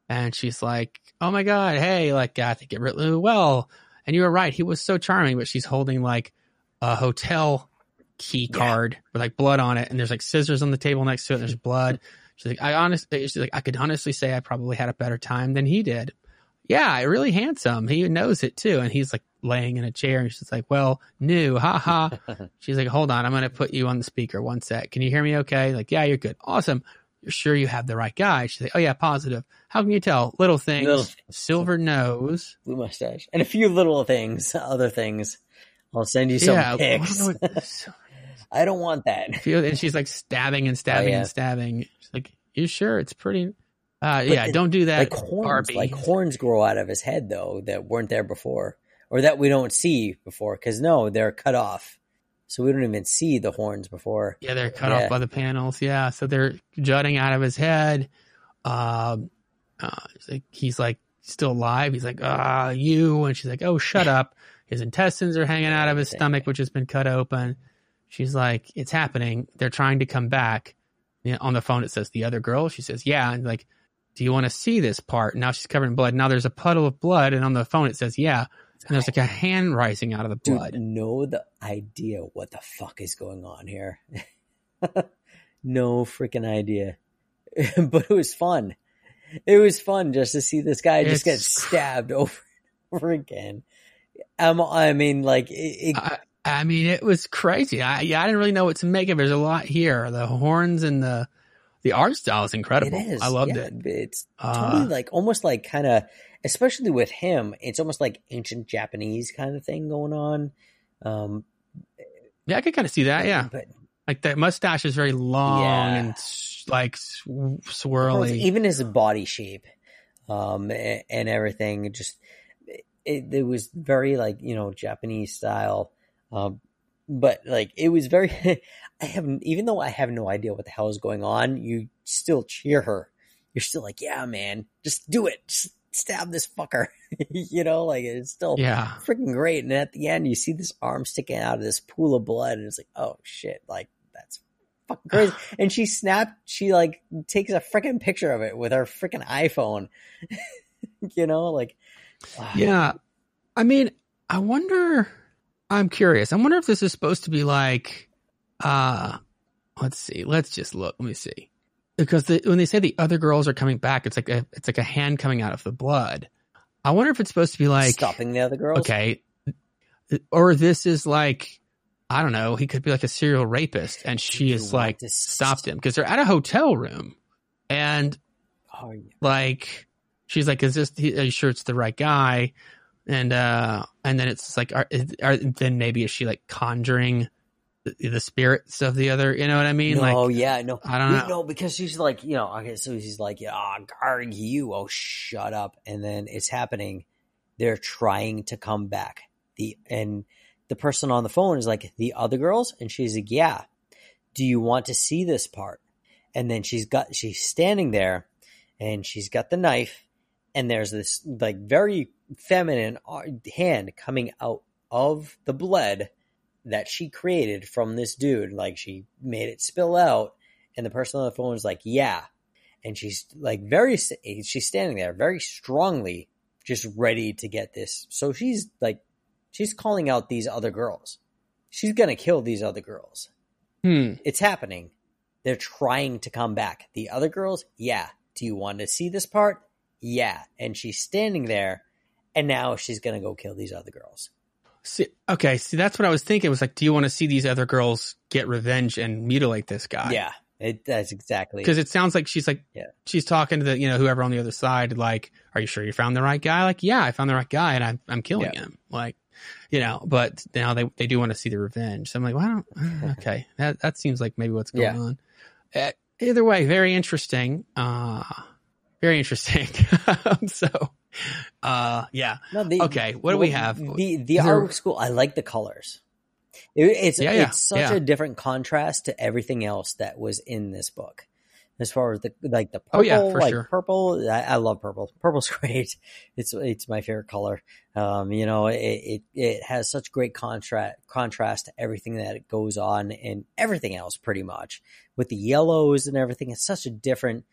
and she's like, Oh my God. Hey, like, I think it really well. And you were right. He was so charming, but she's holding like a hotel key Yeah. card with like blood on it. And there's like scissors on the table next to it. And there's blood. She's like, I honestly, she's like, I could honestly say I probably had a better time than he did. Yeah, really handsome. He knows it too. And he's like laying in a chair and she's like, well, new, ha ha. She's like, hold on, I'm going to put you on the speaker one sec. Can you hear me okay? Like, yeah, you're good. Awesome. You're sure you have the right guy. She's like, oh yeah, positive. How can you tell? Little things, Little silver nose. blue mustache and a few little things, other things. I'll send you some yeah. I pics. don't I don't want that. and she's like stabbing and stabbing Oh, yeah. and stabbing. She's like, "You sure it's pretty?" Uh, yeah, don't do that. like horns, Barbie. like horns grow out of his head though that weren't there before, or that we don't see before. Because no, they're cut off, so we don't even see the horns before. yeah, they're cut Yeah. off by the panels. Yeah, so they're jutting out of his head. Um, uh, he's like, he's like still alive. He's like, "Ah, you," and she's like, "Oh, shut up." His intestines are hanging out of his stomach, which has been cut open. She's like, "It's happening. They're trying to come back." You know, on the phone, it says the other girl. She says, "Yeah," and like, "Do you want to see this part?" Now she's covered in blood. Now there's a puddle of blood, and on the phone it says, "Yeah," and there's like a hand rising out of the Dude, blood. no the idea what the fuck is going on here. no freaking idea. but it was fun. It was fun just to see this guy just get It's cr- stabbed over and over again. Um, I mean, like, it, it, I, I mean, it was crazy. I yeah, I didn't really know what to make of. it. There's a lot here. The horns and the the art style is incredible. it is. I loved yeah, it. It's Uh, totally like almost like kind of, especially with him, it's almost like ancient Japanese kind of thing going on. Um, yeah, I could kind of see that. Yeah, but like that mustache is very long Yeah. and like sw- swirly. even his body shape um and everything it just it, it was very like you know japanese style um but like it was very i haven't even though i have no idea what the hell is going on you still cheer her. You're still like yeah man just do it. Just stab this fucker. You know like it's still yeah, freaking great. And at the end you see this arm sticking out of this pool of blood and it's like oh shit like that's fucking crazy. And she snapped she like takes a freaking picture of it with her freaking iphone. You know like ah, yeah. I mean, I wonder. I'm curious. I wonder if this is supposed to be like. uh Let's see. Let's just look. Let me see. because the, when they say the other girls are coming back, it's like a, it's like a hand coming out of the blood. I wonder if it's supposed to be like stopping the other girls. Okay, or this is like I don't know. He could be like a serial rapist, and she You is like stopped him because they're at a hotel room, and Oh, yeah. like she's like, "Is this? Are you sure it's the right guy?" And uh, and then it's like, are, are then maybe is she like conjuring the, the spirits of the other? You know what I mean? no, like, yeah, no, I don't know. No, because she's like, you know, okay, so he's like, oh, guard you, oh, shut up, and then it's happening. They're trying to come back. The and the person on the phone is like, the other girls, and she's like, yeah. Do you want to see this part? And then she's got, she's standing there, and she's got the knife, and there's this like very feminine uh, hand coming out of the blood that she created from this dude. Like she made it spill out, and the person on the phone is like, "Yeah," and she's like very, she's standing there very strongly, just ready to get this. So she's like, she's calling out these other girls. She's gonna kill these other girls. hmm. It's happening. They're trying to come back. The other girls, yeah. Do you want to see this part? Yeah. And she's standing there, and now she's gonna go kill these other girls. See, okay, see, that's what I was thinking. It was like, do you want to see these other girls get revenge and mutilate this guy? Yeah, it, that's exactly. because it sounds like she's like Yeah. she's talking to the you know whoever on the other side like are you sure you found the right guy like yeah i found the right guy and i'm, I'm killing Yeah. him like you know but now they, they do want to see the revenge so i'm like well okay that that seems like maybe what's going Yeah. on uh, either way very interesting uh very interesting so uh yeah No, the, Okay, what do we have? The the Is there- art school. I like the colors. It, it's Yeah, yeah, it's such yeah. a different contrast to everything else that was in this book. As far as the like the purple, Oh, yeah, for like sure. purple, I, I love purple. Purple's great. It's it's my favorite color. Um, you know, it, it it has such great contrast contrast to everything that goes on and everything else, pretty much with the yellows and everything. It's such a different,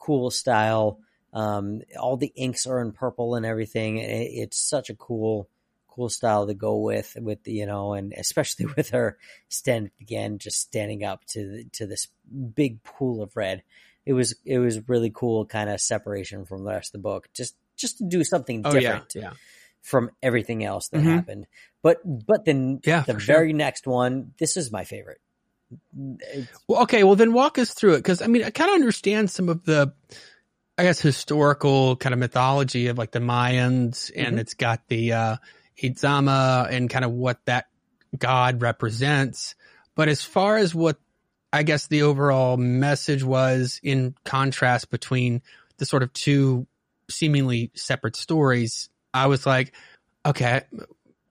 cool style. Um, all the inks are in purple and everything. It, it's such a cool, cool style to go with, with the, you know, and especially with her stand again, just standing up to to this big pool of red. It was it was really cool, kind of separation from the rest of the book. Just just to do something oh different yeah from everything else that Mhm. happened. But but then Yeah, the for sure. very next one, this is my favorite. Well, okay. Well, then walk us through it because I mean, I kind of understand some of the, I guess, historical kind of mythology of like the Mayans, and Mhm. it's got the uh, Itzama and kind of what that god represents. But as far as what I guess the overall message was in contrast between the sort of two seemingly separate stories, I was like, okay,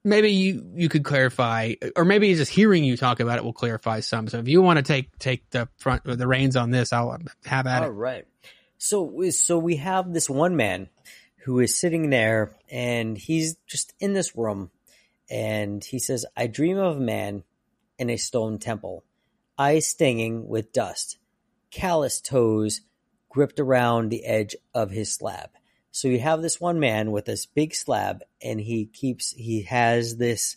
maybe you you could clarify, or maybe just hearing you talk about it will clarify some. So if you want to take take the front the reins on this, I'll have at All it. right. So so we have this one man who is sitting there and he's just in this room and he says, I dream of a man in a stone temple, eyes stinging with dust, callous toes gripped around the edge of his slab. So you have this one man with this big slab and he keeps he has this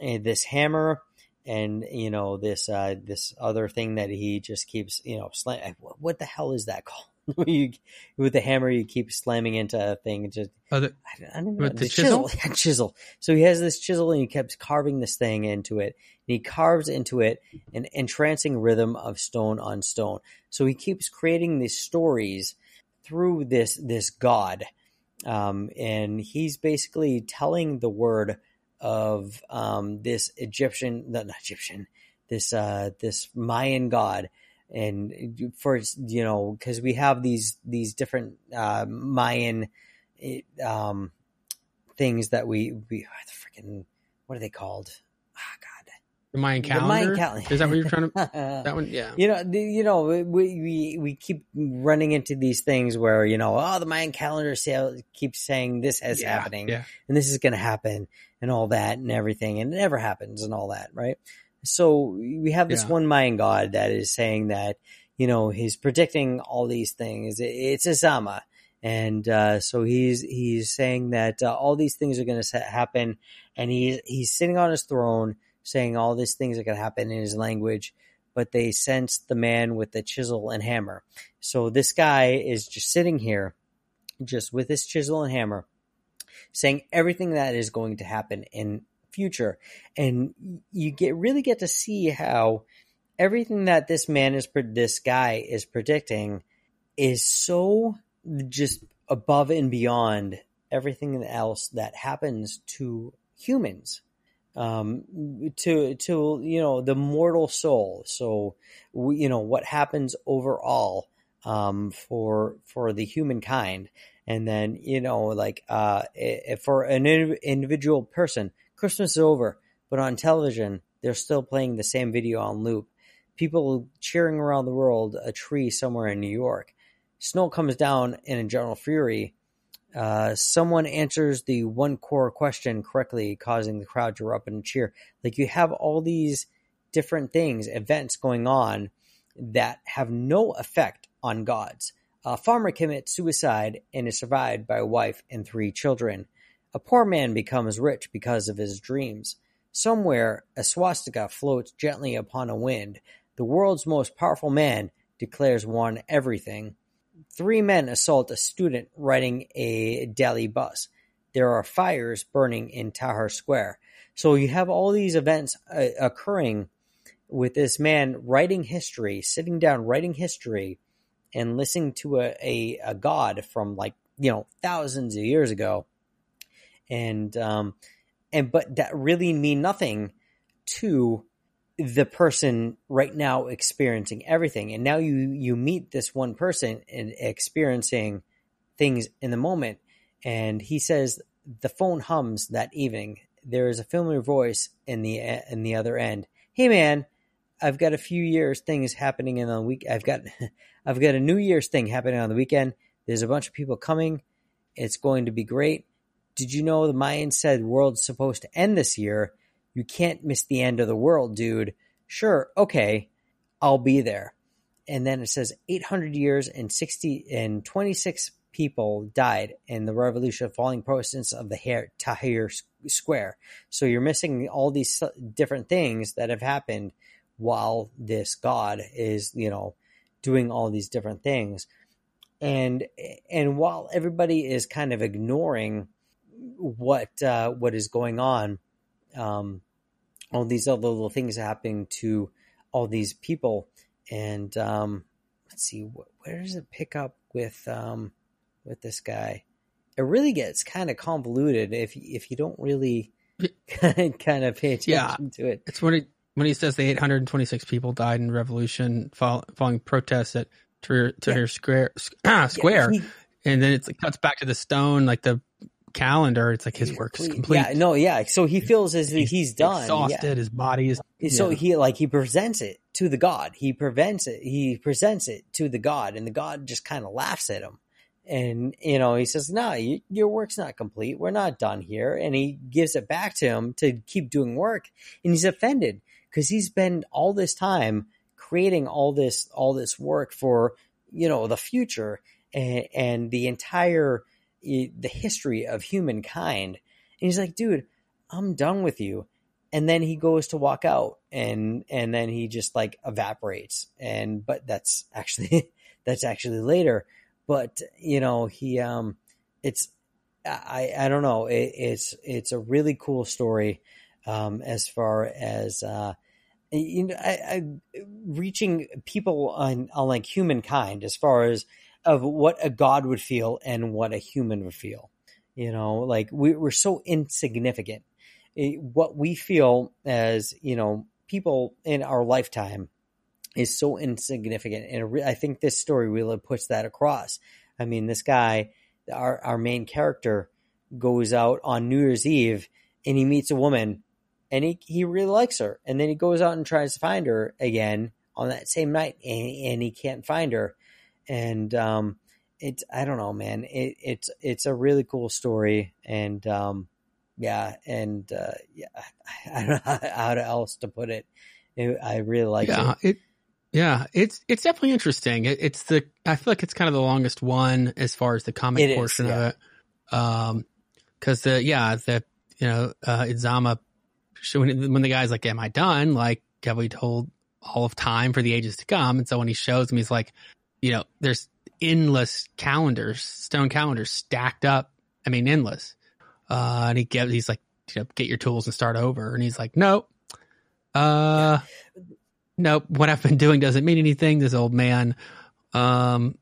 uh, this hammer and you know this uh this other thing that he just keeps you know slam- what the hell is that called you, with the hammer you keep slamming into a thing just Oh, the- I, I don't know. the chisel? Yeah, chisel so he has this chisel and he keeps carving this thing into it and he carves into it an entrancing rhythm of stone on stone so he keeps creating these stories through this this god um and he's basically telling the word of um, this Egyptian, no, not Egyptian, this uh, this Mayan god, and for you know because we have these these different uh, Mayan um, things that we we the freaking what are they called? Ah, God, the Mayan The calendar. Mayan calendar. Is that what you're trying to? that one, yeah. you know, the, you know, we, we we keep running into these things where you know, oh, the Mayan calendar say, keeps saying this is Yeah, happening, Yeah. and this is going to happen, and all that, and everything, and it never happens, and all that, right? So we have this Yeah. one Mayan god that is saying that you know he's predicting all these things. It- It's Isama, and uh, so he's he's saying that uh, all these things are going to happen, and he he's sitting on his throne saying all these things that to happen in his language, but they sense the man with the chisel and hammer. So this guy is just sitting here, just with his chisel and hammer, saying everything that is going to happen in future, and you get really get to see how everything that this man is this guy is predicting is so just above and beyond everything else that happens to humans um to to you know the mortal soul. So we, you know what happens overall um for for the humankind. And then you know like uh for an individual person christmas is over but on television they're still playing the same video on loop. People cheering around the world a tree somewhere in new york. Snow comes down in a general fury uh, someone answers the one core question correctly, causing the crowd to erupt and cheer. Like you have all these different things, events going on that have no effect on gods. A farmer commits suicide and is survived by a wife and three children. A poor man becomes rich because of his dreams. Somewhere, a swastika floats gently upon a wind. The world's most powerful man declares one everything. Three men assault a student riding a Delhi bus. There are fires burning in Tahrir Square. So you have all these events uh, occurring with this man writing history, sitting down writing history, and listening to a, a, a god from like you know thousands of years ago, and um, and but that really mean nothing to the person right now experiencing everything. And now you you meet this one person and experiencing things in the moment. And he says the phone hums that evening. There is a familiar voice in the in the other end. Hey man i've got a few years things happening in the week. I've got i've got a new year's thing happening on the weekend. There's a bunch of people coming. It's going to be great. Did you know the mayans said world's supposed to end this year you can't miss the end of the world, dude. Sure, okay, I'll be there. And then it says 800 years and 60 and 26 people died in the revolution of falling Protestants of the Tahrir Square. So you're missing all these different things that have happened while this God is, you know, doing all these different things. And and while everybody is kind of ignoring what uh, what is going on, um, all these other little things happening to all these people. And um, let's see, wh- where does it pick up with um, with this guy? It really gets kind of convoluted if if you don't really kind of pay attention yeah, to it. It's when he when he says the 826 people died in revolution following protests at Tahrir, Tahrir yeah. Square, square. Yeah, he, and then it cuts back to the stone, like the calendar, it's like his work is complete. Yeah, no, yeah. So he feels as he's, he's done. Exhausted. Yeah. His body is. So yeah. he like he presents it to the god. He prevents it. He presents it to the god, and the god just kind of laughs at him. And you know he says, "No, you, your work's not complete. We're not done here." And he gives it back to him to keep doing work. And he's offended because he's been all this time creating all this all this work for you know the future and, and the entire the history of humankind. And he's like, dude, I'm done with you. And then he goes to walk out and, and then he just like evaporates. And, but that's actually, that's actually later. But, you know, he, um, it's, I, I don't know. It, it's, it's a really cool story, um, as far as, uh, you know, I, I, reaching people on, on like humankind as far as of what a god would feel and what a human would feel. You know, like we, we're so insignificant. It, what we feel as, you know, people in our lifetime is so insignificant. And I think this story really puts that across. I mean, this guy, our, our main character, goes out on New Year's Eve and he meets a woman and he, he really likes her. And then he goes out and tries to find her again on that same night and, and he can't find her and um, it's I don't know, man. It, it's it's a really cool story, and um, yeah, and uh, yeah, I don't know how else to put it. it I really like yeah, it. it. Yeah, it's it's definitely interesting. It, it's the I feel like it's kind of the longest one as far as the comic it portion is, yeah. of it. Um, because the yeah the you know uh, Izama when when the guy's like, "Am I done?" Like, have we told all of time for the ages to come. And so when he shows him, he's like, you know, there's endless calendars, stone calendars stacked up. I mean, endless. Uh, and he gives, he's like, you know, get your tools and start over. And he's like, nope. uh, nope. What I've been doing doesn't mean anything. This old man, um,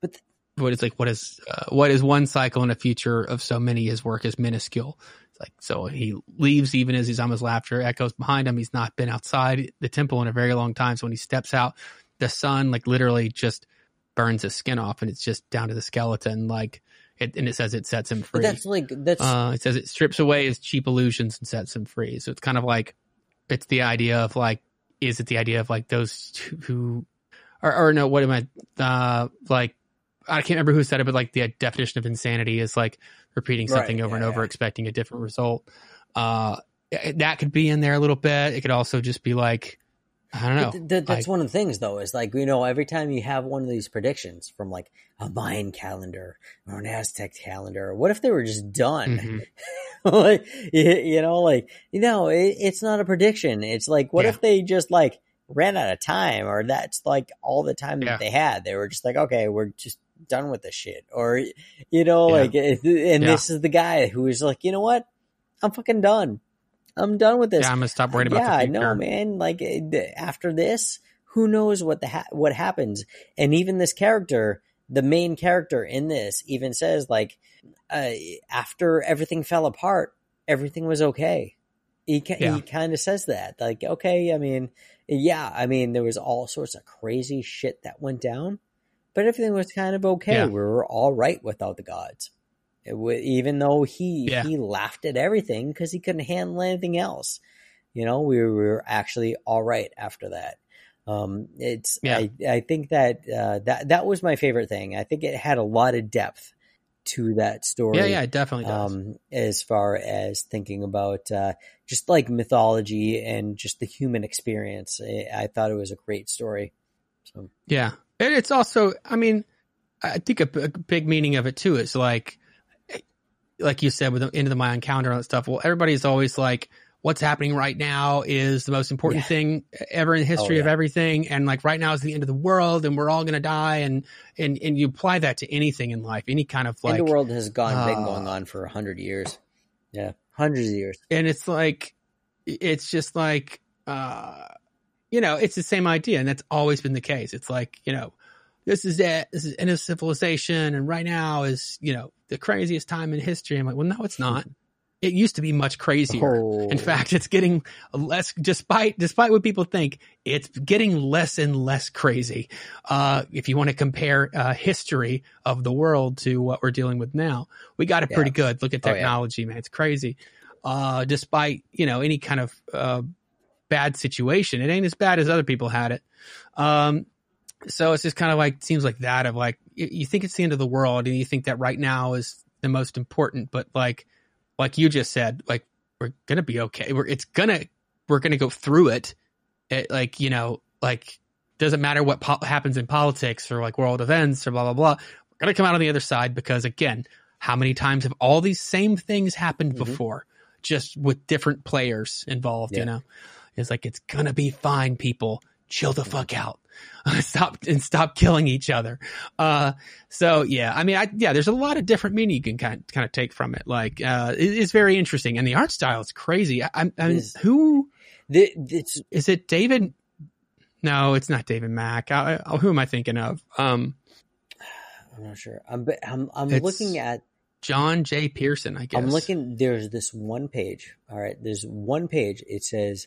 But th- what is like, what is, uh, what is one cycle in a future of so many? His work is minuscule. It's like, so he leaves even as he's on his laughter echoes behind him. He's not been outside the temple in a very long time. So when he steps out, the sun like literally just burns his skin off and it's just down to the skeleton. Like it, and it says it sets him but free. that's like that's Uh, it says it strips away his cheap illusions and sets him free. So it's kind of like it's the idea of like, is it the idea of like those who, who or, or no, what am I, uh, like, I can't remember who said it, but like the definition of insanity is like repeating Right, something over yeah, and over, yeah. expecting a different result. Uh, that could be in there a little bit. It could also just be like, I don't know. Th- th- that's like- one of the things, though, is like you know, every time you have one of these predictions from like a Mayan calendar or an Aztec calendar, what if they were just done? Mhm. like, you, you know, like you know, it, it's not a prediction. It's like, what Yeah. if they just like ran out of time, or that's like all the time that they had? They were just like, okay, we're just done with this shit, or you know, Yeah. like, and Yeah. this is the guy who is like, you know what, I'm fucking done. I'm done with this yeah, I'm gonna stop worrying about yeah, no, man. Like eh, after this, who knows what the ha- what happens? And even this character, the main character in this, even says like, uh, after everything fell apart, everything was okay. He ca- Yeah. he kind of says that, like, okay, I mean, yeah, I mean, there was all sorts of crazy shit that went down, but everything was kind of okay. Yeah. We were all right without the gods. Even though he Yeah. he laughed at everything because he couldn't handle anything else. You know, we were, we were actually all right after that. Um, it's Yeah. I, I think that uh, that that was my favorite thing. I think it had a lot of depth to that story. yeah, yeah, it definitely does. Um, as far as thinking about uh, just like mythology and just the human experience, I, I thought it was a great story. So Yeah. And it's also, I mean, I think a big meaning of it too is like, like you said with the end of the Mayan calendar and all that stuff. Well, everybody's always like, what's happening right now is the most important Yeah. thing ever in the history Oh, of everything. And like right now is the end of the world and we're all going to die. And, and, and you apply that to anything in life, any kind of like, the world has gone been uh, going on for a hundred years. Yeah, hundreds of years. and it's like it's just like uh you know it's the same idea and that's always been the case it's like you know this is it this is end of civilization and right now is you know the craziest time in history i'm like well no it's not it used to be much crazier Oh. in fact it's getting less despite despite what people think it's getting less and less crazy uh if you want to compare uh history of the world to what we're dealing with now we got it Yeah. pretty good look at Oh, yeah. technology man it's crazy uh, despite you know any kind of uh, bad situation. It ain't as bad as other people had it. Um, so it's just kind of like seems like that of like you, you think it's the end of the world and you think that right now is the most important, but like like you just said, like we're gonna be okay. We're it's gonna we're gonna go through it. it like you know like doesn't matter what po- happens in politics or like world events or blah blah blah. We're gonna come out on the other side because again, how many times have all these same things happened Mhm. before, just with different players involved? Yeah. You know, it's like it's gonna be fine, people. Chill the fuck out. stop and stop killing each other. Uh, so yeah, I mean, I, yeah, there's a lot of different meaning you can kind kind of take from it. Like, uh, it, it's very interesting, and the art style is crazy. I, I, I mean, is. who The, it's is it? David? No, it's not David Mack. I, I, who am I thinking of? Um, I'm not sure. I'm I'm I'm looking at John J. Pearson. I guess. I'm looking. There's this one page. All right, there's one page. It says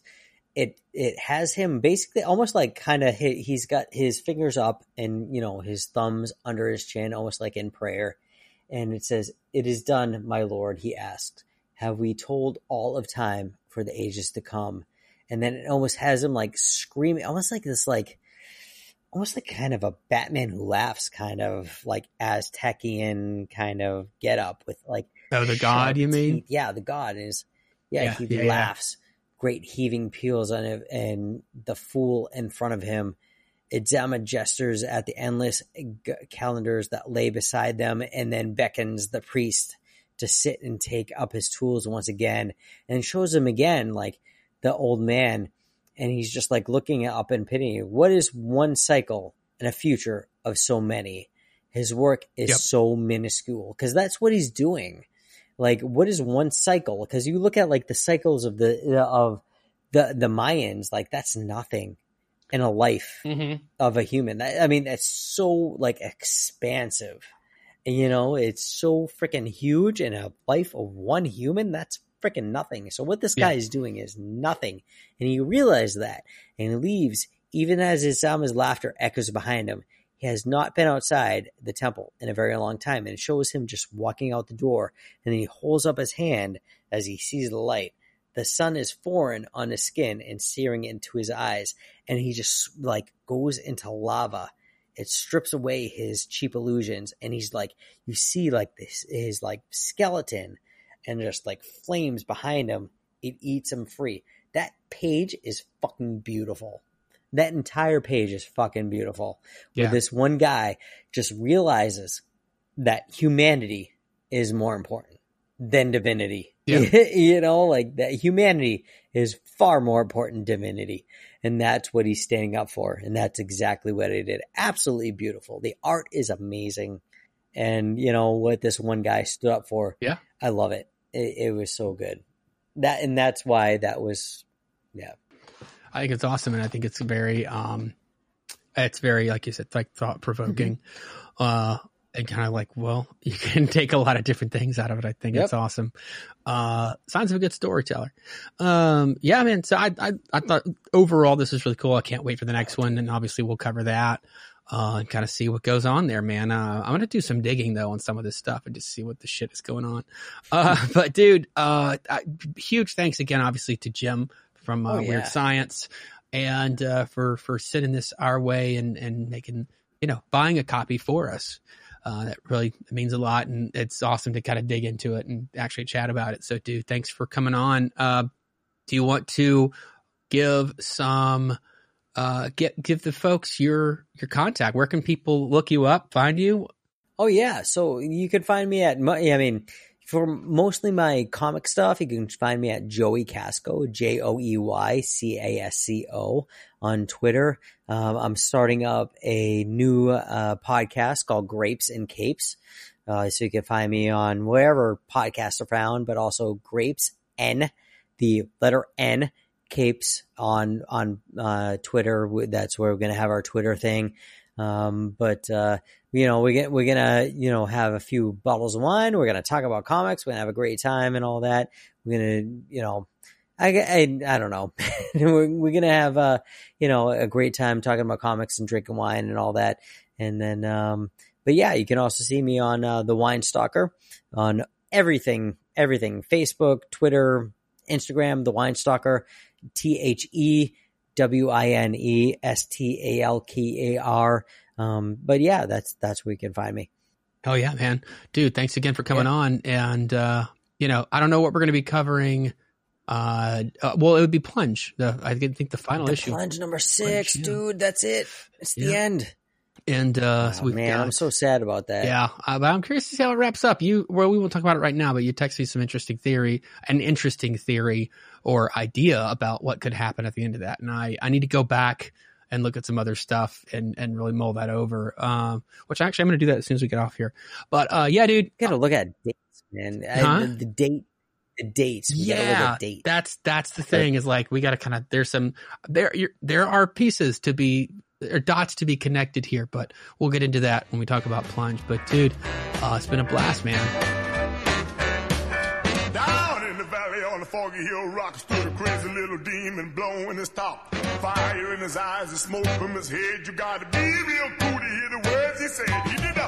it. It has him basically almost like kind of. He, he's got his fingers up and you know his thumbs under his chin, almost like in prayer. And it says, "It is done, my lord." He asked, "Have we told all of time for the ages to come?" And then it almost has him like screaming, almost like this, like almost like kind of a Batman who laughs, kind of like Aztecian kind of get up with like Oh, the god, you mean? teeth. Yeah, the god is. Yeah, Yeah, he yeah, yeah. Great heaving peals on it, and the fool in front of him. Idzama gestures at the endless g- calendars that lay beside them, and then beckons the priest to sit and take up his tools once again, and shows him again like the old man and he's just like looking up and pitying. What is one cycle and a future of so many? His work is Yep. so minuscule because that's what he's doing. Like, what is one cycle? Because you look at like the cycles of the of the the Mayans, like that's nothing in a life Mm-hmm. of a human. That, I mean, that's so like expansive. And, you know, it's so freaking huge in a life of one human. That's freaking nothing. So what this Yeah. guy is doing is nothing, and he realized that, and leaves even as his Salma's laughter echoes behind him. He has not been outside the temple in a very long time, and it shows him just walking out the door, and he holds up his hand as he sees the light. The sun is foreign on his skin and searing into his eyes, and he just like goes into lava. It strips away his cheap illusions, and he's like, you see like this his like skeleton, and just like flames behind him. It eats him free. That page is fucking beautiful. That entire page is fucking beautiful. Where Yeah. this one guy just realizes that humanity is more important than divinity. Yeah. you know, like that humanity is far more important than divinity. And that's what he's standing up for. And that's exactly what he did. Absolutely beautiful. The art is amazing. And you know what this one guy stood up for. Yeah. I love it. It, it was so good. That and that's why that was yeah. I think it's awesome, and I think it's very, um, it's very like you said, like thought provoking, Mm-hmm. uh, and kind of like, well, you can take a lot of different things out of it. I think Yep. it's awesome. Uh, signs of a good storyteller. Um, yeah, man. So I, I, I thought overall this is really cool. I can't wait for the next one, and obviously we'll cover that. Uh, and kind of see what goes on there, man. Uh, I'm gonna do some digging though on some of this stuff and just see what the shit is going on. Uh, but dude, uh, I, huge thanks again, obviously to Jim from uh, Oh, Weird. Science and uh, for for sending this our way and and making you know buying a copy for us. Uh, that really means a lot, and it's awesome to kind of dig into it and actually chat about it. So, dude, thanks for coming on. Uh, do you want to give some? Uh, get give the folks your your contact. Where can people look you up, find you? Oh yeah, so you can find me at I mean for mostly my comic stuff, you can find me at Joey Casco, J O E Y C A S C O on Twitter. Um, I'm starting up a new uh, podcast called Grapes and Capes. Uh, so you can find me on wherever podcasts are found, but also Grapes N, the letter N, Capes on on uh, Twitter. That's where we're gonna have our Twitter thing. Um, but uh, you know, we get we're gonna you know have a few bottles of wine. We're gonna talk about comics. We're gonna have a great time and all that. We're gonna you know. I, I, I don't know. we're, we're gonna have uh you know a great time talking about comics and drinking wine and all that. And then um but yeah, you can also see me on uh, the Wine Stalker on everything, everything: Facebook, Twitter, Instagram. The Wine Stalker, T H E W I N E S T A L K A R. Um, but yeah, that's that's where you can find me. Oh yeah, man, dude, thanks again for coming on. And uh, you know, I don't know what we're going to be covering. Uh, uh, well, it would be plunge. The I think the final The issue. plunge number six, yeah. dude. That's it. It's the Yeah. end. And uh, Oh, we've man, got I'm so sad about that. Yeah, uh, but I'm curious to see how it wraps up. You, well, we won't talk about it right now, but you texted me some interesting theory, an interesting theory or idea about what could happen at the end of that, and I, I need to go back and look at some other stuff and and really mull that over. Um, which actually I'm going to do that as soon as we get off here. But uh, yeah, dude, gotta look at dates, man. I- Huh? the, the date, the dates. We yeah, at dates. that's that's the thing is like we got to kind of there's some there there are pieces to be or dots to be connected here, but we'll get into that when we talk about plunge. But dude, uh, it's been a blast, man. Foggy hill rock stood a crazy little demon blowing his top. Fire in his eyes and smoke from his head. You gotta be real cool to hear the words he said. He did a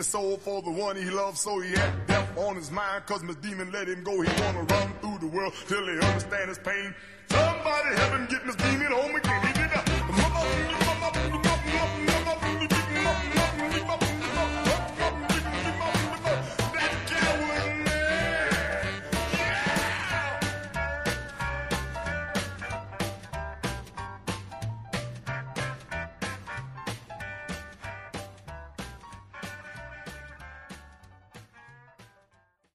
That soul for the one he loved, so he had death on his mind. Cause Miss Demon let him go. He wanna run through the world till he understand his pain. Somebody help him get Miss Demon home again. He did a